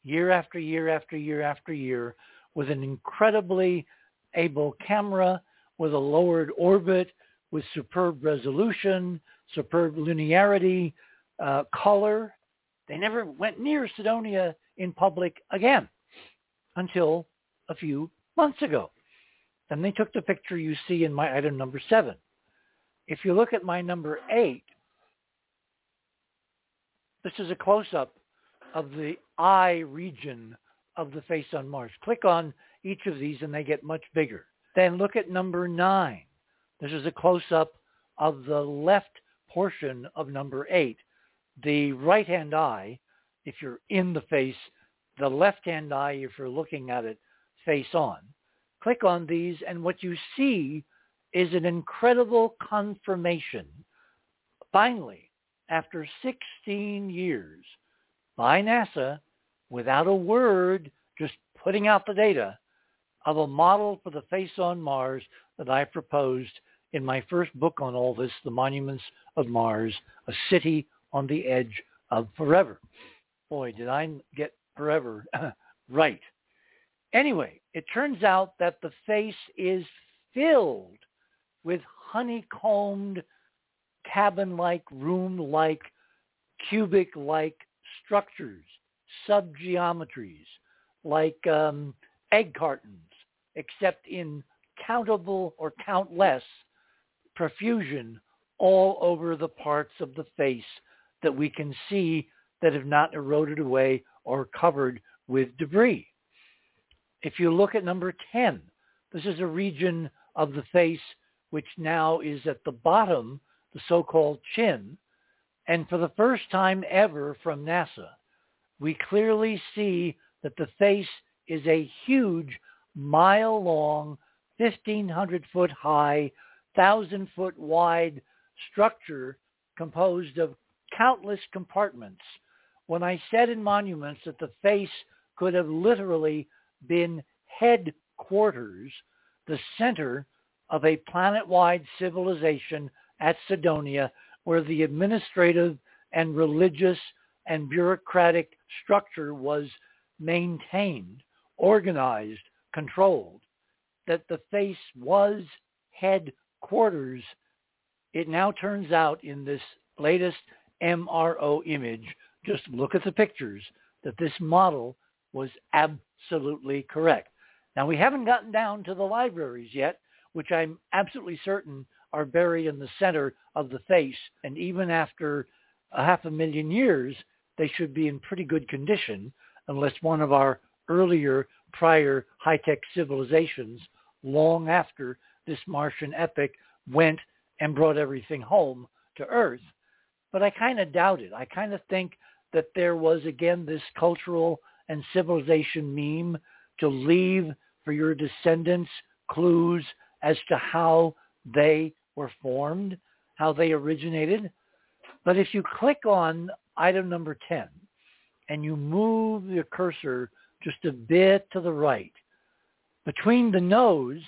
Speaker 1: Year after year after year after year with an incredibly able camera with a lowered orbit with superb resolution, superb linearity, uh, color. They never went near Cydonia in public again until a few months ago. Then they took the picture you see in my item number seven. If you look at my number eight, this is a close-up of the eye region of the face on Mars. Click on each of these and they get much bigger. Then look at number nine. This is a close-up of the left portion of number eight. The right-hand eye, if you're in the face, the left-hand eye, if you're looking at it face on. Click on these and what you see is an incredible confirmation. Finally, after 16 years by NASA, without a word, just putting out the data, of a model for the face on Mars that I proposed in my first book on all this, The Monuments of Mars, A City on the Edge of Forever. Boy, did I get forever right. Anyway, it turns out that the face is filled with honeycombed, cabin-like, room-like, cubic-like structures, subgeometries, like um, egg cartons, except in countable or countless profusion all over the parts of the face that we can see that have not eroded away or covered with debris. If you look at number 10, this is a region of the face which now is at the bottom, the so-called chin. And for the first time ever from NASA, we clearly see that the face is a huge mile long, 1,500 foot high, 1,000 foot wide structure composed of countless compartments. When I said in monuments that the face could have literally been headquarters, the center of a planet-wide civilization at Cydonia where the administrative and religious and bureaucratic structure was maintained, organized, controlled, that the face was headquarters, it now turns out in this latest MRO image, just look at the pictures, that this model was absolutely correct. Now we haven't gotten down to the libraries yet, which I'm absolutely certain are buried in the center of the face. And even after a half a million years, they should be in pretty good condition unless one of our earlier prior high-tech civilizations long after this Martian epic went and brought everything home to Earth. But I kind of doubt it. I kind of think that there was, again, this cultural and civilization meme to leave for your descendants clues as to how they were formed, how they originated. But if you click on item number 10 and you move the cursor just a bit to the right, between the nose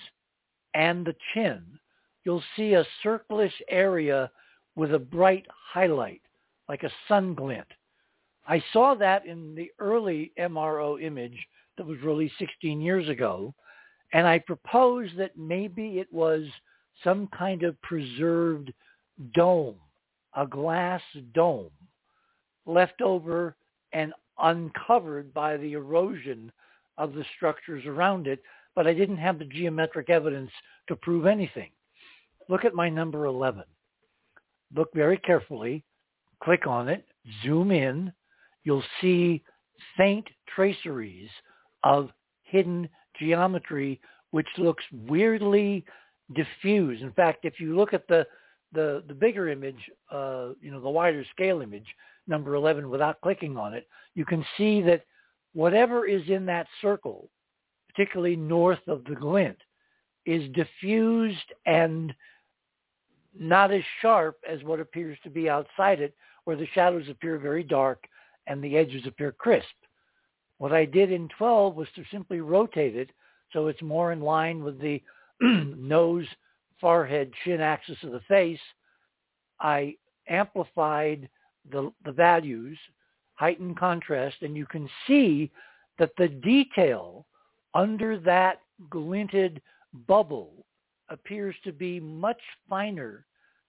Speaker 1: and the chin, you'll see a circlish area with a bright highlight, like a sun glint. I saw that in the early MRO image that was released 16 years ago, and I proposed that maybe it was some kind of preserved dome, a glass dome, left over and uncovered by the erosion of the structures around it, but I didn't have the geometric evidence to prove anything. Look at my number 11. Look very carefully, click on it, zoom in. You'll see faint traceries of hidden geometry, which looks weirdly diffuse. In fact, if you look at the the, the bigger image, uh, you know, the wider scale image, number 11, without clicking on it, you can see that whatever is in that circle, particularly north of the glint, is diffused and not as sharp as what appears to be outside it, where the shadows appear very dark and the edges appear crisp. What I did in 12 was to simply rotate it so it's more in line with the nose, forehead, chin axis of the face, I amplified the, the values, heightened contrast, and you can see that the detail under that glinted bubble appears to be much finer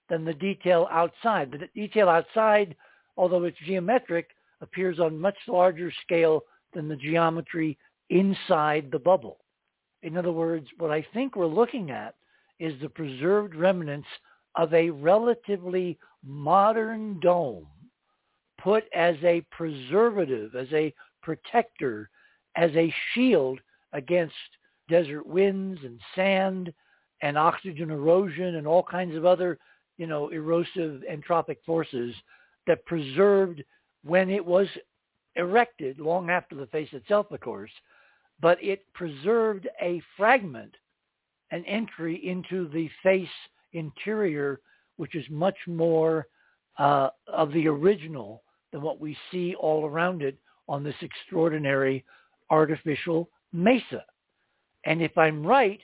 Speaker 1: than the detail outside. The detail outside, although it's geometric, appears on much larger scale than the geometry inside the bubble. In other words, what I think we're looking at is the preserved remnants of a relatively modern dome put as a preservative, as a protector, as a shield against desert winds and sand and oxygen erosion and all kinds of other, you know, erosive entropic forces that preserved when it was erected long after the face itself, of course, but it preserved a fragment, an entry into the face interior, which is much more uh, of the original than what we see all around it on this extraordinary artificial mesa. And if I'm right,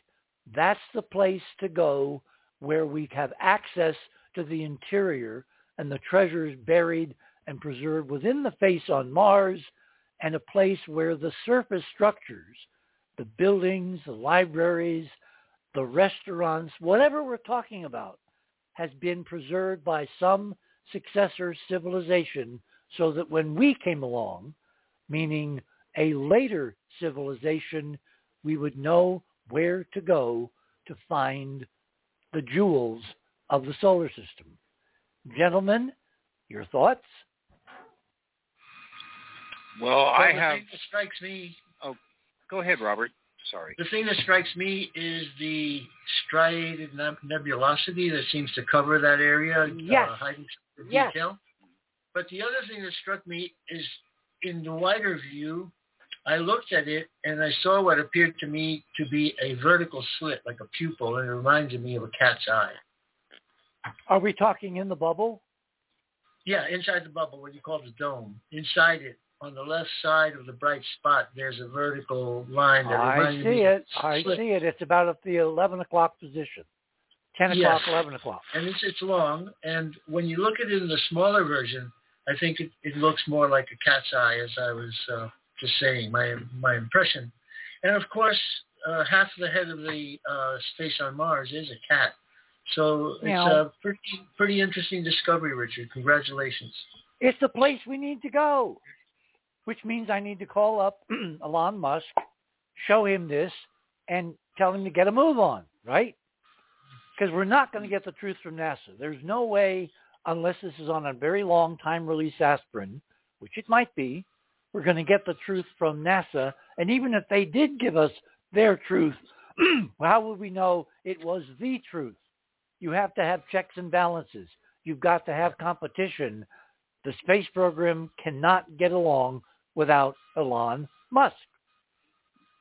Speaker 1: that's the place to go where we have access to the interior and the treasures buried and preserved within the face on Mars and a place where the surface structures, the buildings, the libraries, the restaurants, whatever we're talking about, has been preserved by some successor civilization so that when we came along, meaning a later civilization, we would know where to go to find the jewels of the solar system. Gentlemen, your thoughts?
Speaker 2: Well,
Speaker 3: Well,
Speaker 2: I
Speaker 3: the
Speaker 2: have.
Speaker 3: thing that strikes me
Speaker 2: Go ahead, Robert. Sorry.
Speaker 3: The thing that strikes me is the striated nebulosity that seems to cover that area,
Speaker 1: Yes.
Speaker 3: uh, hiding some of the
Speaker 1: Yes.
Speaker 3: detail. But the other thing that struck me is in the wider view, I looked at it and I saw what appeared to me to be a vertical slit, like a pupil, and it reminded me of a cat's eye.
Speaker 1: Are we talking in the bubble?
Speaker 3: Yeah, inside the bubble, what you call the dome. Inside it, on the left side of the bright spot, there's a vertical line that
Speaker 1: I see
Speaker 3: me of
Speaker 1: it. I
Speaker 3: slit.
Speaker 1: see it. It's about at the 11 o'clock position. 10
Speaker 3: Yes.
Speaker 1: o'clock, 11 o'clock.
Speaker 3: and it's it's long. And when you look at it in the smaller version, I think it, it looks more like a cat's eye, as I was uh, just saying, my my impression. And of course, uh, half the head of the uh, space on Mars is a cat. So it's a pretty pretty interesting discovery, Richard. Congratulations.
Speaker 1: It's the place we need to go, which means I need to call up Elon Musk, show him this, and tell him to get a move on, right? Because we're not going to get the truth from NASA. There's no way, unless this is on a very long time release aspirin, which it might be, we're going to get the truth from NASA. And even if they did give us their truth, how would we know it was the truth? You have to have checks and balances. You've got to have competition. The space program cannot get along without Elon Musk.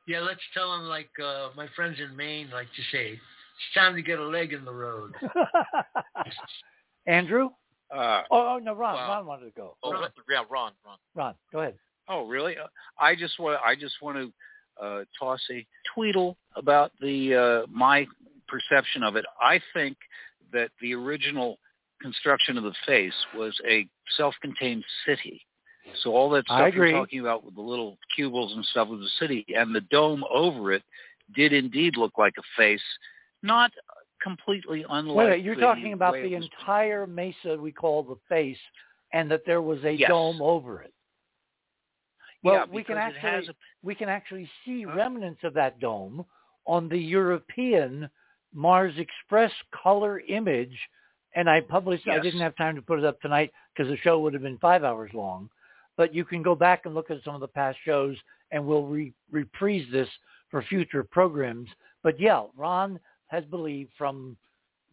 Speaker 3: Yeah, let's tell him like uh, my friends in Maine like to say, it's time to get a leg in the road.
Speaker 1: Andrew?
Speaker 2: Uh,
Speaker 1: Oh, oh, no, Ron.
Speaker 8: Wow.
Speaker 1: Ron wanted to go.
Speaker 8: Oh,
Speaker 3: Ron.
Speaker 8: yeah, Ron, Ron.
Speaker 1: Ron, go ahead.
Speaker 2: Oh, really? Uh, I just want. I just want to uh, toss a tweedle about the uh, my perception of it. I think that the original construction of the face was a self-contained city. So all that stuff you're talking about with the little cubiles and stuff was a city, and the dome over it did indeed look like a face, not completely unlike.
Speaker 1: Wait, you're talking about the entire mesa we call the face and that there was a
Speaker 2: Yes.
Speaker 1: dome over it. Well,
Speaker 2: yeah,
Speaker 1: we can actually
Speaker 2: a
Speaker 1: we can actually see
Speaker 2: Huh?
Speaker 1: remnants of that dome on the European Mars Express color image. And I published, I didn't have time to put it up tonight because the show would have been five hours long. But you can go back and look at some of the past shows and we'll re- reprise this for future programs. But yeah, Ron has believed from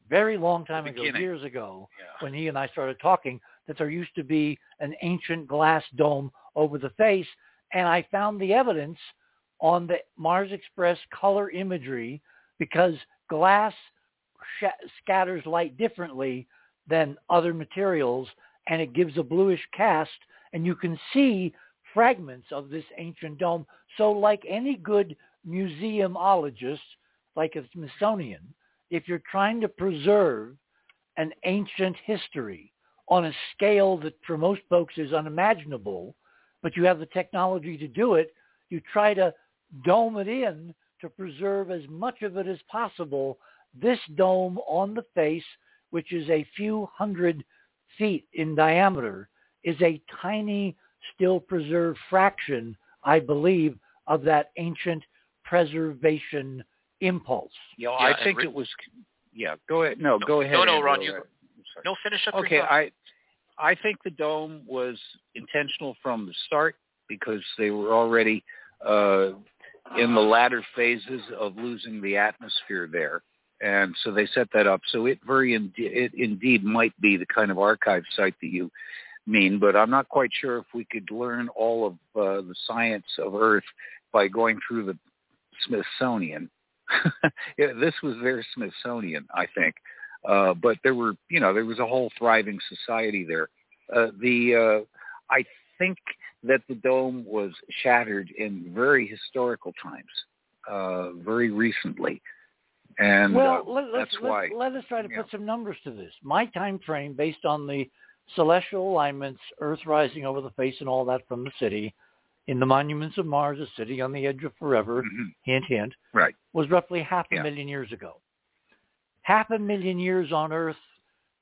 Speaker 1: very long time ago,
Speaker 2: beginning.
Speaker 1: years ago,
Speaker 2: Yeah.
Speaker 1: when he and I started talking, that there used to be an ancient glass dome over the face. And I found the evidence on the Mars Express color imagery because glass sh- scatters light differently than other materials and it gives a bluish cast and you can see fragments of this ancient dome. So like any good museumologist, like a Smithsonian, if you're trying to preserve an ancient history on a scale that for most folks is unimaginable, but you have the technology to do it, you try to dome it in to preserve as much of it as possible. This dome on the face, which is a few hundred feet in diameter, is a tiny, still preserved fraction, I believe, of that ancient preservation impulse.
Speaker 2: You know,
Speaker 8: Yeah,
Speaker 2: I think
Speaker 8: Ri-
Speaker 2: it was. Yeah, go ahead. No,
Speaker 8: No,
Speaker 2: go ahead.
Speaker 8: no, no, Ron, you go. No, finish up. your
Speaker 2: Okay. I I think the dome was intentional from the start because they were already uh, in the latter phases of losing the atmosphere there, and so they set that up. So it very it indeed might be the kind of archive site that you mean, but I'm not quite sure if we could learn all of uh, the science of Earth by going through the Smithsonian. this was their Smithsonian, I think. Uh, but there were, you know, there was a whole thriving society there. Uh, the, uh, I think that the dome was shattered in very historical times, uh, very recently, and
Speaker 1: well,
Speaker 2: uh,
Speaker 1: let, let's,
Speaker 2: that's
Speaker 1: let,
Speaker 2: why.
Speaker 1: let us try to put some numbers to this. My time frame, based on the celestial alignments, Earth rising over the face and all that from the city, in the monuments of Mars, a city on the edge of forever,
Speaker 2: Mhm.
Speaker 1: hint, hint,
Speaker 2: Right.
Speaker 1: was roughly half a
Speaker 2: Yeah.
Speaker 1: million years ago. Half a million years on Earth,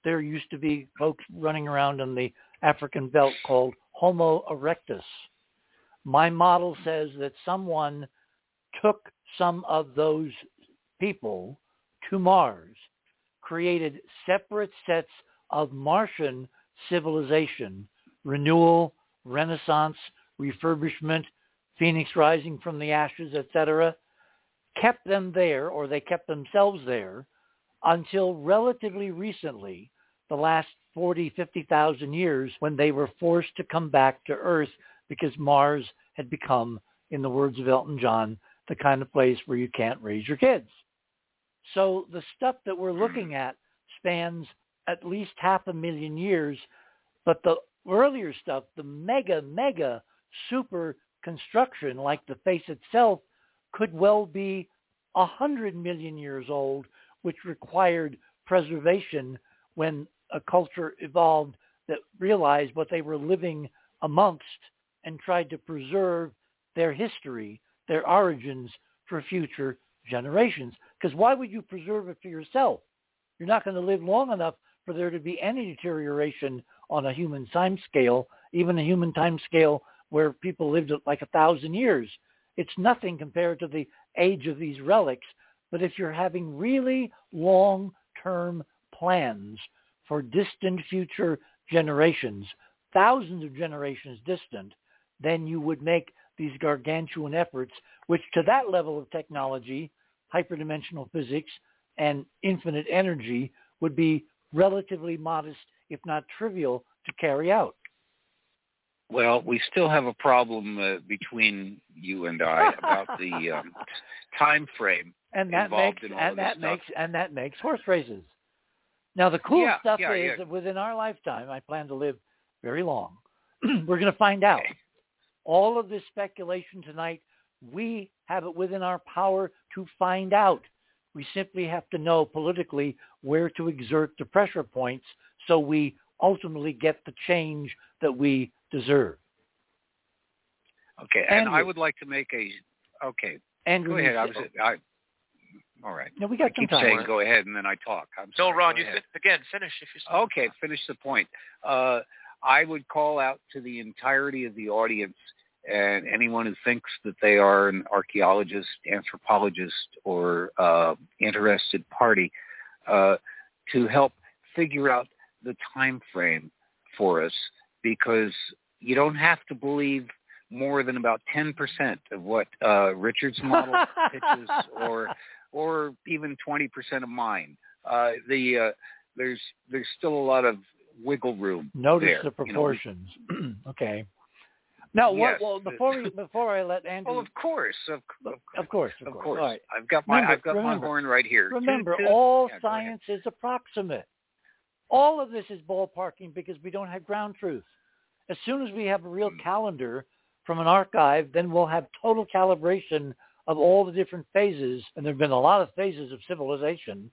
Speaker 1: there used to be folks running around in the African belt called Homo erectus. My model says that someone took some of those people to Mars created separate sets of Martian civilization, renewal, renaissance, refurbishment, phoenix rising from the ashes, etc., kept them there, or they kept themselves there, until relatively recently, the last 40, 50,000 years, when they were forced to come back to Earth because Mars had become, in the words of Elton John, the kind of place where you can't raise your kids. So the stuff that we're looking at spans at least half a million years, but the earlier stuff, the mega, mega super construction like the face itself could well be a hundred million years old, which required preservation when a culture evolved that realized what they were living amongst and tried to preserve their history, their origins for future generations. Because why would you preserve it for yourself? You're not going to live long enough for there to be any deterioration on a human time scale, even a human time scale where people lived like a thousand years. It's nothing compared to the age of these relics. But if you're having really long-term plans for distant future generations, thousands of generations distant, then you would make these gargantuan efforts, which to that level of technology, hyperdimensional physics, and infinite energy would be relatively modest, if not trivial, to carry out.
Speaker 2: Well, we still have a problem uh, between you and I about the um, time frame
Speaker 1: and that
Speaker 2: involved
Speaker 1: makes
Speaker 2: in all
Speaker 1: and
Speaker 2: of
Speaker 1: that
Speaker 2: stuff.
Speaker 1: makes and that makes horse races. Now the cool
Speaker 2: Yeah,
Speaker 1: stuff
Speaker 2: yeah,
Speaker 1: is
Speaker 2: yeah.
Speaker 1: that within our lifetime, I plan to live very long. We're going to find out. All of this speculation tonight, we have it within our power to find out. We simply have to know politically where to exert the pressure points so we ultimately get the change that we deserve.
Speaker 2: Okay, and I would like to make a. Okay,
Speaker 1: Andrew,
Speaker 2: go ahead. I was. I, all right.
Speaker 1: no, we
Speaker 2: I
Speaker 1: got some
Speaker 2: keep
Speaker 1: time.
Speaker 2: saying go ahead, and then I talk. I'm
Speaker 8: No,
Speaker 2: sorry.
Speaker 8: Ron,
Speaker 2: Go
Speaker 8: you fin- again finish if you. still-
Speaker 2: Okay, finish the point. Uh, I would call out to the entirety of the audience and anyone who thinks that they are an archaeologist, anthropologist, or uh, interested party uh, to help figure out the time frame for us because you don't have to believe more than about 10% of what uh, Richard's model pitches or or even 20% of mine. Uh, the uh, there's there's still a lot of wiggle room
Speaker 1: Notice
Speaker 2: there.
Speaker 1: the
Speaker 2: You know,
Speaker 1: proportions. okay. Now, what,
Speaker 2: Yes,
Speaker 1: well, before we, before I let Andrew,
Speaker 2: Oh, of course, of, of,
Speaker 1: of course, of, course.
Speaker 2: course.
Speaker 1: Right.
Speaker 2: I've got my
Speaker 1: Remember-
Speaker 2: I've got
Speaker 1: remember-
Speaker 2: my horn right here.
Speaker 1: Remember,
Speaker 2: toot.
Speaker 1: all
Speaker 2: Yeah,
Speaker 1: science is approximate. All of this is ballparking because we don't have ground truth. As soon as we have a real
Speaker 2: Hmm.
Speaker 1: calendar from an archive, then we'll have total calibration of all the different phases, and there have been a lot of phases of civilization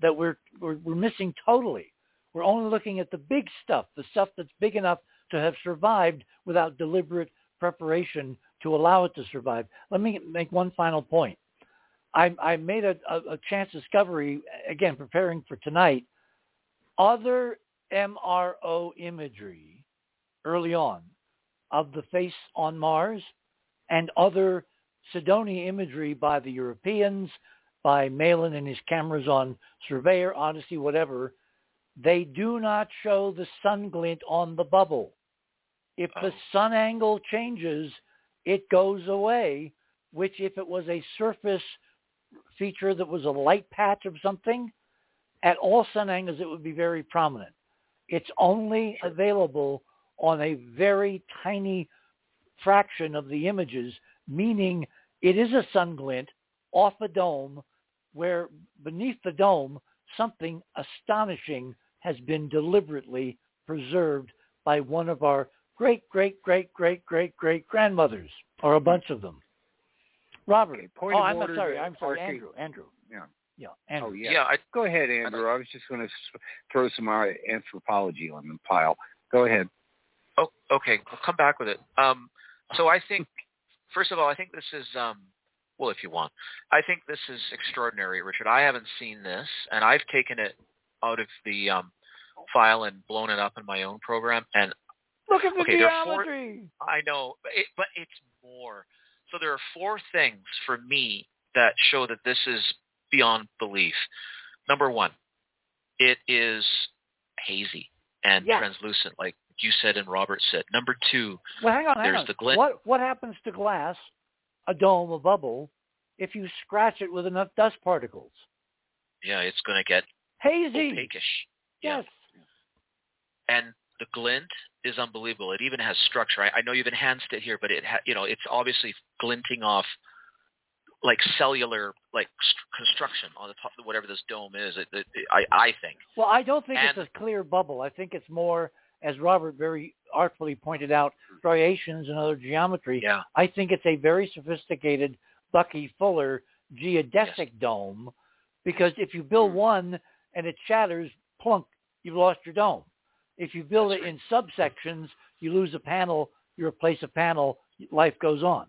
Speaker 1: that we're, we're, we're missing totally. We're only looking at the big stuff, the stuff that's big enough to have survived without deliberate preparation to allow it to survive. Let me make one final point. I, I made a, a, a chance discovery, again, preparing for tonight. Other MRO imagery early on of the face on Mars and other Cydonia imagery by the Europeans, by Malin and his cameras on Surveyor, Odyssey, whatever, they do not show the sun glint on the bubble. If the
Speaker 8: Oh.
Speaker 1: sun angle changes, it goes away, which if it was a surface feature that was a light patch of something, at all sun angles it would be very prominent. It's only available on a very tiny fraction of the images, meaning it is a sun glint off a dome where beneath the dome something astonishing has been deliberately preserved by one of our great, great, great, great, great, great grandmothers, or a bunch of them. Robert.
Speaker 2: Okay, point
Speaker 1: oh,
Speaker 2: of
Speaker 1: I'm
Speaker 2: order,
Speaker 1: sorry. I'm sorry,
Speaker 2: archae-
Speaker 1: Andrew. Andrew.
Speaker 2: Yeah.
Speaker 1: Yeah, Andrew.
Speaker 2: Oh yeah.
Speaker 8: Yeah, I,
Speaker 2: Go ahead, Andrew. I was just going to throw some uh, anthropology on the pile. Go ahead.
Speaker 8: Oh, okay. We'll come back with it. Um, so I think, first of all, I think this is, um, well, if you want, I think this is extraordinary, Richard. I haven't seen this, and I've taken it out of the um, file and blown it up in my own program, and
Speaker 1: Look at the
Speaker 8: Okay, are four- I know, but it, but it's more. So there are four things for me that show that this is beyond belief. Number one, it is hazy and
Speaker 1: Yeah.
Speaker 8: translucent, like you said and Robert said. Number two,
Speaker 1: Well, hang on, hang
Speaker 8: There's
Speaker 1: on.
Speaker 8: the glint.
Speaker 1: What what happens to glass, a dome, a bubble, if you scratch it with enough dust particles?
Speaker 8: yeah, it's going to get
Speaker 1: Hazy.
Speaker 8: opaquish. Yeah.
Speaker 1: Yes.
Speaker 8: and the glint is unbelievable. It even has structure. I, I know you've enhanced it here, but it ha- you know it's obviously glinting off like cellular like st- construction on the top of whatever this dome is. It, it, I I think.
Speaker 1: Well, I don't think
Speaker 8: And-
Speaker 1: it's a clear bubble. I think it's more, as Robert very artfully pointed out, hmm. striations and other geometry.
Speaker 8: Yeah.
Speaker 1: I think it's a very sophisticated Bucky Fuller geodesic dome, because if you build hmm. one and it shatters, plunk, you've lost your dome. If you build
Speaker 8: That's
Speaker 1: it in subsections, you lose a panel, you replace a panel, life goes on.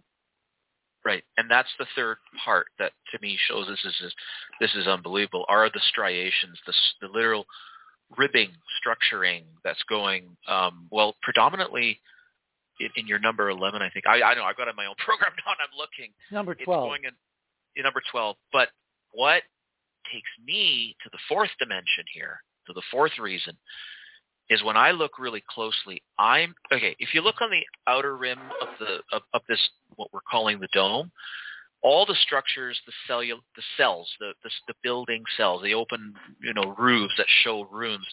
Speaker 8: Right, and that's the third part that to me shows this is is- this is unbelievable. Are the striations, the the literal ribbing, structuring that's going um, well, predominantly in, in your number eleven, I think. I I know I've got it in my own program now, and I'm looking.
Speaker 1: It's number
Speaker 8: It's
Speaker 1: 12.
Speaker 8: going in, in number twelve. But what takes me to the fourth dimension here, to the fourth reason, is when I look really closely, I'm okay. If you look on the outer rim of the of, of this what we're calling the dome, all the structures, the cellul, the cells, the, the the building cells, the open you know roofs that show rooms,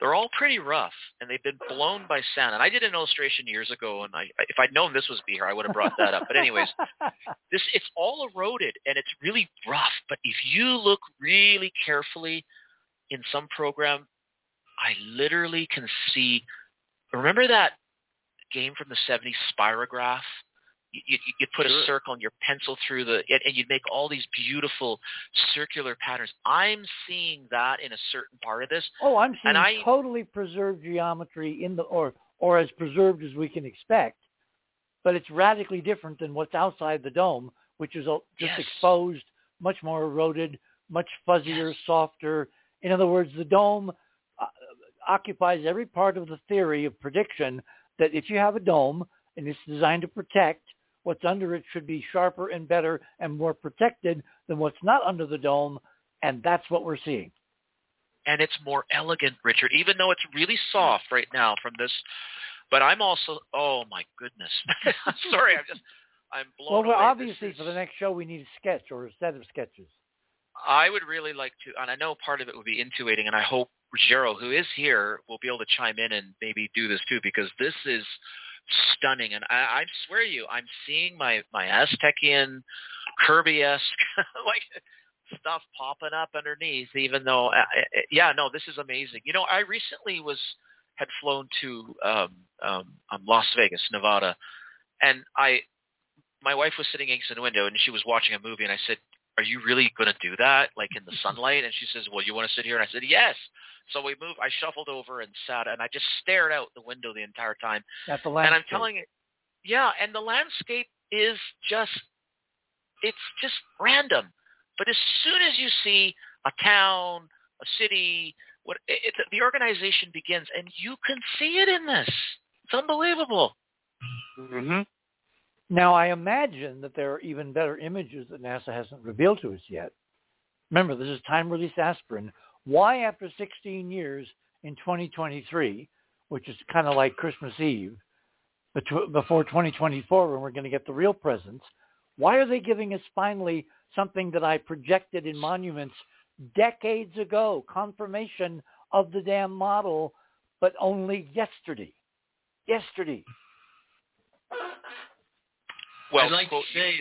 Speaker 8: they're all pretty rough and they've been blown by sand. And I did an illustration years ago, and I if I'd known this was be here, I would have brought that up. But anyways, this it's all eroded and it's really rough. But if you look really carefully in some program, I literally can see. Remember that game from the '70s, Spirograph? You, you, you put
Speaker 3: Sure.
Speaker 8: a circle and your pencil through the, and, you'd make all these beautiful circular patterns. I'm seeing that in a certain part of this.
Speaker 1: Oh, I'm seeing
Speaker 8: And I-
Speaker 1: totally preserved geometry in the or or as preserved as we can expect, but it's radically different than what's outside the dome, which is just
Speaker 8: Yes.
Speaker 1: exposed, much more eroded, much fuzzier,
Speaker 8: Yes.
Speaker 1: softer. In other words, the dome uh, occupies every part of the theory of prediction that if you have a dome and it's designed to protect, what's under it should be sharper and better and more protected than what's not under the dome, and that's what we're seeing.
Speaker 8: and it's more elegant, Richard, even though it's really soft right now from this. But I'm also, oh my goodness, sorry, I'm just, I'm blown
Speaker 1: Well,
Speaker 8: away.
Speaker 1: obviously
Speaker 8: This
Speaker 1: for the next show we need a sketch or a set of sketches.
Speaker 8: I would really like to, and I know part of it would be intuiting, and I hope Ruggiero, who is here, will be able to chime in and maybe do this too, because this is stunning. And I, I swear you, I'm seeing my my Aztecian, Kirby-esque like stuff popping up underneath. Even though, uh, uh, yeah, no, this is amazing. You know, I recently was had flown to um, um, um, Las Vegas, Nevada, and I, my wife was sitting against the window, and she was watching a movie, and I said, are you really going to do that, like in the sunlight? And she says, well, you want to sit here? And I said, yes. So we moved. I shuffled over and sat, and I just stared out the window the entire time.
Speaker 1: At the
Speaker 8: And. I'm telling you, yeah, and the landscape is just, it's just random. But as soon as you see a town, a city, what it, it, the organization begins, and you can see it in this. It's unbelievable.
Speaker 2: Mm-hmm.
Speaker 1: Now I imagine that there are even better images that NASA hasn't revealed to us yet. Remember, this is time-release aspirin. Why, after 16 years in 2023, which is kind of like Christmas Eve, before 2024 when we're going to get the real presents, why are they giving us finally something that I projected in monuments decades ago, confirmation of the damn model, but only yesterday? Yesterday.
Speaker 8: Well,
Speaker 3: I'd like
Speaker 8: quote,
Speaker 3: to say,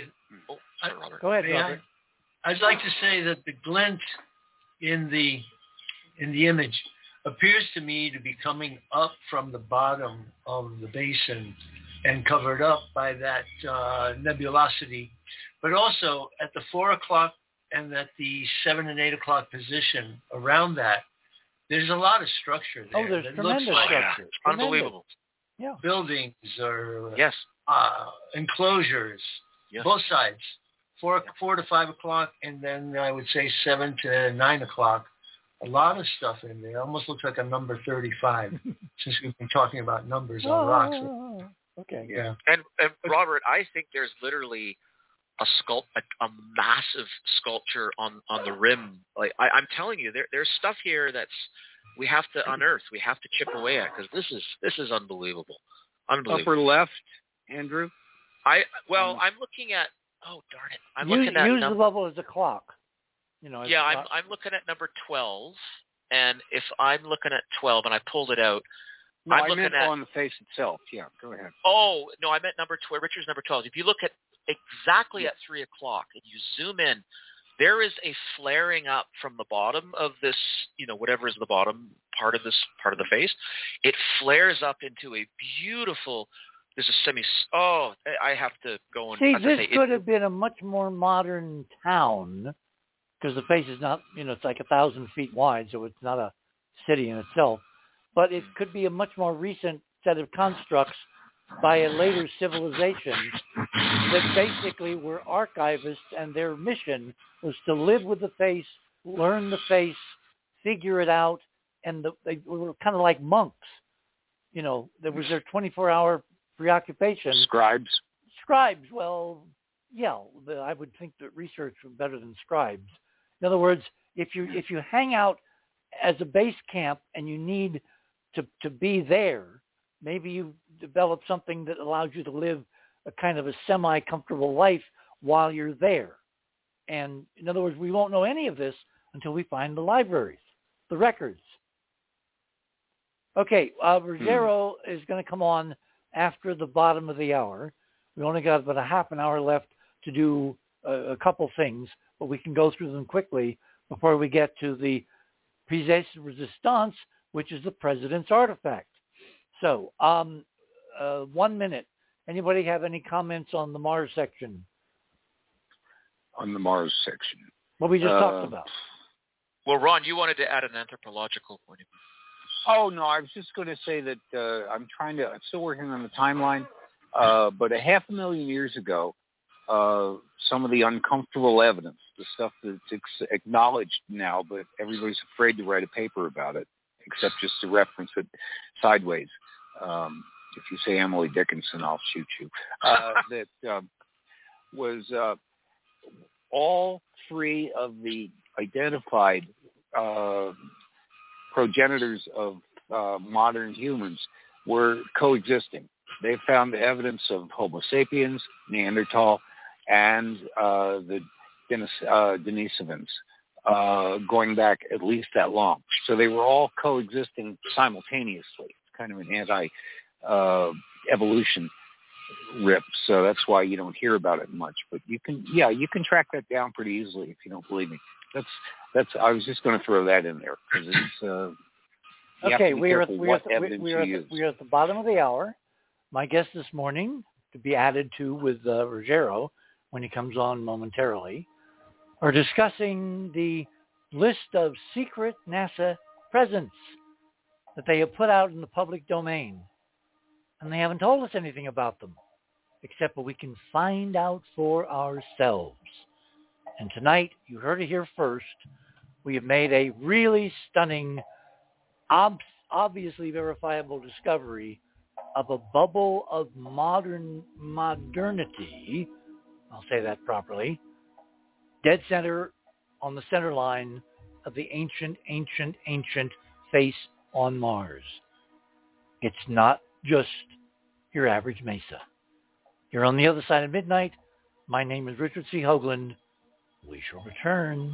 Speaker 8: oh, sorry, Robert.
Speaker 1: Go ahead,
Speaker 3: May I?
Speaker 1: Robert.
Speaker 3: I'd like to say that the glint in the in the image appears to me to be coming up from the bottom of the basin and covered up by that uh, nebulosity, but also at the four o'clock and at the seven and eight o'clock position around that, there's a lot of structure there.
Speaker 1: Oh, there's
Speaker 3: that
Speaker 1: tremendous
Speaker 3: looks like
Speaker 1: structure.
Speaker 8: It's
Speaker 1: Tremendous.
Speaker 8: unbelievable.
Speaker 1: Yeah.
Speaker 3: buildings or
Speaker 8: Yes.
Speaker 3: Uh, enclosures,
Speaker 8: Yes.
Speaker 3: both sides, four four to five o'clock, and then I would say seven to nine o'clock. A lot of stuff in there. Almost looks like a number thirty-five, since we've been talking about numbers on rocks.
Speaker 1: Oh, okay.
Speaker 3: Yeah,
Speaker 8: And, and Robert, I think there's literally a sculpt a, a massive sculpture on on the rim. Like I, I'm telling you, there there's stuff here that's we have to unearth. We have to chip away at because this is this is unbelievable. Unbelievable.
Speaker 2: Upper left, Andrew.
Speaker 8: I well,
Speaker 2: Um,
Speaker 8: I'm looking at. Oh darn it! I'm
Speaker 1: use
Speaker 8: looking at
Speaker 1: use
Speaker 8: num-
Speaker 1: the level as a clock. You know.
Speaker 8: yeah,
Speaker 1: a
Speaker 8: I'm. I'm looking at number twelve, and if I'm looking at twelve and I pulled it out,
Speaker 2: No,
Speaker 8: I'm
Speaker 2: I
Speaker 8: looking
Speaker 2: meant
Speaker 8: at-
Speaker 2: on the face itself. Yeah, go ahead.
Speaker 8: Oh no, I meant number twelve. Richard's number twelve. If you look at exactly at three o'clock and you zoom in, there is a flaring up from the bottom of this, you know, whatever is the bottom part of this part of the face. It flares up into a beautiful. There's a semi. Oh, eh, I have to go and.
Speaker 1: See,
Speaker 8: I have to
Speaker 1: this
Speaker 8: say, it-
Speaker 1: could have been a much more modern town because the face is not, you know, it's like a thousand feet wide, so it's not a city in itself. But it could be a much more recent set of constructs by a later civilization that basically were archivists and their mission was to live with the face, learn the face, figure it out, and the, they were kind of like monks. You know, there was their 24-hour preoccupation.
Speaker 2: Scribes.
Speaker 1: scribes well yeah i would think that research was better than scribes. In other words if you if you hang out as a base camp and you need to to be there maybe you develop something that allows you to live a kind of a semi comfortable life while you're there. And in other words we won't know any of this until we find the libraries the records. Okay uh ruggiero is going to come on after the bottom of the hour. We only got about a half an hour left to do a, a couple things, but we can go through them quickly before we get to the pièce de resistance, which is the president's artifact. So, um, uh, one minute. Anybody have any comments on the Mars section?
Speaker 2: on the Mars section.
Speaker 1: What we just
Speaker 2: Uh,
Speaker 1: talked about.
Speaker 8: well, Ron, you wanted to add an anthropological point of view.
Speaker 2: Oh no, I was just going to say that uh, I'm trying to. I'm still working on the timeline, uh, but a half a million years ago, uh, some of the uncomfortable evidence, the stuff that's ex- acknowledged now, but everybody's afraid to write a paper about it, except just to reference it sideways. Um, if you say Emily Dickinson, I'll shoot you. Uh, that um, was uh, all three of the identified uh, progenitors of uh, modern humans were coexisting. They found evidence of Homo sapiens, Neanderthal, and uh, the Denis, uh, Denisovans uh, going back at least that long. So they were all coexisting simultaneously. It's kind of an anti-evolution rip, so that's why you don't hear about it much. But you can, yeah, you can track that down pretty easily if you don't believe me. That's that's. I was just going to throw that in there because it's. Uh, you have to
Speaker 1: Okay, we are,
Speaker 2: careful
Speaker 1: we, are,
Speaker 2: what
Speaker 1: we, we,
Speaker 2: you
Speaker 1: are,
Speaker 2: use.
Speaker 1: we are at the bottom of the hour. My guest this morning, to be added to with uh, Ruggiero when he comes on momentarily, are discussing the list of secret NASA presents that they have put out in the public domain. And they haven't told us anything about them, except what we can find out for ourselves. And tonight, you heard it here first, we have made a really stunning ob- obviously verifiable discovery of a bubble of modern modernity. I'll say that properly. Dead center on the center line of the ancient, ancient, ancient face on Mars. It's not just your average mesa. You're on the other side of midnight. My name is Richard C. Hoagland. We shall return.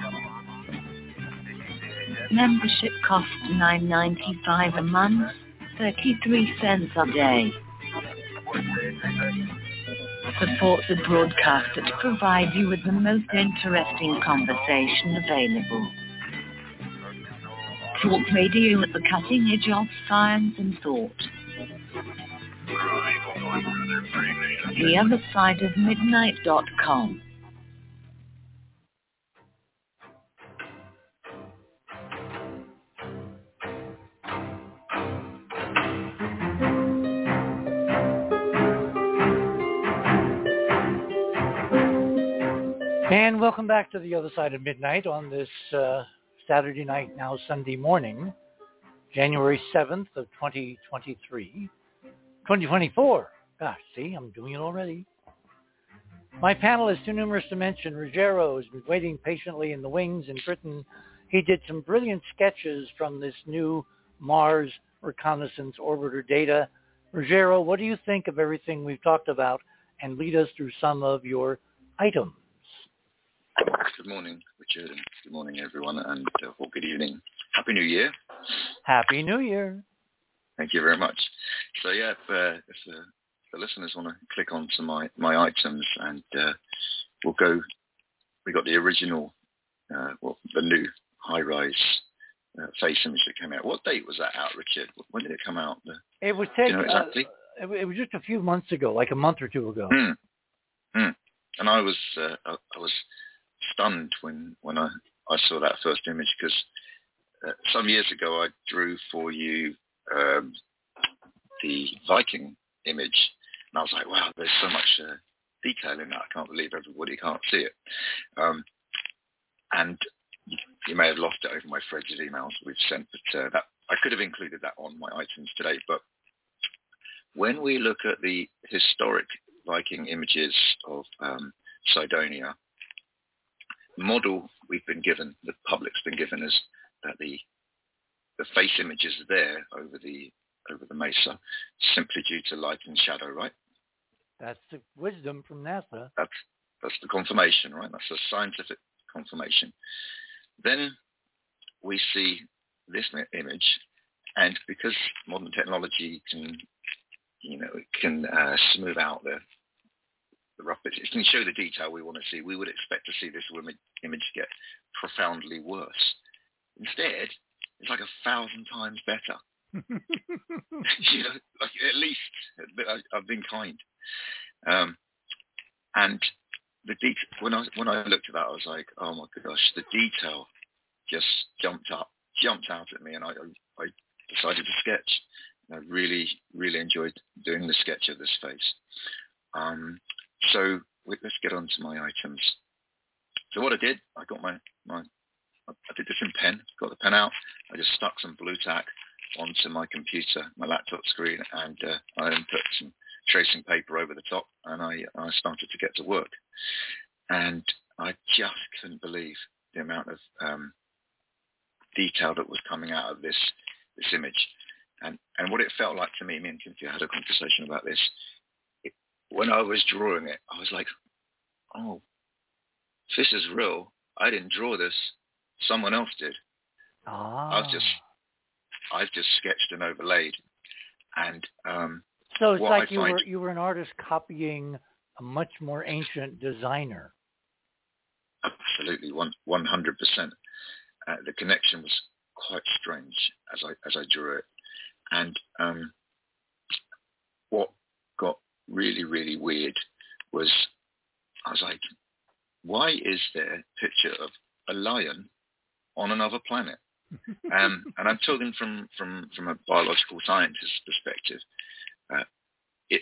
Speaker 6: Membership costs $9.95 a month, 33 cents a day. Support the broadcast that provide you with the most interesting conversation available. Talk radio at the cutting edge of science and thought. The other side of midnight.com.
Speaker 1: And welcome back to the other side of midnight on this uh, Saturday night, now Sunday morning, January 7th of 2023. 2024. Gosh, see, I'm doing it already. My panel is too numerous to mention. Ruggiero has been waiting patiently in the wings in Britain. He did some brilliant sketches from this new Mars reconnaissance orbiter data. Ruggiero, what do you think of everything we've talked about? And lead us through some of your items.
Speaker 9: Good morning, Richard, and good morning, everyone, and uh, well, good evening. Happy New Year.
Speaker 1: Happy New Year.
Speaker 9: Thank you very much. So yeah, if, uh, if uh, the listeners want to click on to my, my items and uh, we'll go, we got the original, uh, well, the new high-rise uh, face image that came out. What date was that out, Richard? When did it come out?
Speaker 1: It was take,
Speaker 9: you know exactly?
Speaker 1: it, it, was just a few months ago, like a month or two ago.
Speaker 9: Mm. Mm. And I was, I, I was stunned when when I I saw that first image because uh, some years ago I drew for you um, the Viking image, and I was like, wow, there's so much uh, detail in that. I can't believe everybody can't see it. Um, and you, may have lost it over my threads of emails we've sent, but uh, that I could have included that on my items today. But when we look at the historic Viking images of um, Cydonia, model we've been given, the public's been given, is that the the face images are there over the over the mesa simply due to light and shadow, right?
Speaker 1: That's the wisdom from NASA.
Speaker 9: That's that's the confirmation, right? That's the scientific confirmation. Then we see this image, and because modern technology can, you know, it can uh, smooth out the the rough bits. It can show the detail we want to see. We would expect to see this image get profoundly worse. Instead, it's like a thousand times better. you know, like at least I've been kind. Um, and the detail when I when I looked at that, I was like, oh my gosh, the detail just jumped up, jumped out at me, and I I, I decided to sketch. And I really really enjoyed doing the sketch of this face. Um, so let's get on to my items. So what I did, I got my, my I did this in pen, got the pen out, I just stuck some blue Tack onto my computer, my laptop screen, and uh, I then put some tracing paper over the top, and I, I started to get to work. And I just couldn't believe the amount of um, detail that was coming out of this this image, and and what it felt like to me. Me and Cynthia had a conversation about this when I was drawing it, I was like, oh, this is real. I didn't draw this. Someone else did.
Speaker 1: Ah.
Speaker 9: I've just, I've just sketched and overlaid. And um,
Speaker 1: so it's like I you were you were an artist copying a much more ancient designer.
Speaker 9: Absolutely, one one hundred percent. Uh, the connection was quite strange as I as I drew it, and um, what really, really weird was I was like, why is there a picture of a lion on another planet? um, and I'm talking from, from, from a biological scientist's perspective. Uh, it,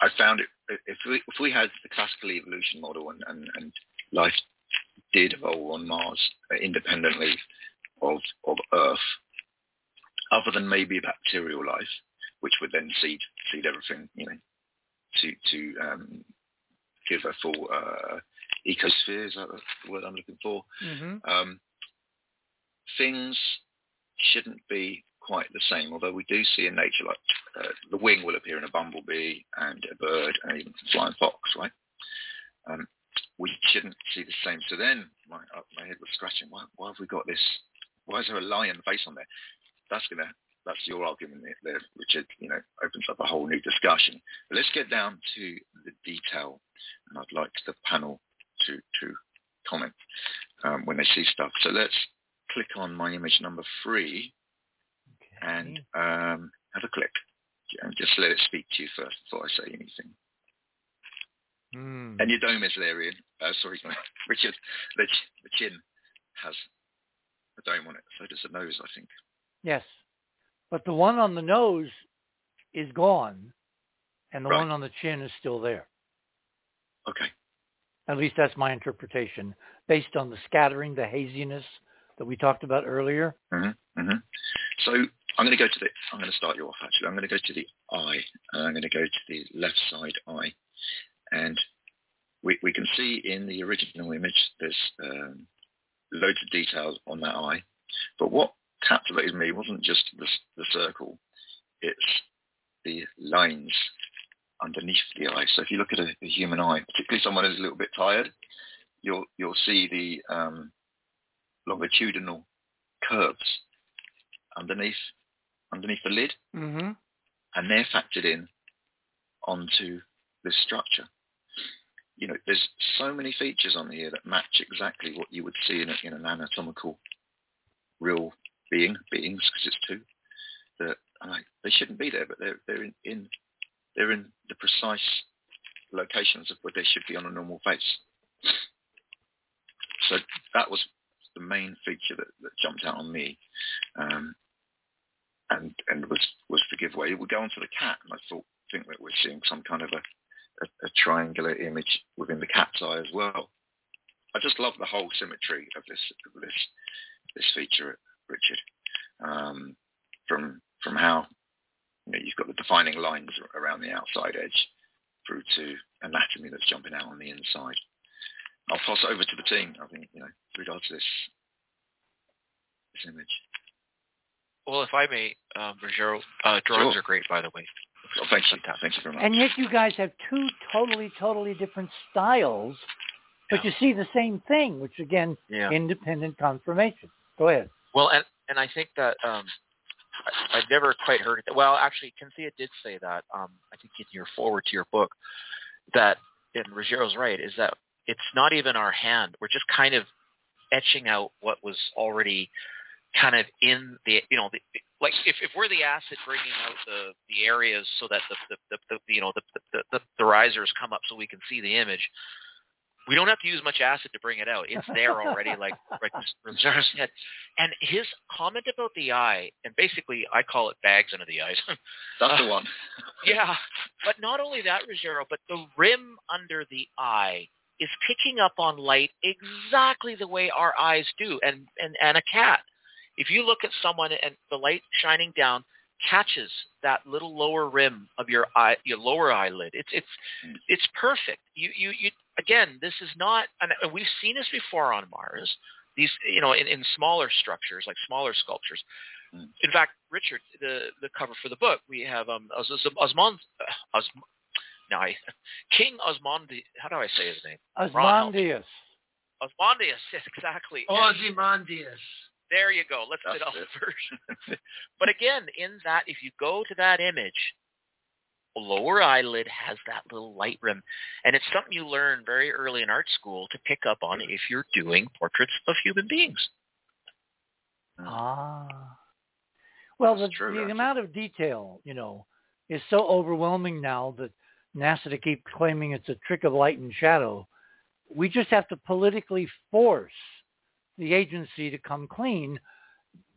Speaker 9: I found it, if we, if we had the classical evolution model and, and, and life did evolve on Mars uh, independently of, of Earth, other than maybe bacterial life, which would then seed seed everything, you know, to to um, give a full uh, ecosphere. Is that the word I'm looking for?
Speaker 1: Mm-hmm.
Speaker 9: Um, things shouldn't be quite the same, although we do see in nature, like uh, the wing will appear in a bumblebee and a bird and even a flying fox, right? Um, we shouldn't see the same. So then my, uh, my head was scratching. Why, why have we got this? Why is there a lion face on there? That's gonna. That's your argument there, Richard. You know, opens up a whole new discussion. But let's get down to the detail, and I'd like the panel to to comment um, when they see stuff. So let's click on my image number three
Speaker 1: Okay.
Speaker 9: and um, have a click and just let it speak to you first before I say anything.
Speaker 1: Mm.
Speaker 9: And your dome is there, Ian. Uh, sorry, Richard. The, ch- the chin has a dome on it. So does the nose, I think.
Speaker 1: Yes. But the one on the nose is gone, and the
Speaker 9: Right.
Speaker 1: one on the chin is still there.
Speaker 9: Okay.
Speaker 1: At least that's my interpretation, based on the scattering, the haziness that we talked about earlier.
Speaker 9: hmm hmm So I'm going to go to the. I'm going to start you off. Actually, I'm going to go to the eye. And I'm going to go to the left side eye, and we we can see in the original image there's um, loads of details on that eye. But what captivated me wasn't just the, the circle; it's the lines underneath the eye. So if you look at a, a human eye, particularly someone who's a little bit tired, you'll you'll see the um, longitudinal curves underneath underneath the lid,
Speaker 1: Mm-hmm.
Speaker 9: and they're factored in onto this structure. You know, there's so many features on here that match exactly what you would see in, a, in an anatomical real being, beings, because it's two. That I'm like, they shouldn't be there, but they're they're in, in they're in the precise locations of where they should be on a normal face. So that was the main feature that, that jumped out on me. Um, and and was was the giveaway. We go on to the cat, and I thought think that we're seeing some kind of a, a, a triangular image within the cat's eye as well. I just love the whole symmetry of this of this this feature, Richard. Um, from from how you know, you've got the defining lines around the outside edge through to anatomy that's jumping out on the inside. I'll pass it over to the team. I think you know, with regard to this this image.
Speaker 8: Well, if I may, um, Ruggiero, uh, drawings
Speaker 9: Sure.
Speaker 8: are great, by the way.
Speaker 9: Oh, thank you. Thank you very much.
Speaker 1: And yet you guys have two totally, totally different styles, but you see the same thing, which again,
Speaker 8: Yeah.
Speaker 1: independent confirmation. Go ahead.
Speaker 8: Well, and and I think that um, I, I've never quite heard it. Well, actually, Kinthea did say that. Um, I think in your forward to your book, that and Ruggiero's right is that it's not even our hand. We're just kind of etching out what was already kind of in the you know the, like if, if we're the acid bringing out the the areas so that the the, the, the you know the, the the the risers come up so we can see the image we don't have to use much acid to bring it out. It's there already, like like Ruggiero said. And his comment about the eye, and basically I call it bags under the eyes.
Speaker 9: That's the one.
Speaker 8: yeah, but not only that, Ruggiero, but the rim under the eye is picking up on light exactly the way our eyes do, and and and a cat. If you look at someone and the light shining down catches that little lower rim of your eye, your lower eyelid, it's it's it's perfect. You you you again, this is not, and we've seen this before on Mars. These, you know, in, in smaller structures, like smaller sculptures.
Speaker 9: Mm.
Speaker 8: In fact, Richard, the the cover for the book, we have um Os, Os, Osmond, uh, Os, no, I, King Osmondi. How do I say his name? Ron, help.
Speaker 1: Osmondius.
Speaker 8: Osmondius, yes, exactly.
Speaker 3: Ozymandias.
Speaker 8: There you go. Let's
Speaker 9: That's
Speaker 8: get all the version. but again, in that, if you go to that image, the lower eyelid has that little light rim, and it's something you learn very early in art school to pick up on if you're doing portraits of human beings.
Speaker 1: Ah. Well, the,
Speaker 9: That's true,
Speaker 1: the
Speaker 9: actually.
Speaker 1: amount of detail, you know, is so overwhelming now that NASA to keep claiming it's a trick of light and shadow. We just have to politically force the agency to come clean.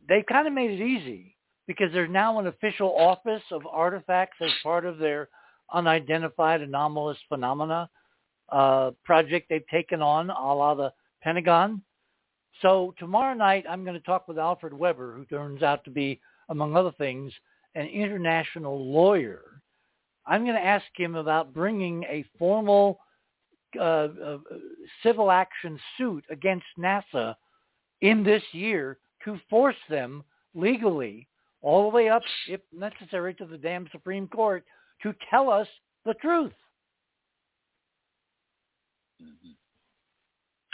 Speaker 1: They've kind of made it easy because there's now an official office of artifacts as part of their unidentified anomalous phenomena uh, project they've taken on, a la the Pentagon. So tomorrow night, I'm going to talk with Alfred Webre, who turns out to be, among other things, an international lawyer. I'm going to ask him about bringing a formal uh, uh, civil action suit against NASA in this year to force them legally all the way up, if necessary, to the damn Supreme Court to tell us the truth.
Speaker 8: Mm-hmm.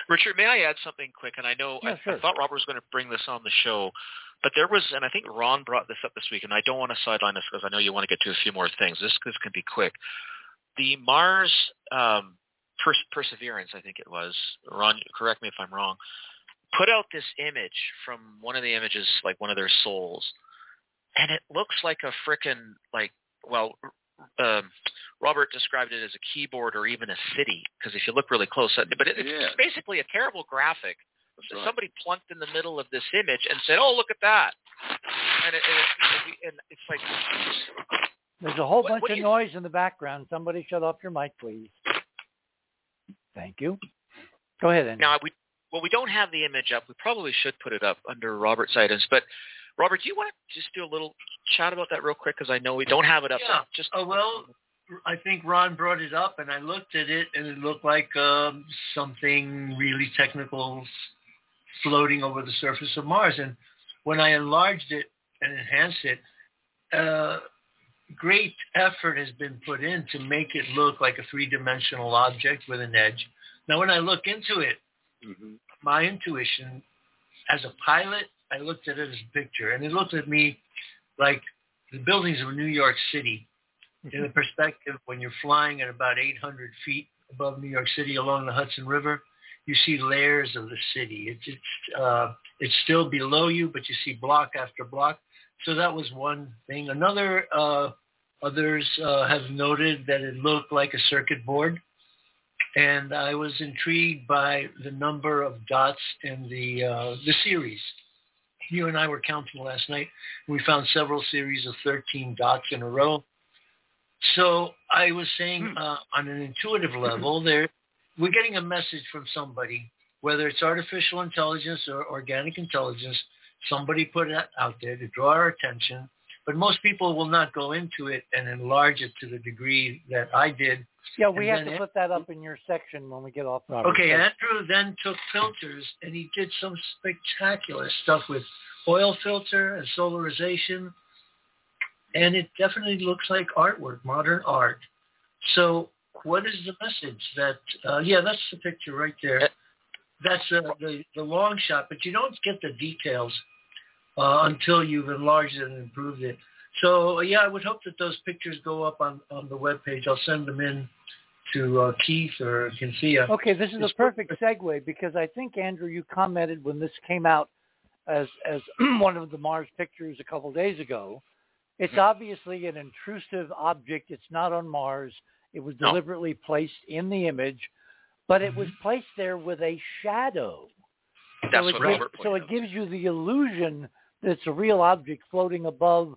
Speaker 8: Richard, may I add something quick? And I know
Speaker 1: yeah,
Speaker 8: I,
Speaker 1: sure.
Speaker 8: I thought Robert was going to bring this on the show, but there was, and I think Ron brought this up this week, and I don't want to sideline this because I know you want to get to a few more things. This this can be quick. The Mars um, Pers- Perseverance, I think it was. Ron, correct me if I'm wrong. Put out this image from one of the images, like one of their souls, and it looks like a frickin' like well, um, Robert described it as a keyboard or even a city because if you look really close, uh, but it, it's
Speaker 9: Yeah.
Speaker 8: basically a terrible graphic.
Speaker 9: Right.
Speaker 8: Somebody plunked in the middle of this image and said, "Oh, look at that," and, it, it, it, and it's like
Speaker 1: There's a whole
Speaker 8: What-
Speaker 1: bunch
Speaker 8: what
Speaker 1: of
Speaker 8: you-
Speaker 1: noise in the background. Somebody shut off your mic, please. Thank you. Go ahead, Andrew.
Speaker 8: now we well we don't have the image up. We probably should put it up under Robert's items, but. Robert, do you want to just do a little chat about that real quick? Because I know we don't have it up.
Speaker 3: Yeah.
Speaker 8: Just
Speaker 3: Oh, well, I think Ron brought it up, and I looked at it, and it looked like um, something really technical floating over the surface of Mars. And when I enlarged it and enhanced it, uh, great effort has been put in to make it look like a three-dimensional object with an edge. Now, when I look into it,
Speaker 9: Mm-hmm.
Speaker 3: my intuition as a pilot, I looked at it as a picture, and it looked at me like the buildings of New York City in the perspective when you're flying at about 800 feet above New York City along the Hudson River, you see layers of the city. It's it's uh, it's still below you, but you see block after block. So that was one thing. Another uh, others uh, have noted that it looked like a circuit board, and I was intrigued by the number of dots in the uh, the series. You and I were counting last night. We found several series of 13 dots in a row. So I was saying uh, on an intuitive level, there we're getting a message from somebody, whether it's artificial intelligence or organic intelligence. Somebody put it out there to draw our attention, but most people will not go into it and enlarge it to the degree that I did.
Speaker 1: yeah, we
Speaker 3: and
Speaker 1: have to
Speaker 3: then
Speaker 1: put that up in your section when we get off. Robert.
Speaker 3: Okay, Andrew then took filters and he did some spectacular stuff with oil filter and solarization. And it definitely looks like artwork, modern art. So what is the message that, uh, yeah, that's the picture right there. That's uh, the, the long shot, but you don't get the details uh, until you've enlarged it and improved it. So yeah, I would hope that those pictures go up on, on the web page. I'll send them in to uh, Keith or Cynthia.
Speaker 1: Okay, this is a perfect segue because I think Andrew, you commented when this came out as as one of the Mars pictures a couple days ago. It's obviously an intrusive object. It's not on Mars. It was
Speaker 8: No.
Speaker 1: deliberately placed in the image, but it was placed there with a shadow.
Speaker 8: that's
Speaker 1: so
Speaker 8: what
Speaker 1: it
Speaker 8: Robert
Speaker 1: gives, so it
Speaker 8: out.
Speaker 1: gives you the illusion it's a real object floating above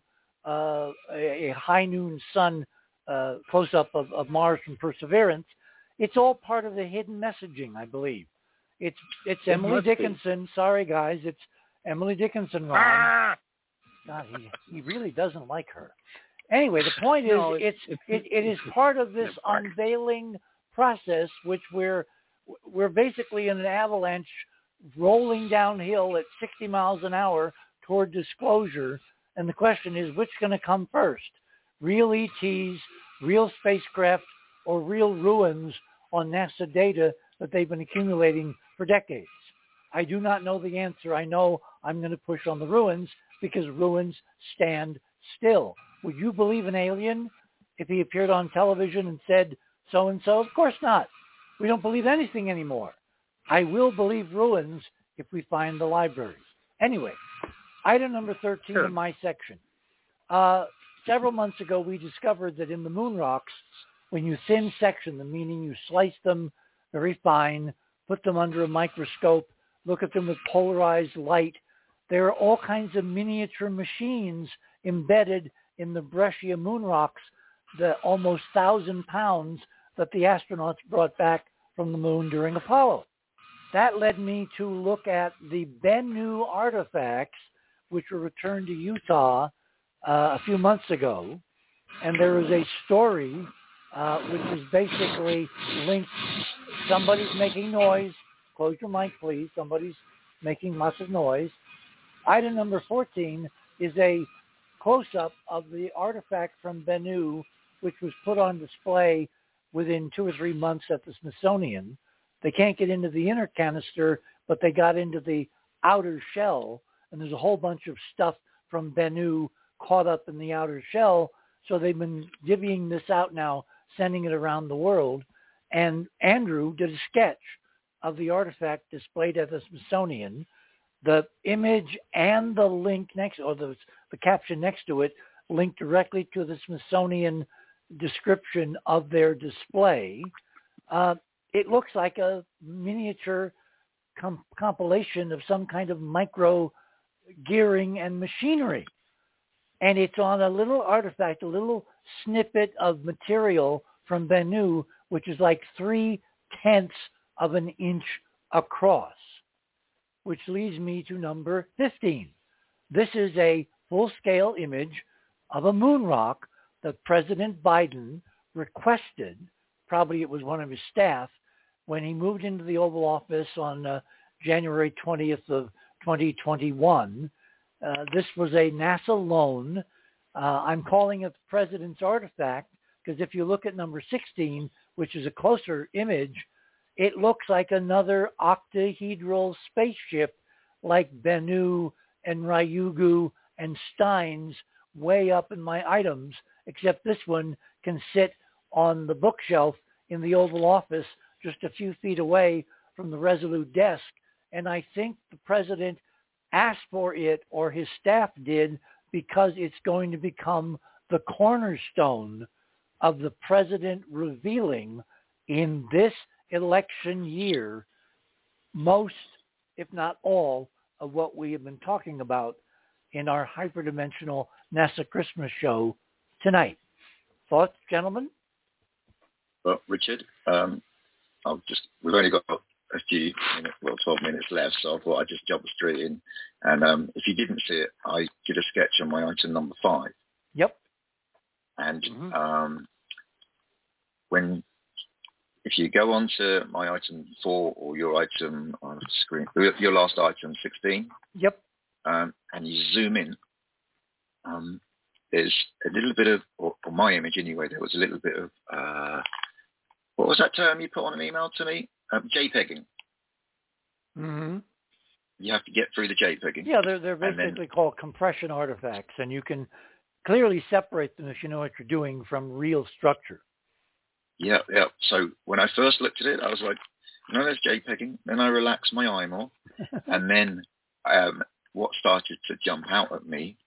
Speaker 1: uh, a, a high noon sun uh, close up of, of Mars from Perseverance. It's all part of the hidden messaging, I believe. It's it's
Speaker 2: It
Speaker 1: Emily
Speaker 2: must be.
Speaker 1: Dickinson. Sorry, guys, it's Emily Dickinson. Ron.
Speaker 2: Ah!
Speaker 1: God, he he really doesn't like her. Anyway, the point is,
Speaker 2: No,
Speaker 1: it's
Speaker 2: it's-
Speaker 1: it, it is part of this unveiling process, which we're we're basically in an avalanche, rolling downhill at 60 miles an hour toward disclosure. And the question is, which going to come first? Real ETs, real spacecraft, or real ruins on NASA data that they've been accumulating for decades? I do not know the answer. I know I'm going to push on the ruins because ruins stand still. Would you believe an alien if he appeared on television and said so and so? Of course not. We don't believe anything anymore. I will believe ruins if we find the libraries. Anyway, item number 13
Speaker 2: Sure.
Speaker 1: in my section. Uh, several months ago, we discovered that in the moon rocks, when you thin section them, meaning you slice them very fine, put them under a microscope, look at them with polarized light, there are all kinds of miniature machines embedded in the breccia moon rocks, the almost thousand pounds that the astronauts brought back from the moon during Apollo. That led me to look at the Bennu artifacts, which were returned to Utah uh, a few months ago. And there is a story uh, which is basically linked. Somebody's making noise. Close your mic, please. Somebody's making lots of noise. Item number 14 is a close-up of the artifact from Bennu, which was put on display within two or three months at the Smithsonian. They can't get into the inner canister, but they got into the outer shell, and there's a whole bunch of stuff from Bennu caught up in the outer shell. So they've been divvying this out now, sending it around the world. And Andrew did a sketch of the artifact displayed at the Smithsonian. The image and the link next, or the, the caption next to it, link directly to the Smithsonian description of their display. Uh, it looks like a miniature com- compilation of some kind of micro gearing and machinery. And it's on a little artifact, a little snippet of material from Bennu, which is like three tenths of an inch across, which leads me to number 15. This is a full-scale image of a moon rock that President Biden requested, probably it was one of his staff, when he moved into the Oval Office on uh, January 20th of 2021. Uh, this was a NASA loan. Uh, I'm calling it the President's Artifact because if you look at number 16, which is a closer image, it looks like another octahedral spaceship like Bennu and Ryugu and Steins way up in my items, except this one can sit on the bookshelf in the Oval Office just a few feet away from the Resolute desk. And I think the president asked for it or his staff did because it's going to become the cornerstone of the president revealing in this election year most, if not all, of what we have been talking about in our hyperdimensional NASA Christmas show tonight. Thoughts, gentlemen?
Speaker 9: Well, Richard, um, I'll just, we've only got a few minutes, well, 12 minutes left, so I thought I'd just jump straight in. And um, if you didn't see it, I did a sketch on my item number five.
Speaker 1: Yep.
Speaker 9: And mm-hmm. um, when, if you go on to my item four or your item on the screen, your last item, 16.
Speaker 1: Yep.
Speaker 9: Um, and you zoom in, um, there's a little bit of, or, or, my image anyway, there was a little bit of, uh, what was that term you put on an email to me? Um, JPEGing.
Speaker 1: Mm-hmm.
Speaker 9: You have to get through the JPEGing.
Speaker 1: Yeah, they're they're basically then, called compression artifacts, and you can clearly separate them if you know what you're doing from real structure.
Speaker 9: Yeah, yeah. So when I first looked at it, I was like, no, there's JPEGing. Then I relaxed my eye more, and then um, what started to jump out at me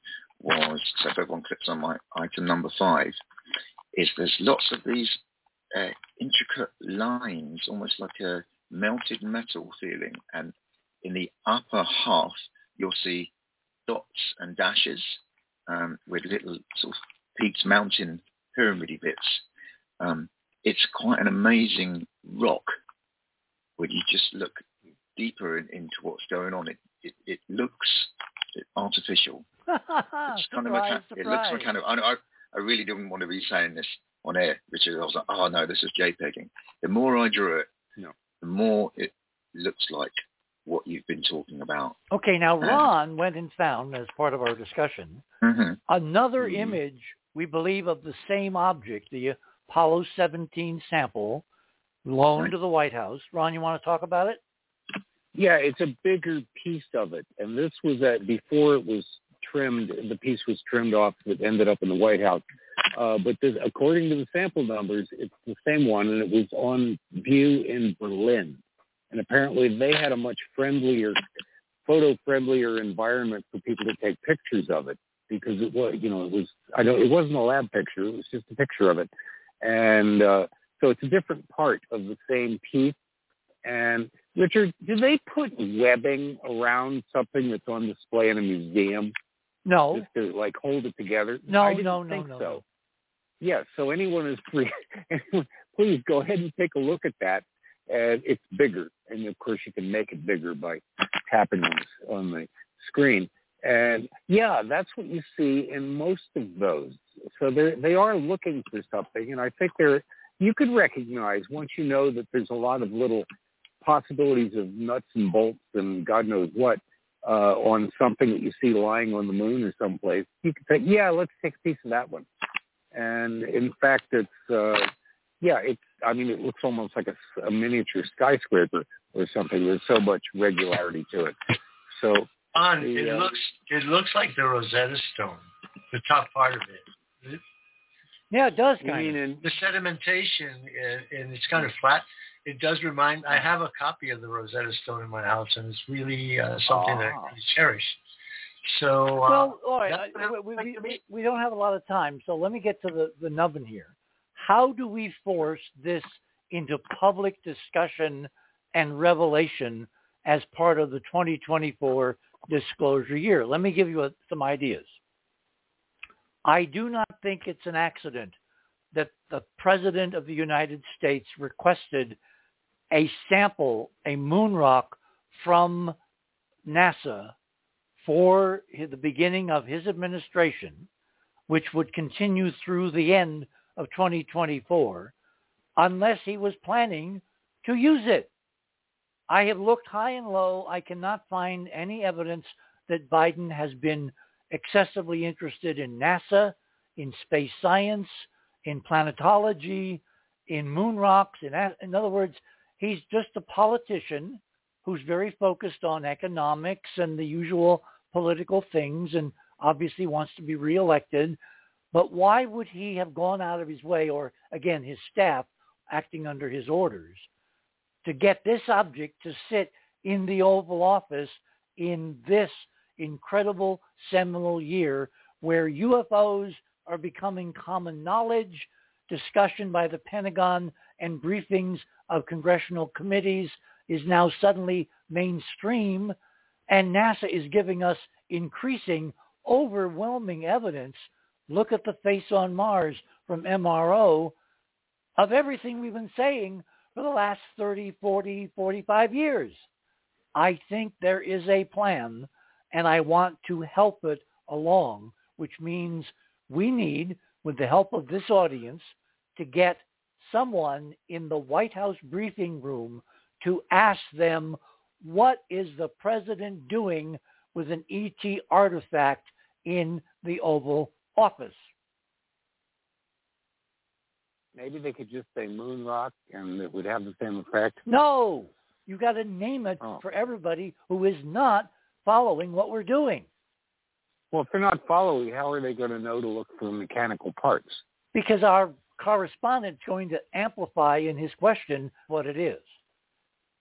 Speaker 9: was, so if everyone clicks on my item number five, is there's lots of these uh, intricate lines, almost like a melted metal feeling. And in the upper half, you'll see dots and dashes um, with little sort of peaked mountain pyramidy bits. Um, it's quite an amazing rock when you just look deeper in, into what's going on. It, it, it looks artificial.
Speaker 1: it's kind
Speaker 9: surprise,
Speaker 1: of
Speaker 9: it looks like kind of. I, I really didn't want to be saying this on air, Richard. I was like, oh no, this is JPEGing. The more I drew it,
Speaker 2: no.
Speaker 9: the more it looks like what you've been talking about.
Speaker 1: Okay, now Ron went and found, as part of our discussion,
Speaker 9: mm-hmm.
Speaker 1: another
Speaker 9: mm-hmm.
Speaker 1: image, we believe, of the same object, the Apollo 17 sample, loaned right. to the White House. Ron, you want to talk about it?
Speaker 2: Yeah, it's a bigger piece of it, and this was at before it was trimmed. The piece was trimmed off that ended up in the White House. Uh, but this, according to the sample numbers, it's the same one, and it was on view in Berlin. And apparently, they had a much friendlier, photo-friendlier environment for people to take pictures of it because it was, you know, it was. I don't. It wasn't a lab picture. It was just a picture of it, and uh, so it's a different part of the same piece. And Richard, do they put webbing around something that's on display in a museum?
Speaker 1: No.
Speaker 2: Just to like hold it together?
Speaker 1: No, no, no, no.
Speaker 2: So. Yeah, so anyone is free. please go ahead and take a look at that. And it's bigger, and of course you can make it bigger by tapping on on the screen. And yeah, that's what you see in most of those. So they they are looking for something, and I think they're you could recognize once you know that there's a lot of little possibilities of nuts and bolts and God knows what uh, on something that you see lying on the moon or someplace. You could say, yeah, let's take a piece of that one. And in fact, it's uh, yeah, it's I mean, it looks almost like a, a miniature skyscraper or something. There's so much regularity to it. So
Speaker 3: on, the, it uh, looks it looks like the Rosetta Stone, the top part of it.
Speaker 1: Yeah, it does.
Speaker 3: I mean, in, the sedimentation and, and it's kind of flat. It does remind. I have a copy of the Rosetta Stone in my house, and it's really uh, something that I cherish. So,
Speaker 1: uh, well, all right. we, we, we, we don't have a lot of time, so let me get to the, the nubbin here. How do we force this into public discussion and revelation as part of the 2024 disclosure year. Let me give you a, some ideas. I do not think it's an accident that the President of the United States requested a sample, a moon rock from NASA for the beginning of his administration, which would continue through the end of 2024, unless he was planning to use it. I have looked high and low. I cannot find any evidence that Biden has been excessively interested in NASA, in space science, in planetology, in moon rocks. In, in other words, he's just a politician who's very focused on economics and the usual political things and obviously wants to be reelected. But why would he have gone out of his way, or again, his staff acting under his orders, to get this object to sit in the Oval Office in this incredible seminal year where UFOs are becoming common knowledge, discussion by the Pentagon and briefings of congressional committees is now suddenly mainstream, and NASA is giving us increasing, overwhelming evidence. Look at the face on Mars from MRO of everything we've been saying for the last 30, 40, 45 years. I think there is a plan and I want to help it along, which means we need, with the help of this audience, to get someone in the White House briefing room to ask them, what is the president doing with an ET artifact in the Oval Office?
Speaker 2: Maybe they could just say moon rock and it would have the same effect.
Speaker 1: No, you got to name it oh. for everybody who is not following what we're doing.
Speaker 2: Well, if they're not following, how are they going to know to look for mechanical parts?
Speaker 1: Because our correspondent's going to amplify in his question what it is.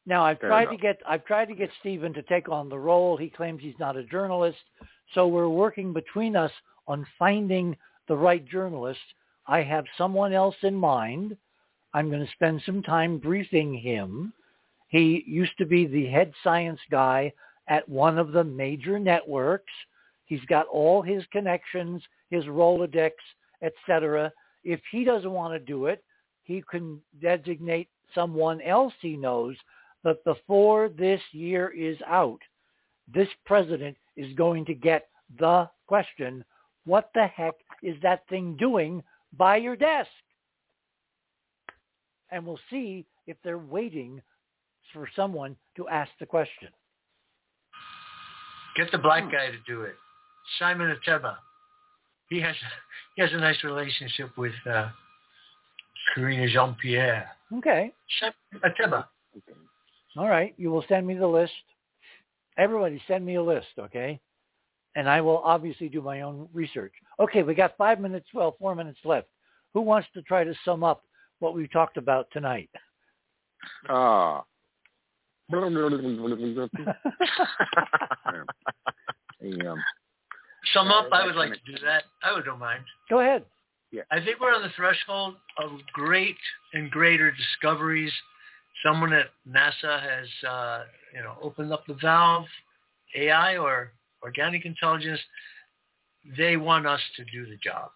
Speaker 1: Now I've Fair tried enough. to get I've tried to get Stephen to take on the role. He claims he's not a journalist, so we're working between us on finding the right journalist I have someone else in mind. I'm going to spend some time briefing him. He used to be the head science guy at one of the major networks. He's got all his connections, his Rolodex, etc. If he doesn't want to do it, he can designate someone else he knows. But before this year is out, this president is going to get the question, what the heck is that thing doing by your desk. And we'll see if they're waiting for someone to ask the question.
Speaker 3: Get the black hmm. guy to do it. Simon Ateba. He has he has a nice relationship with uh, Karina Jean Pierre.
Speaker 1: Okay.
Speaker 3: Simon Ateba.
Speaker 1: All right. You will send me the list. Everybody send me a list, okay? and I will obviously do my own research. Okay, we got five minutes, well, four minutes left. Who wants to try to sum up what we talked about tonight?
Speaker 2: Ah. Uh.
Speaker 3: Sum up, I would like to do that. I would don't mind.
Speaker 1: Go ahead.
Speaker 2: Yeah.
Speaker 3: I think we're on the threshold of great and greater discoveries. Someone at NASA has, uh, you know, opened up the valve, AI or organic intelligence, they want us to do the job.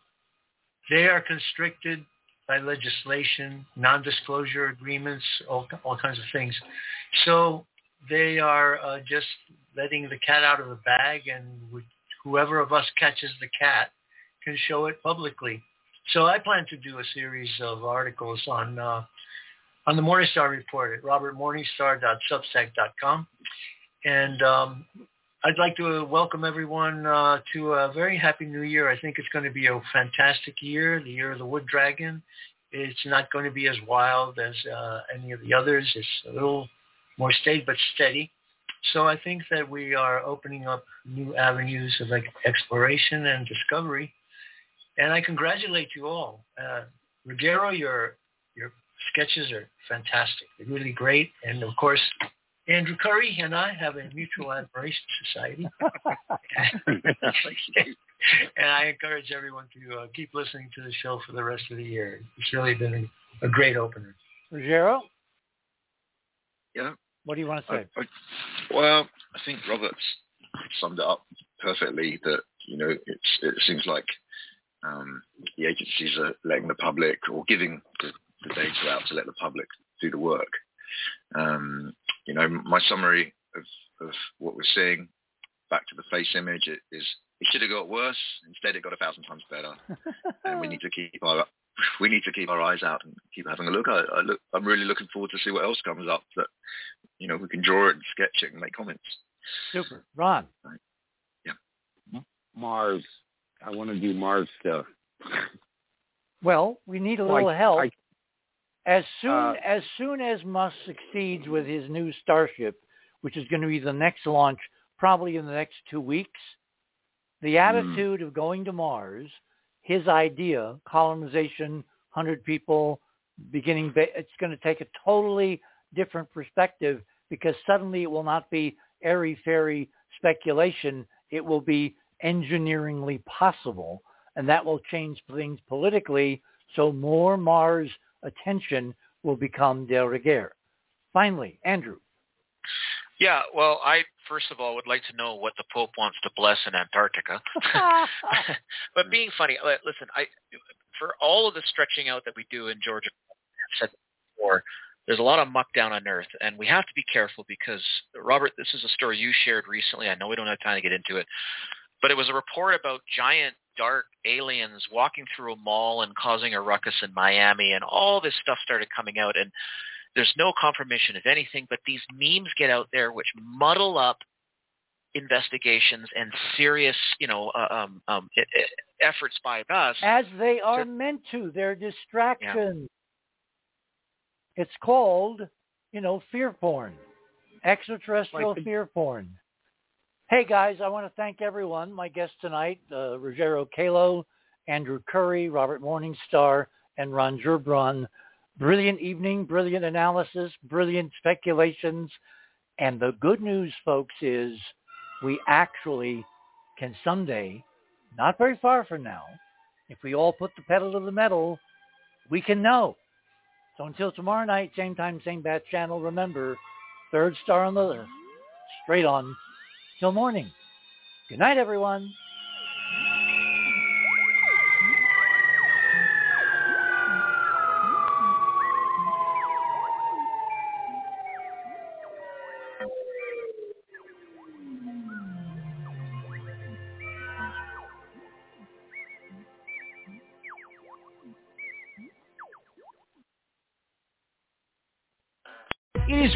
Speaker 3: They are constricted by legislation, non-disclosure agreements, all, all kinds of things. So they are uh, just letting the cat out of the bag and would whoever of us catches the cat can show it publicly. So I plan to do a series of articles on uh, on the Morningstar report at robertmorningstar.substack.com. And um, I'd like to welcome everyone uh, to a very happy new year. I think it's going to be a fantastic year, the year of the wood dragon. It's not going to be as wild as uh, any of the others. It's a little more steady but steady. So I think that we are opening up new avenues of like exploration and discovery. And I congratulate you all. Uh, Ruggiero, your your sketches are fantastic. They're really great. And of course, Andrew Curry and I have a mutual admiration society. and I encourage everyone to uh, keep listening to the show for the rest of the year. It's really been a, a great opener.
Speaker 1: Ruggiero?
Speaker 9: Yeah.
Speaker 1: What do you want to say?
Speaker 9: I, I, well, I think Robert's summed it up perfectly. That you know, it's it seems like um, the agencies are letting the public or giving the, the data out to let the public do the work. Um, you know, my summary of, of what we're seeing back to the face image is it should have got worse. Instead, it got a thousand times better. and we need to keep our we need to keep our eyes out and keep having a look. I, I look, I'm really looking forward to see what else comes up that you know we can draw it and sketch it and make comments.
Speaker 1: Super, Ron.
Speaker 9: Right. Yeah.
Speaker 2: Mars. I want to do Mars stuff.
Speaker 1: Well, we need a
Speaker 2: Well,
Speaker 1: little
Speaker 2: I-
Speaker 1: help.
Speaker 2: I-
Speaker 1: as soon
Speaker 2: Uh,
Speaker 1: as soon as Musk succeeds with his new Starship, which is going to be the next launch, probably in the next two weeks, the attitude of going to Mars, his idea, colonization, hundred people, beginning, ba- it's going to take a totally different perspective because suddenly it will not be airy fairy speculation. It will be engineeringly possible, and that will change things politically. So more Mars attention will become de rigueur. Finally, Andrew.
Speaker 8: Yeah, well, I first of all would like to know what the Pope wants to bless in Antarctica. but being funny, listen, I for all of the stretching out that we do in Georgia, I've said before, there's a lot of muck down on Earth, and we have to be careful because Robert, this is a story you shared recently. I know we don't have time to get into it, but it was a report about giant dark aliens walking through a mall and causing a ruckus in Miami, and all this stuff started coming out, and there's no confirmation of anything, but these memes get out there which muddle up investigations and serious, you know, uh, um, um, efforts by us.
Speaker 1: As they are meant to. They're distractions. It's called, you know, fear porn. Extraterrestrial
Speaker 2: Like the-
Speaker 1: fear porn. Hey guys, I want to thank everyone. My guests tonight, uh, Ruggiero Kalo, Andrew Curry, Robert Morningstar, and Ron Gerbron. Brilliant evening, brilliant analysis, brilliant speculations. And the good news, folks, is we actually can someday, not very far from now, if we all put the pedal to the metal, we can know. So until tomorrow night, same time, same bat channel, remember, third star on the list, straight on till morning. Good night, everyone.